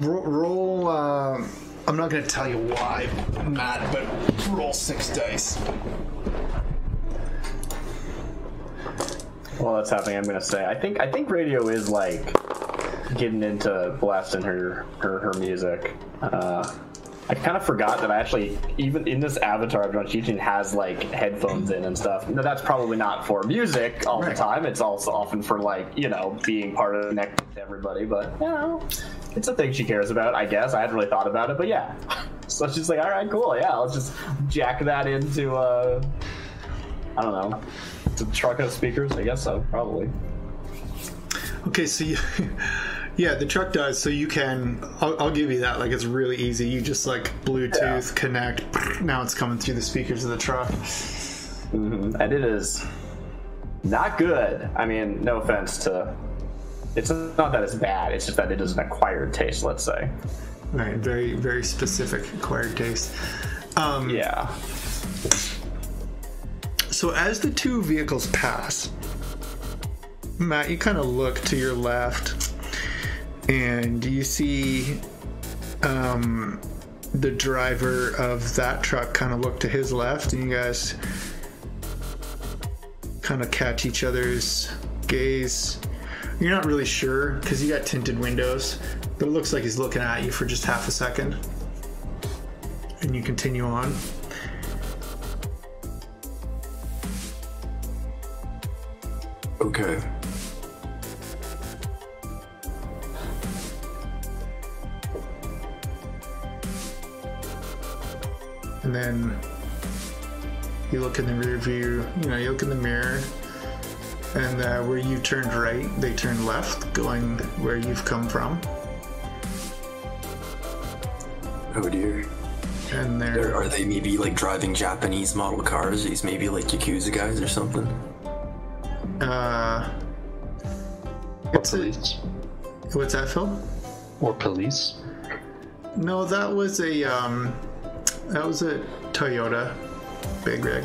Roll. roll uh, I'm not going to tell you why, Matt, but roll six dice. While that's happening, I'm gonna say I think I think radio is like getting into blasting her her, her music. Uh, I kind of forgot that I actually even in this avatar I've drawn teaching has like headphones in and stuff. Now, that's probably not for music all Right. the time. It's also often for like you know being part of the connect to everybody. But you know, it's a thing she cares about. I guess I hadn't really thought about it, but yeah. So she's like, all right, cool, yeah. Let's just jack that into uh, I don't know, to truck of speakers. I guess so, probably. Okay, so you, yeah, the truck does. So you can. I'll, I'll give you that. Like it's really easy. You just like Bluetooth connect. Now it's coming through the speakers of the truck. and it is not good. I mean, no offense to. It's not that it's bad. It's just that it is an acquired taste. Let's say. Right, very very specific acquired taste. Um, Yeah. So as the two vehicles pass, Matt, you kind of look to your left, and you see um, the driver of that truck kind of look to his left, and you guys kind of catch each other's gaze. You're not really sure because you got tinted windows, but it looks like he's looking at you for just half a second, and you continue on. Okay. and then you look in the rear view you know you look in the mirror and uh, where you turned right they turned left going where you've come from Oh dear. and Are, they're are they maybe like driving Japanese model cars? These maybe like Yakuza guys or something? uh Or it's a, police. what's that phil Or police. no that was a um that was a toyota big rig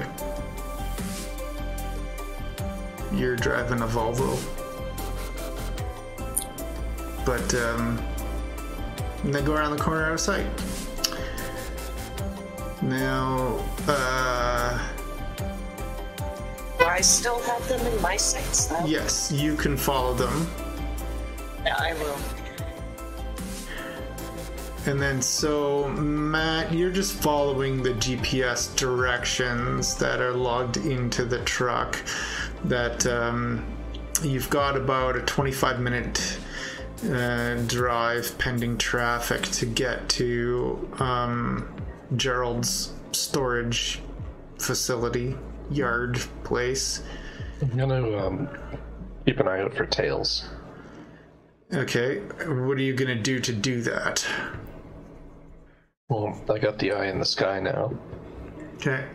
you're driving a volvo but um and they go around the corner out of sight now uh I still have them in my sights though? yes you can follow them Yeah, I will. And then, so Matt, you're just following the GPS directions that are logged into the truck. That um, you've got about a 25 minute uh, drive pending traffic to get to um, Gerald's storage facility, yard place. I'm gonna um, keep an eye out for tails. Okay, what are you gonna do to do that? Well, I got the eye in the sky now. Okay.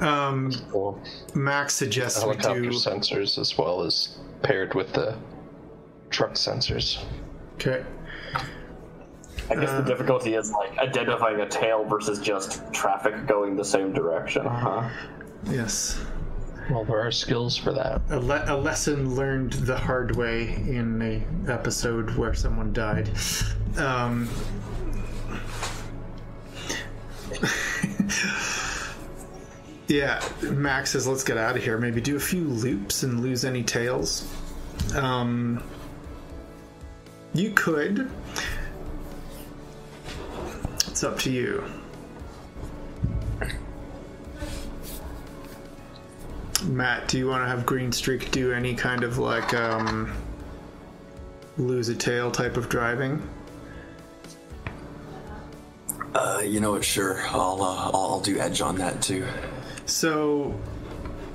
Um, Well, Max suggests we helicopter do. sensors as well as paired with the truck sensors. Okay. I guess the difficulty is like identifying a tail versus just traffic going the same direction. Huh? Yes. Well, there are skills for that. A, le- a lesson learned the hard way in a episode where someone died. Um, yeah, Max says, let's get out of here. Maybe do a few loops and lose any tails. Um, you could. It's up to you. Matt, do you want to have Green Streak do any kind of like um, lose a tail type of driving? Uh, you know what? Sure, I'll uh, I'll, I'll do edge on that too. So,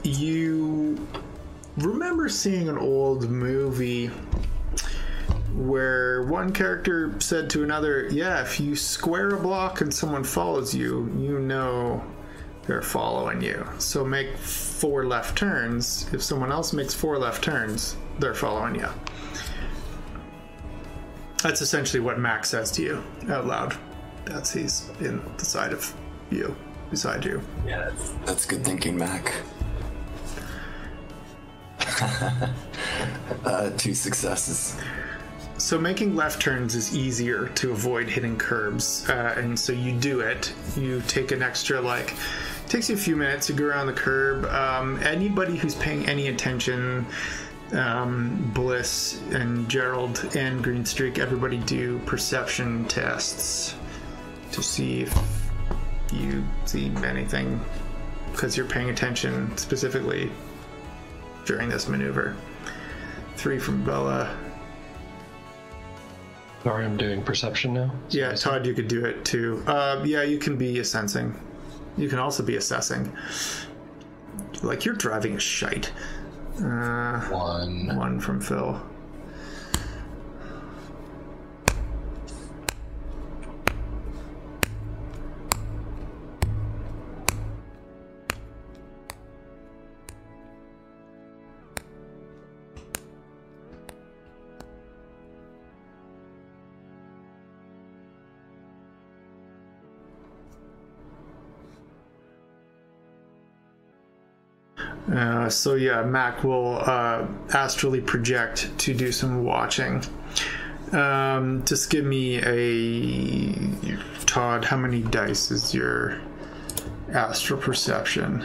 you remember seeing an old movie where one character said to another, Yeah, if you square a block and someone follows you, you know they're following you. So make four left turns. If someone else makes four left turns, they're following you. That's essentially what Max says to you out loud. That's he's in the side of you, beside you. Yeah, that's, that's good thinking, Mac. uh, two successes. So making left turns is easier to avoid hitting curbs, uh, and so you do it. You take an extra like takes you a few minutes to go around the curb. Um, anybody who's paying any attention, um, Bliss and Gerald and Green Streak, everybody do perception tests to see if you see anything because you're paying attention specifically during this maneuver. Three from Bella. Sorry, I'm doing perception now. Yeah, Todd, you could do it too. Uh, yeah, you can be a sensing. You can also be assessing. Like you're driving a shite. Uh, One. one from Phil. Uh, so yeah, Mac will uh, astrally project to do some watching. Um, just give me a Todd. How many dice is your astral perception?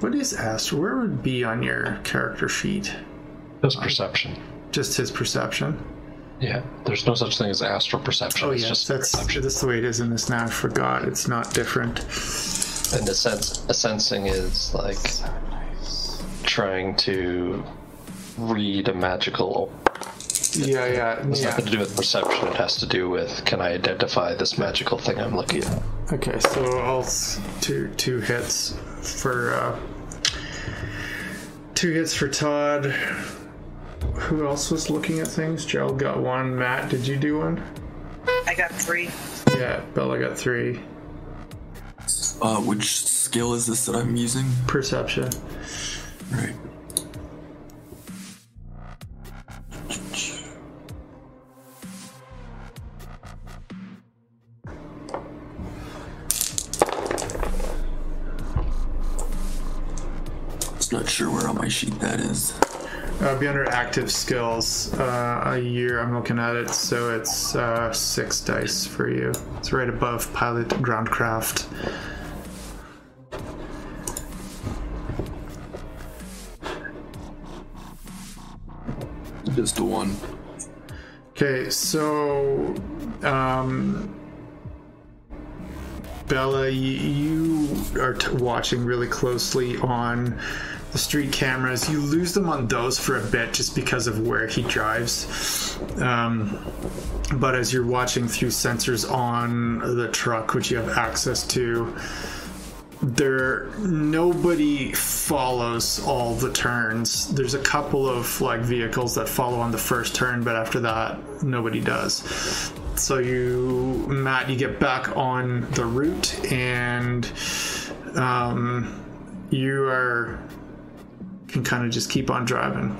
What is astral? Where would it be on your character sheet? Just perception. Just his perception. Yeah, there's no such thing as astral perception. Oh yes, that's perception. that's the way it is in this now. I forgot. It's not different. And the sense, a sensing is like trying to read a magical. Yeah, yeah, It's yeah. nothing to do with perception. It has to do with can I identify this magical thing I'm looking at. Okay, so I'll two two hits for uh, two hits for Todd. Who else was looking at things? Gerald got one. Matt, did you do one? I got three. Yeah, Bella got three. Uh, which skill is this that I'm using? Perception. Right. Just not sure where on my sheet that is. Uh, be under active skills. Uh, a year. I'm looking at it, so it's uh, six dice for you. It's right above pilot groundcraft. Just a one. Okay, so um, Bella, you, are watching really closely on the street cameras. You lose them on those for a bit just because of where he drives. Um, but as you're watching through sensors on the truck, which you have access to, there nobody follows all the turns. There's a couple of like vehicles that follow on the first turn but after that nobody does. So you matt you get back on the route and um, you are can kind of just keep on driving.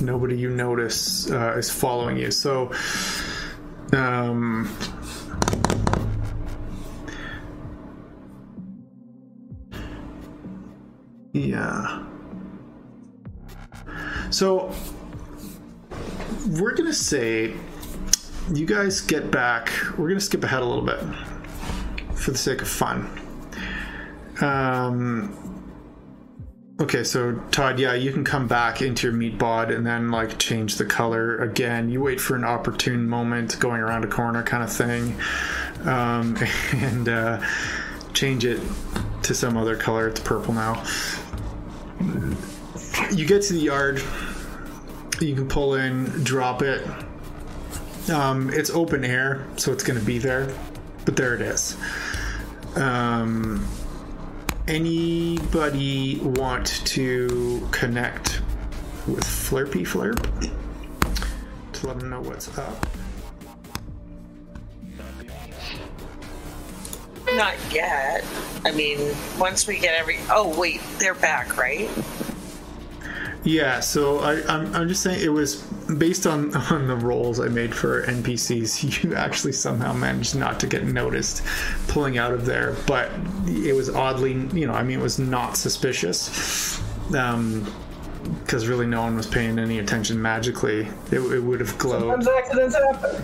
Nobody you notice uh, is following you. So um, Yeah. So we're gonna say you guys get back. We're gonna skip ahead a little bit for the sake of fun. Um. Okay, so Todd, yeah, you can come back into your meat bod and then like change the color again. You wait for an opportune moment, going around a corner kind of thing, um, and uh, change it to some other color. It's purple now. You get to the yard. You can pull in, drop it. Um, it's open air, so it's going to be there, but there it is. Um, anybody want to connect with Flirpy Flirp to let them know what's up? Not yet. I mean, once we get every. Oh, wait, they're back, right? Yeah, so I, I'm, I'm just saying it was based on, on the roles I made for NPCs. You actually somehow managed not to get noticed pulling out of there, but it was oddly, you know, I mean, it was not suspicious. Um, because really no one was paying any attention magically. It, it would have glowed. Sometimes accidents happen.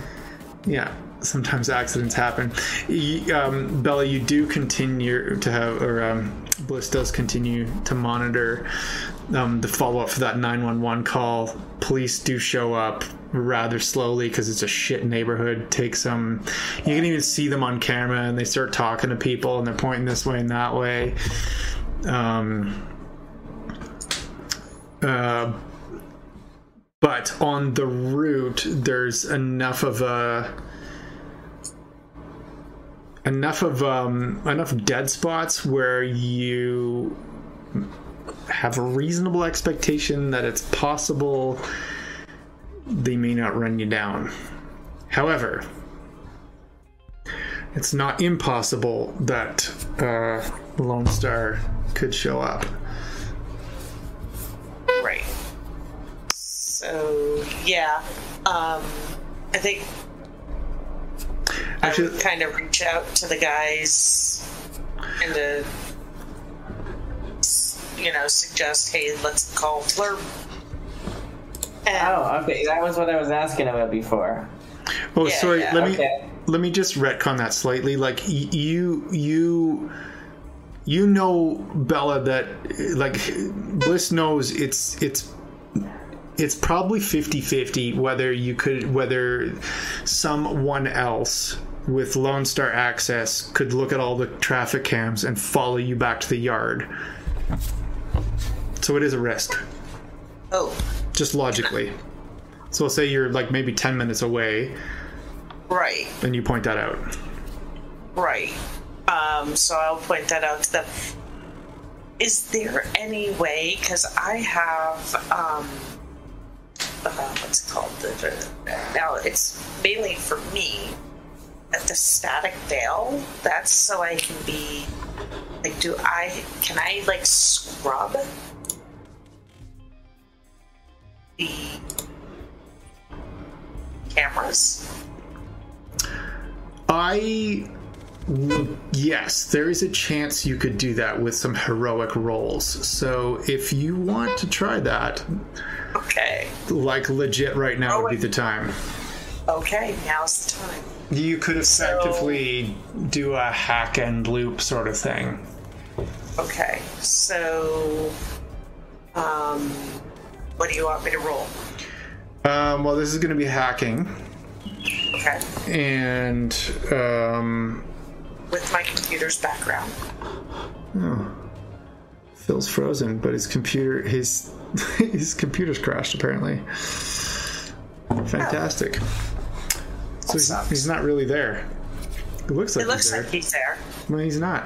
Yeah, sometimes accidents happen. Y- Um, Bella, you do continue to have, or um, Bliss does continue to monitor um, the follow up for that 911 call. Police do show up rather slowly because it's a shit neighborhood. Take some, you can even see them on camera and they start talking to people and they're pointing this way and that way. Um, uh, but on the route, there's enough of a enough of um, enough dead spots where you have a reasonable expectation that it's possible they may not run you down. However, it's not impossible that uh, Lone Star could show up. Right. So, yeah. Um, I think I would kind of reach out to the guys and to, you know, suggest, hey, let's call Flurp. Oh, okay. That was what I was asking about before. Oh, Yeah, sorry. yeah, let me okay. let me just retcon that slightly. Like y- you you you know Bella that like Bliss knows it's it's it's probably 50-50 whether you could whether someone else with Lone Star access could look at all the traffic cams and follow you back to the yard. So it is a risk, oh, just logically. So say you're like maybe 10 minutes away right, and you point that out. right. Um, so I'll point that out to them. Is there any way? Because I have, um, uh, what's called? The, the, now it's mainly for me. At the static veil, that's so I can be like, do I can I like scrub the cameras? I yes, there is a chance you could do that with some heroic rolls. So if you want to try that, Okay, like legit right now would be the time. okay, now's the time. You could effectively do a hack and loop sort of thing. Okay, so um, what do you want me to roll? Um, well, this is going to be hacking, Okay, and um, with my computer's background. Phil's frozen, but his computer his his computer's crashed apparently. Fantastic. So he's, he's not really there. It looks like It looks he's there. like he's there. Well, he's not.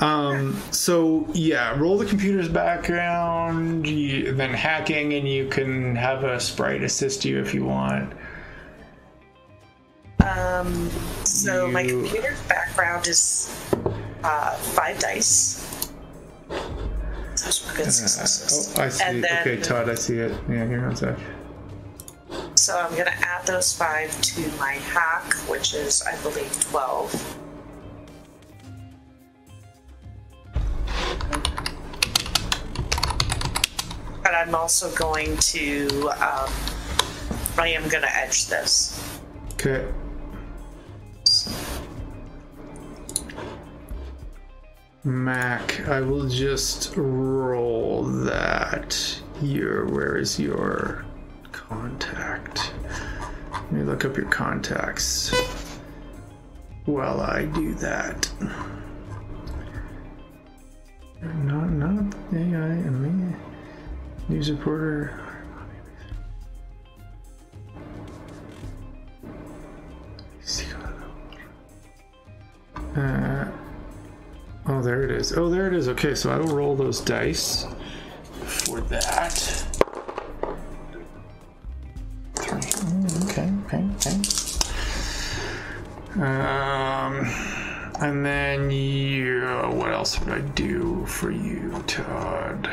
Um, so yeah, roll the computer's background, you, then hacking, and you can have a sprite assist you if you want. Um, so my You- computer's background is uh, five dice. Oh, I see. And then, okay, Todd, I see it. Yeah, here on sec. So I'm gonna add those five to my hack, which is I believe twelve. But I'm also going to, um, I am gonna edge this. Okay. Mac, I will just roll that. Your where is your contact? Let me look up your contacts while I do that. Not not AI and me. News reporter. Uh, oh, there it is. Oh, there it is. Okay, so I will roll those dice for that. Three. Okay, okay, okay. Um, and then you. What else would I do for you, Todd?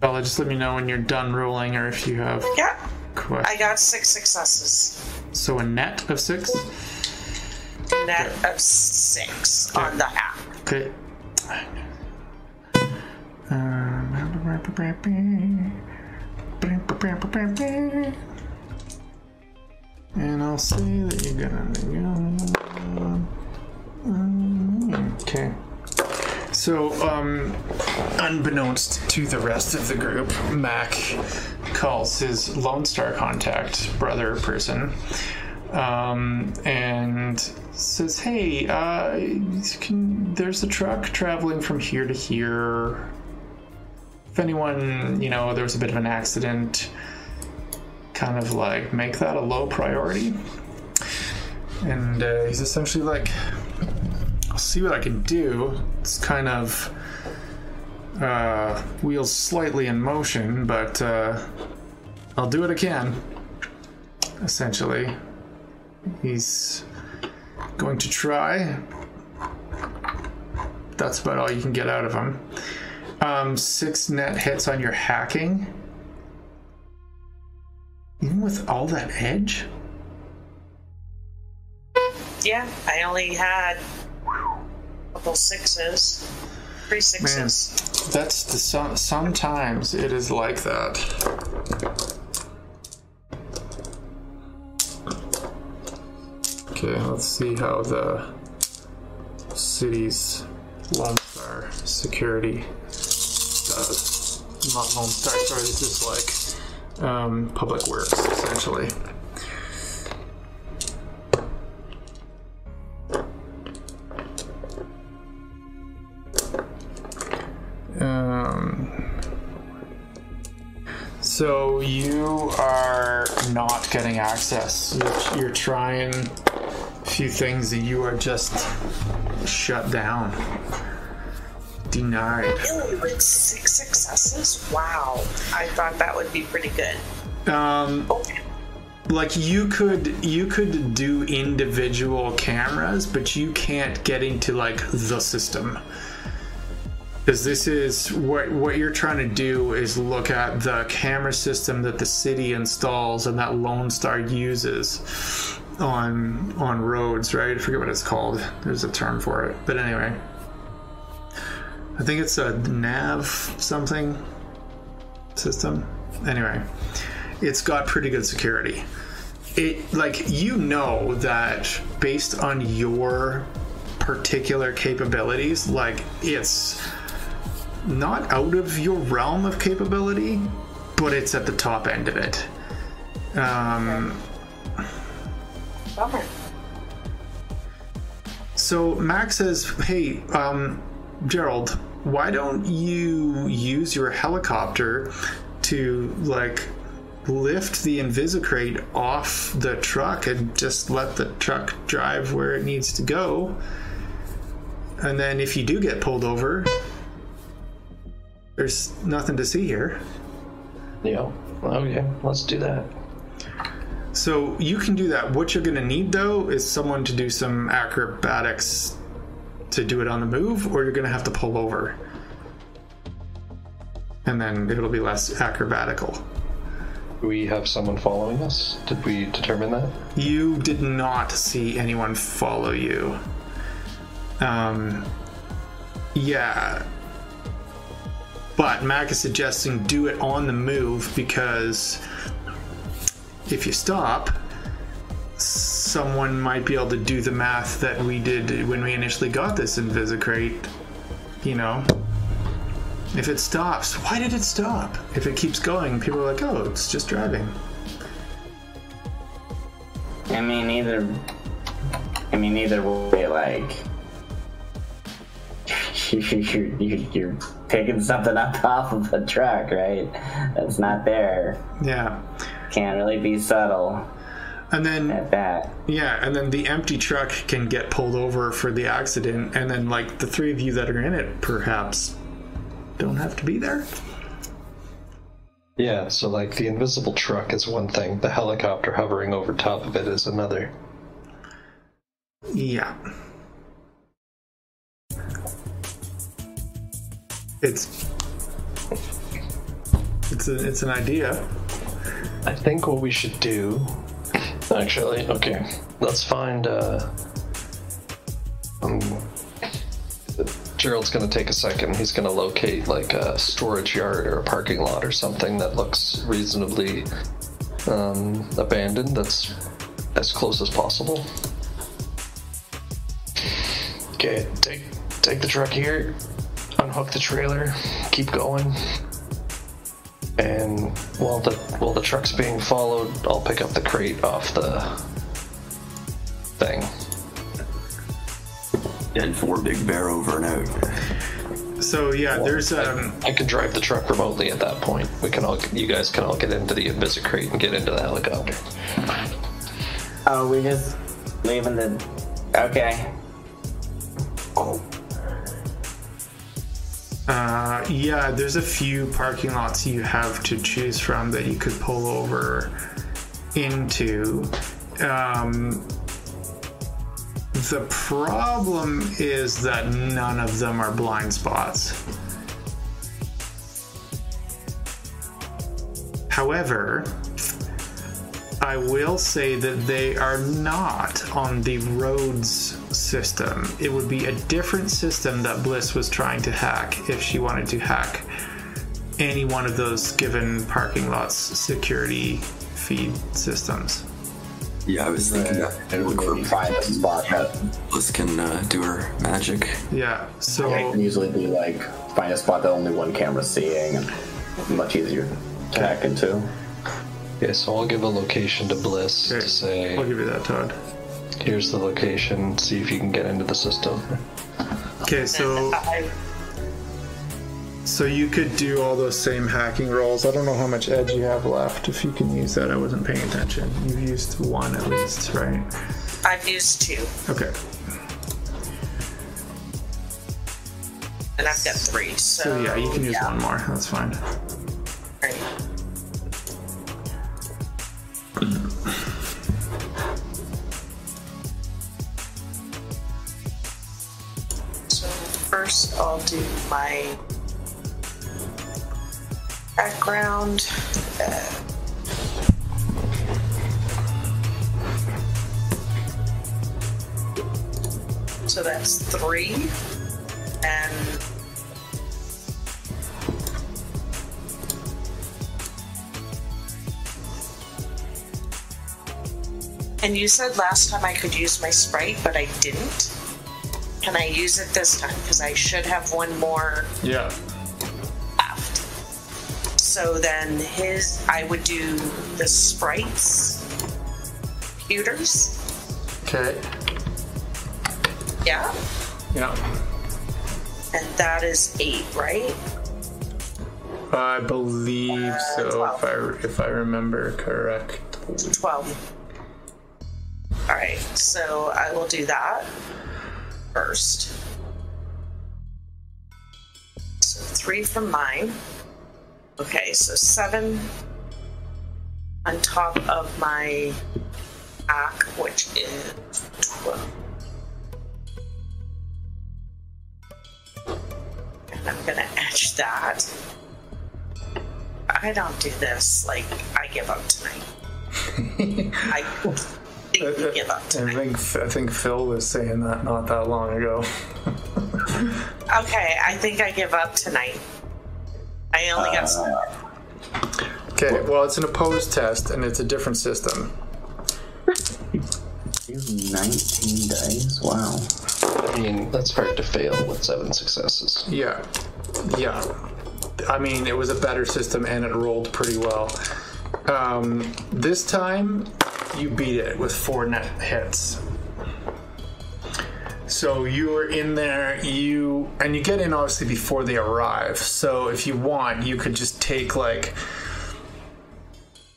Bella, just let me know when you're done rolling or if you have Yeah, questions. I got six successes. So a net of six? Net of six on the hack. Okay. Um, and I'll say that you're gonna. Go. Okay. So, um, unbeknownst to the rest of the group, Mac calls his Lone Star contact brother person um, and says, "Hey, uh, can, there's a truck traveling from here to here. If anyone, you know, there was a bit of an accident, kind of like make that a low priority." And uh, he's essentially like, "I'll see what I can do." It's kind of uh, wheels slightly in motion, but uh, I'll do what I can. Essentially, he's going to try. That's about all you can get out of him. Um, six net hits on your hacking. Even with all that edge? Yeah, I only had a Couple sixes. Three sixes. Man, that's the sometimes it is like that. Okay, let's see how the city's Lone Star security does. Not Lone Star, sorry, this is like um, public works essentially. Um, so you are not getting access. You're, you're trying few things that you are just shut down. Denied. Really, with six successes? Wow. I thought that would be pretty good. Um, like you could you could do individual cameras, but you can't get into like the system. Because this is what what you're trying to do is look at the camera system that the city installs and that Lone Star uses on on roads, right? I forget what it's called. There's a term for it, but anyway, I think it's a nav something system. Anyway, it's got pretty good security. It like you know that based on your particular capabilities, like it's not out of your realm of capability, but it's at the top end of it. Um, Bummer. so Max says, "Hey, um, Gerald, why don't you use your helicopter to like lift the Invisicrate off the truck and just let the truck drive where it needs to go? And then if you do get pulled over, there's nothing to see here." Yeah. Okay, let's do that. So you can do that. What you're going to need though is someone to do some acrobatics to do it on the move, or you're going to have to pull over. And then it'll be less acrobatical. Do we have someone following us? Did we determine that? You did not see anyone follow you. Um, yeah. But Mac is suggesting do it on the move because if you stop, someone might be able to do the math that we did when we initially got this Invisicrate. You know, if it stops, why did it stop? If it keeps going, people are like, oh, it's just driving. I mean, either. I mean, either way, like. You're, you're, you're picking something up off of a truck, right? That's not there. Yeah. Can't really be subtle And then at that. Yeah, and then the empty truck can get pulled over for the accident, and then like the three of you that are in it perhaps don't have to be there. Yeah, so like the invisible truck is one thing, the helicopter hovering over top of it is another. Yeah. It's it's a, it's an idea. I think what we should do. Actually, okay, let's find. Uh, um, Gerald's gonna take a second. He's gonna locate like a storage yard or a parking lot or something that looks reasonably um, abandoned. That's as close as possible. Okay, take take the truck here, unhook the trailer, keep going. And while the while the truck's being followed, I'll pick up the crate off the thing. And four big bear over and out. So yeah, there's um I can drive the truck remotely at that point. We can all you guys can all get into the Invisi crate and get into the helicopter. Oh, we just leaving the. Okay. Uh, yeah, there's a few parking lots you have to choose from that you could pull over into. Um, the problem is that none of them are blind spots. However, I will say that they are not on the roads system. It would be a different system that Bliss was trying to hack if she wanted to hack any one of those given parking lots security feed systems. Yeah, I was thinking that. And we maybe find a spot that Bliss can uh, do her magic. Yeah, so it can usually be like find a spot that only one camera's seeing and much easier to hack into. Okay, so I'll give a location to Bliss Okay, to say, I'll give you that, Todd. Here's the location, see if you can get into the system. Okay, so so you could do all those same hacking rolls. I don't know how much edge you have left. If you can use that, I wasn't paying attention. You've used one at least, right? I've used two, Okay. and I've got three. So, So yeah, you can use yeah. one more. That's fine. Right. First I'll do my background. Uh, so that's three. And And you said last time I could use my sprite, but I didn't. Can I use it this time? Because I should have one more Yeah. left. So then his, I would do the sprites, computers. Okay. Yeah. Yeah. And that is eight, right? I believe uh, so. If I if I remember correctly. 12. All right, so I will do that first. So three from mine. Okay, so seven on top of my pack, which is 12. And I'm gonna etch that. I don't do this. Like, I give up tonight. I think we give up I think I think Phil was saying that not that long ago. Okay, I think I give up tonight. I only got some. Okay, well it's an opposed test and it's a different system. Use 19 days? Wow. I mean, that's hard to fail with seven successes. Yeah, yeah. I mean, it was a better system and it rolled pretty well. Um, this time, you beat it with four net hits. So you are in there, you and you get in obviously before they arrive. So if you want, you could just take like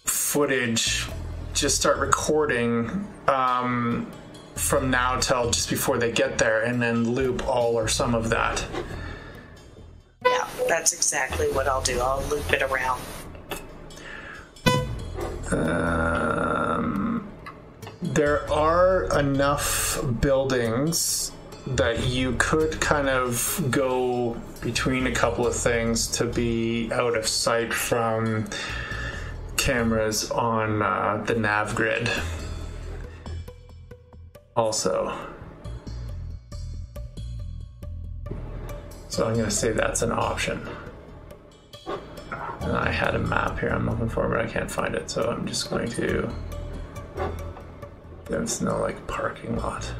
footage, just start recording um, from now till just before they get there, and then loop all or some of that. Yeah, that's exactly what I'll do. I'll loop it around. Um, there are enough buildings that you could kind of go between a couple of things to be out of sight from cameras on uh, the nav grid. Also. So I'm going to say that's an option. And I had a map here I'm looking for, but I can't find it, so I'm just going to. There's no like parking lot.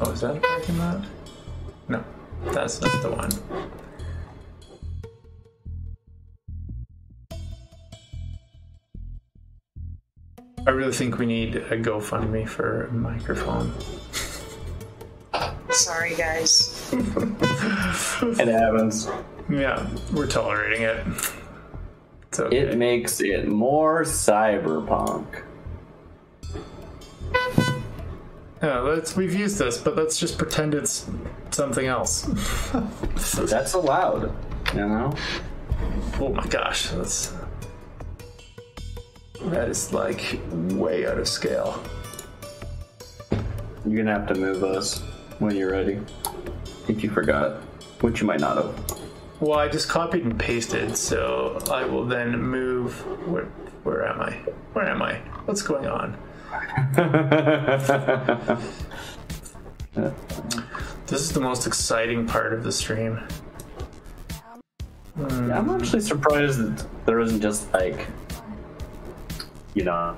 Oh, is that a parking lot? No, that's not the one. I really think we need a GoFundMe for a microphone. Sorry, guys. It happens. Yeah, we're tolerating it. It's okay. It makes it more cyberpunk. Yeah, let's we've used this, but let's just pretend it's something else. That's allowed, you know? oh my gosh, that's that is like way out of scale. You're gonna have to move us when you're ready. If you forgot, which you might not have. Well, I just copied and pasted, so I will then move. Where, Where am I? Where am I? What's going on? This is the most exciting part of the stream. Hmm. Yeah, I'm actually surprised that there isn't just like, you know,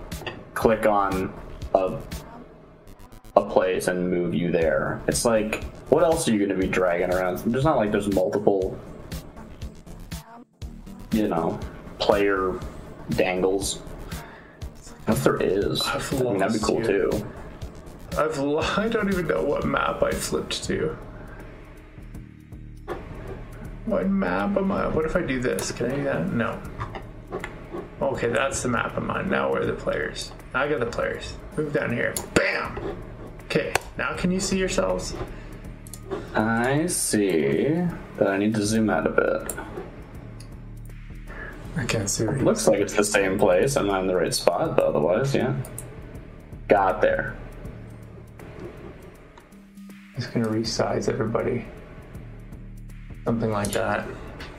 click on a a place and move you there. It's like, what else are you going to be dragging around? There's not like there's multiple, you know, player dangles. If there is, I mean, that'd be cool you. too. I've lo- I don't even know what map I flipped to. What map am I? What if I do this? Can I do that? No. Okay, that's the map I'm on. Now where are the players? I got the players. Move down here. Bam! Okay, now can you see yourselves? I see, but I need to zoom out a bit. I can't see. Looks like it's the same place. I'm not in the right spot, but otherwise, yeah. Got there. Just gonna resize everybody. Something like that.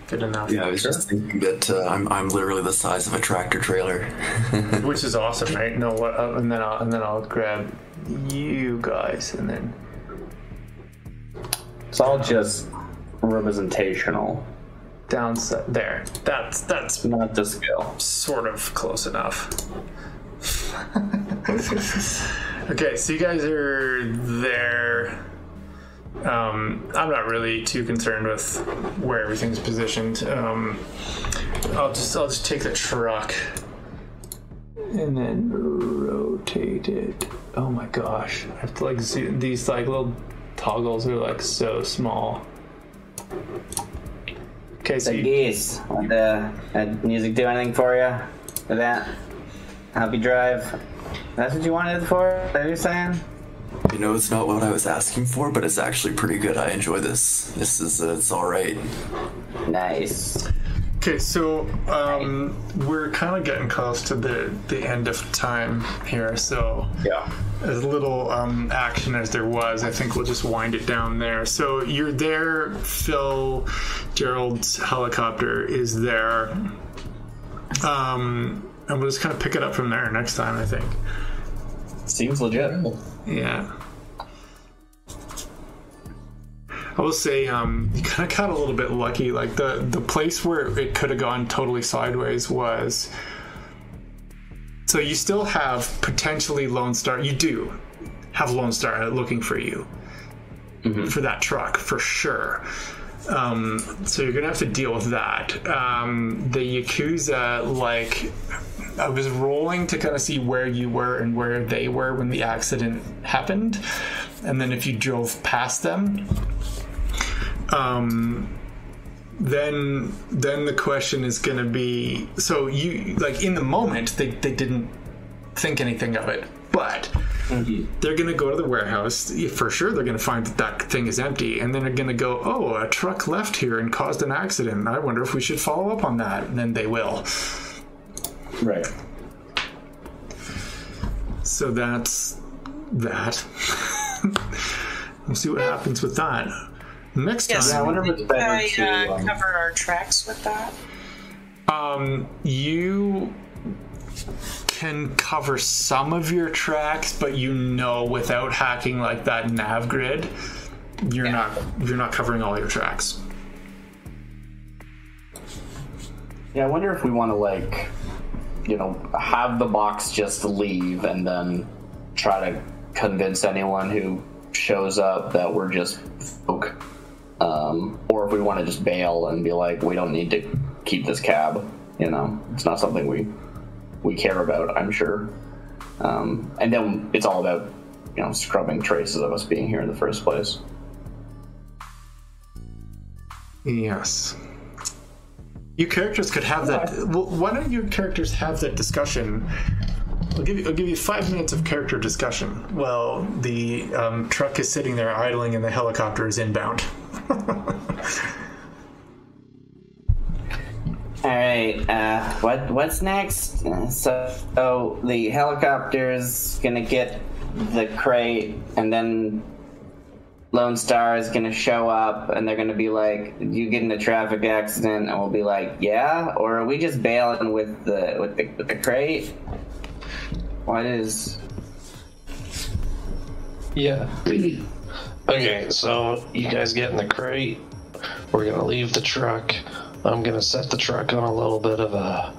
Good enough. Yeah, I was just thinking that uh, I'm I'm literally the size of a tractor trailer. Which is awesome, right? No, what? Uh, and then I'll and then I'll grab you guys, and then It's all just representational. Downside there. That's that's not the scale. Sort of close enough. okay, so you guys are there. Um, I'm not really too concerned with where everything's positioned. Um, I'll just I'll just take the truck and then rotate it. Oh my gosh! I have to like zoom. These like little toggles are like so small. Okay, so So geese, would uh, that music do anything for you? Did that help you drive? That's what you wanted it for? Is that what you're saying? You know, it's not what I was asking for, but it's actually pretty good. I enjoy this. This is uh, it's all right. Nice. Okay, so um, we're kind of getting close to the the end of time here. So yeah, as little um, action as there was, I think we'll just wind it down there. So you're there. Phil Gerald's helicopter is there, um, and we'll just kind of pick it up from there next time. I think. Seems legit. Yeah. I will say, um, you kind of got a little bit lucky. Like the the place where it could have gone totally sideways was. So you still have potentially Lone Star. You do have Lone Star looking for you for that truck for sure. Um, so you're gonna have to deal with that. Um, the Yakuza, like, I was rolling to kind of see where you were and where they were when the accident happened, and then if you drove past them, um, then then the question is going to be so you like in the moment they, they didn't think anything of it but they're going to go to the warehouse. For sure they're going to find that that thing is empty and then they're going to go oh a truck left here and caused an accident. I wonder if we should follow up on that. And then they will. Right. So that's that. We'll see what happens with that next Yes, time can I uh, cover our tracks with that? Um, you can cover some of your tracks, but you know without hacking like that nav grid, you're not you're not covering all your tracks. Yeah, I wonder if we want to like, you know, have the box just leave and then try to convince anyone who shows up that we're just folk, um, or if we want to just bail and be like, we don't need to keep this cab. You know, it's not something we we care about. I'm sure. Um, and then it's all about you know scrubbing traces of us being here in the first place. Yes. Your characters could have that. Why don't your characters have that discussion? I'll give you. I'll give you five minutes of character discussion. Well, the um, truck is sitting there idling, and the helicopter is inbound. All right. Uh, what what's next? So, so the helicopter's gonna get the crate, and then Lone Star is gonna show up and they're gonna be like, "You get in a traffic accident," and we'll be like, "Yeah," or are we just bailing with the with the with the crate? What is? Yeah. Okay, so you guys get in the crate. We're gonna leave the truck. I'm gonna set the truck on a little bit of a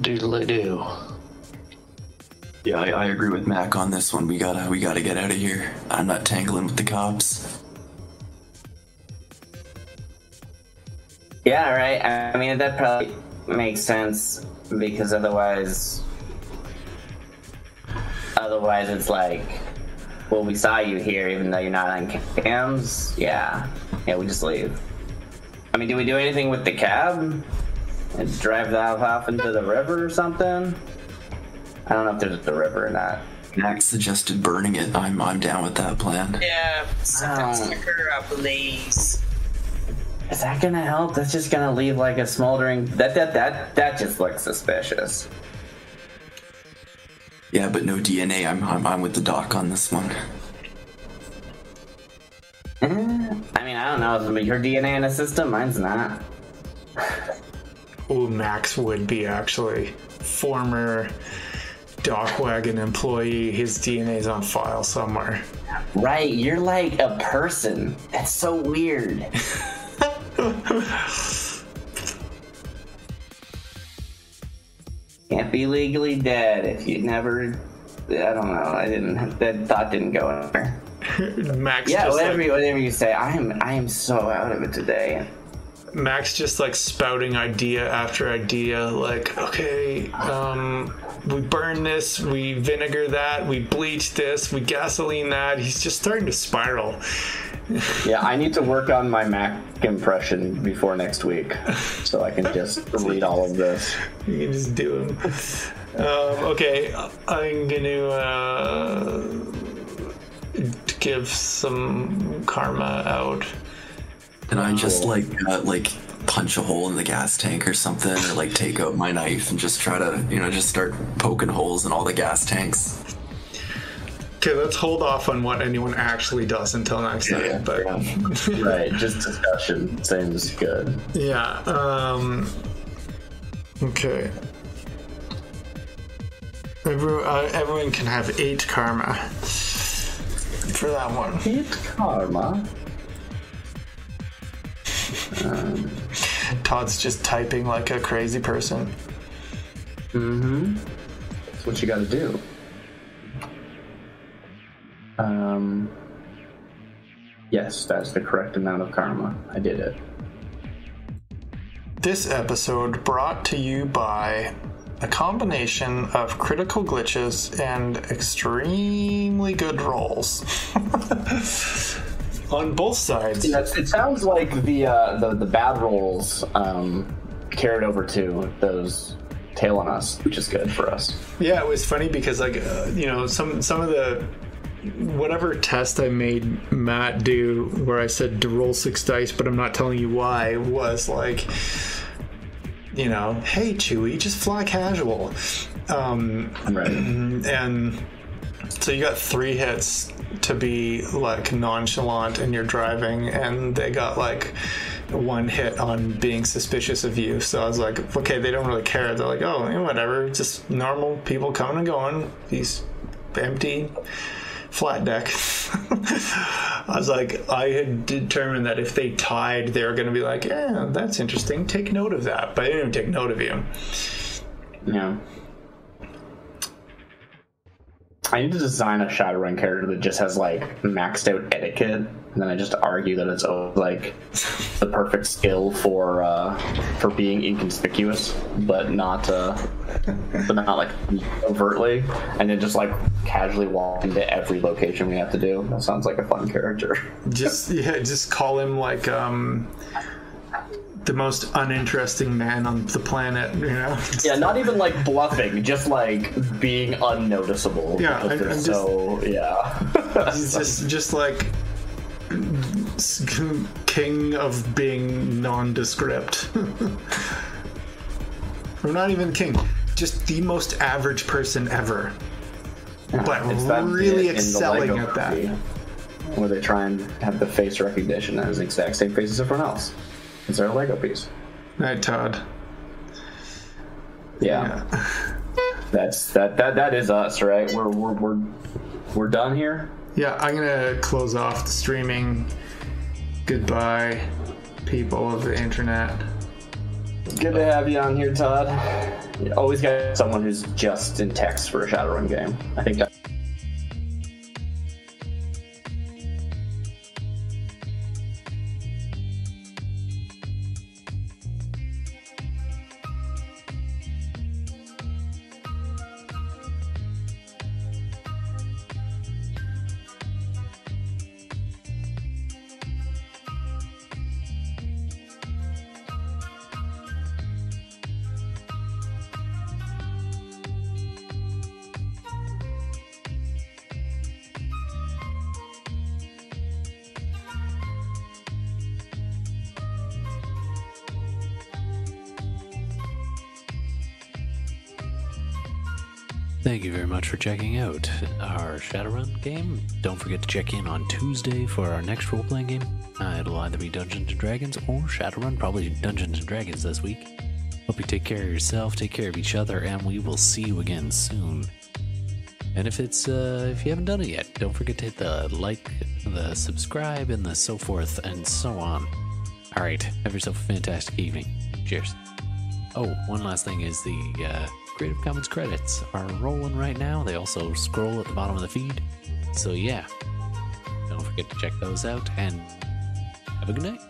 doodly doo. Yeah, I, I agree with Mac on this one. We gotta we gotta get out of here. I'm not tangling with the cops. Yeah, right. I mean, that probably makes sense because otherwise, otherwise it's like, well, we saw you here, even though you're not on cams. Yeah, yeah, we just leave. I mean, do we do anything with the cab? And drive that off into the river or something? I don't know if there's a river or not. Mac suggested burning it. I'm I'm down with that plan. Yeah, set that sucker. Is that gonna help? That's just gonna leave like a smoldering. That that that that just looks suspicious. Yeah, but no DNA. I'm I'm, I'm with the doc on this one. Eh, I mean, I don't know. Is your DNA in a system? Mine's not. Ooh, Max would be actually former DocWagon employee. His DNA's on file somewhere. Right, you're like a person. That's so weird. Can't be legally dead if you never. I don't know. I didn't. That thought didn't go anywhere. Max Yeah, just whatever, like, you, whatever you say. I am. I am so out of it today. Max just like spouting idea after idea, like, okay, um, we burn this, we vinegar that, we bleach this, we gasoline that. He's just starting to spiral. Yeah, I need to work on my Mac impression before next week, so I can just read all of this. You can just do them. Um, okay, I'm gonna uh, give some karma out. Can I just like uh, like punch a hole in the gas tank or something, or like take out my knife and just try to you know just start poking holes in all the gas tanks? Okay, let's hold off on what anyone actually does until next time. But right, just discussion seems good. Yeah. Um. Okay. Everyone, uh, everyone can have eight karma for that one. Eight karma. Um, Todd's just typing like a crazy person. Mm-hmm. That's what you got to do. Um. Yes, that's the correct amount of karma. I did it. This episode brought to you by a combination of critical glitches and extremely good rolls on both sides. Yeah, it sounds like the uh, the the bad rolls um, carried over to those tail on us, which is good for us. Yeah, it was funny because like uh, you know some some of the whatever test I made Matt do where I said to roll six dice, but I'm not telling you why was like you know, hey Chewie, just fly casual. Um, right. And so you got three hits to be like nonchalant in your driving, and they got like one hit on being suspicious of you. So I was like, okay, they don't really care. They're like, oh, whatever, just normal people coming and going. These empty flat deck. I was like, I had determined that if they tied, they were going to be like, yeah, that's interesting. Take note of that. But I didn't even take note of you. Yeah. I need to design a Shadowrun character that just has like maxed out etiquette, and then I just argue that it's oh, like the perfect skill for uh, for being inconspicuous, but not uh, but not like overtly, and then just like casually walk into every location we have to do. That sounds like a fun character. Just yeah, just call him like um the most uninteresting man on the planet, you know? Yeah, not even like bluffing, just like being unnoticeable. Yeah, because I'm- they're I'm just- so yeah. He's just just like king of being nondescript. or not even king, just the most average person ever. But really bit in the excelling at that. where they try and have the face recognition as the exact same face as everyone else. It's their Lego piece. Night, Todd. Yeah. That's that that that is us, right? We're we're we're we're done here. Yeah, I'm gonna close off the streaming. Goodbye, people of the internet. Good to have you on here, Todd. You always got someone who's just in text for a Shadowrun game. I think that. Thank you very much for checking out our Shadowrun game. Don't forget to check in on Tuesday for our next role playing game. Uh, it'll either be Dungeons and Dragons or Shadowrun, probably Dungeons and Dragons this week. Hope you take care of yourself, take care of each other, and we will see you again soon. And if it's uh, if you haven't done it yet, don't forget to hit the like, the subscribe, and the so forth and so on. All right, have yourself a fantastic evening. Cheers. Oh, one last thing is the uh, Creative Commons credits are rolling right now. They also scroll at the bottom of the feed. So yeah, don't forget to check those out and have a good night.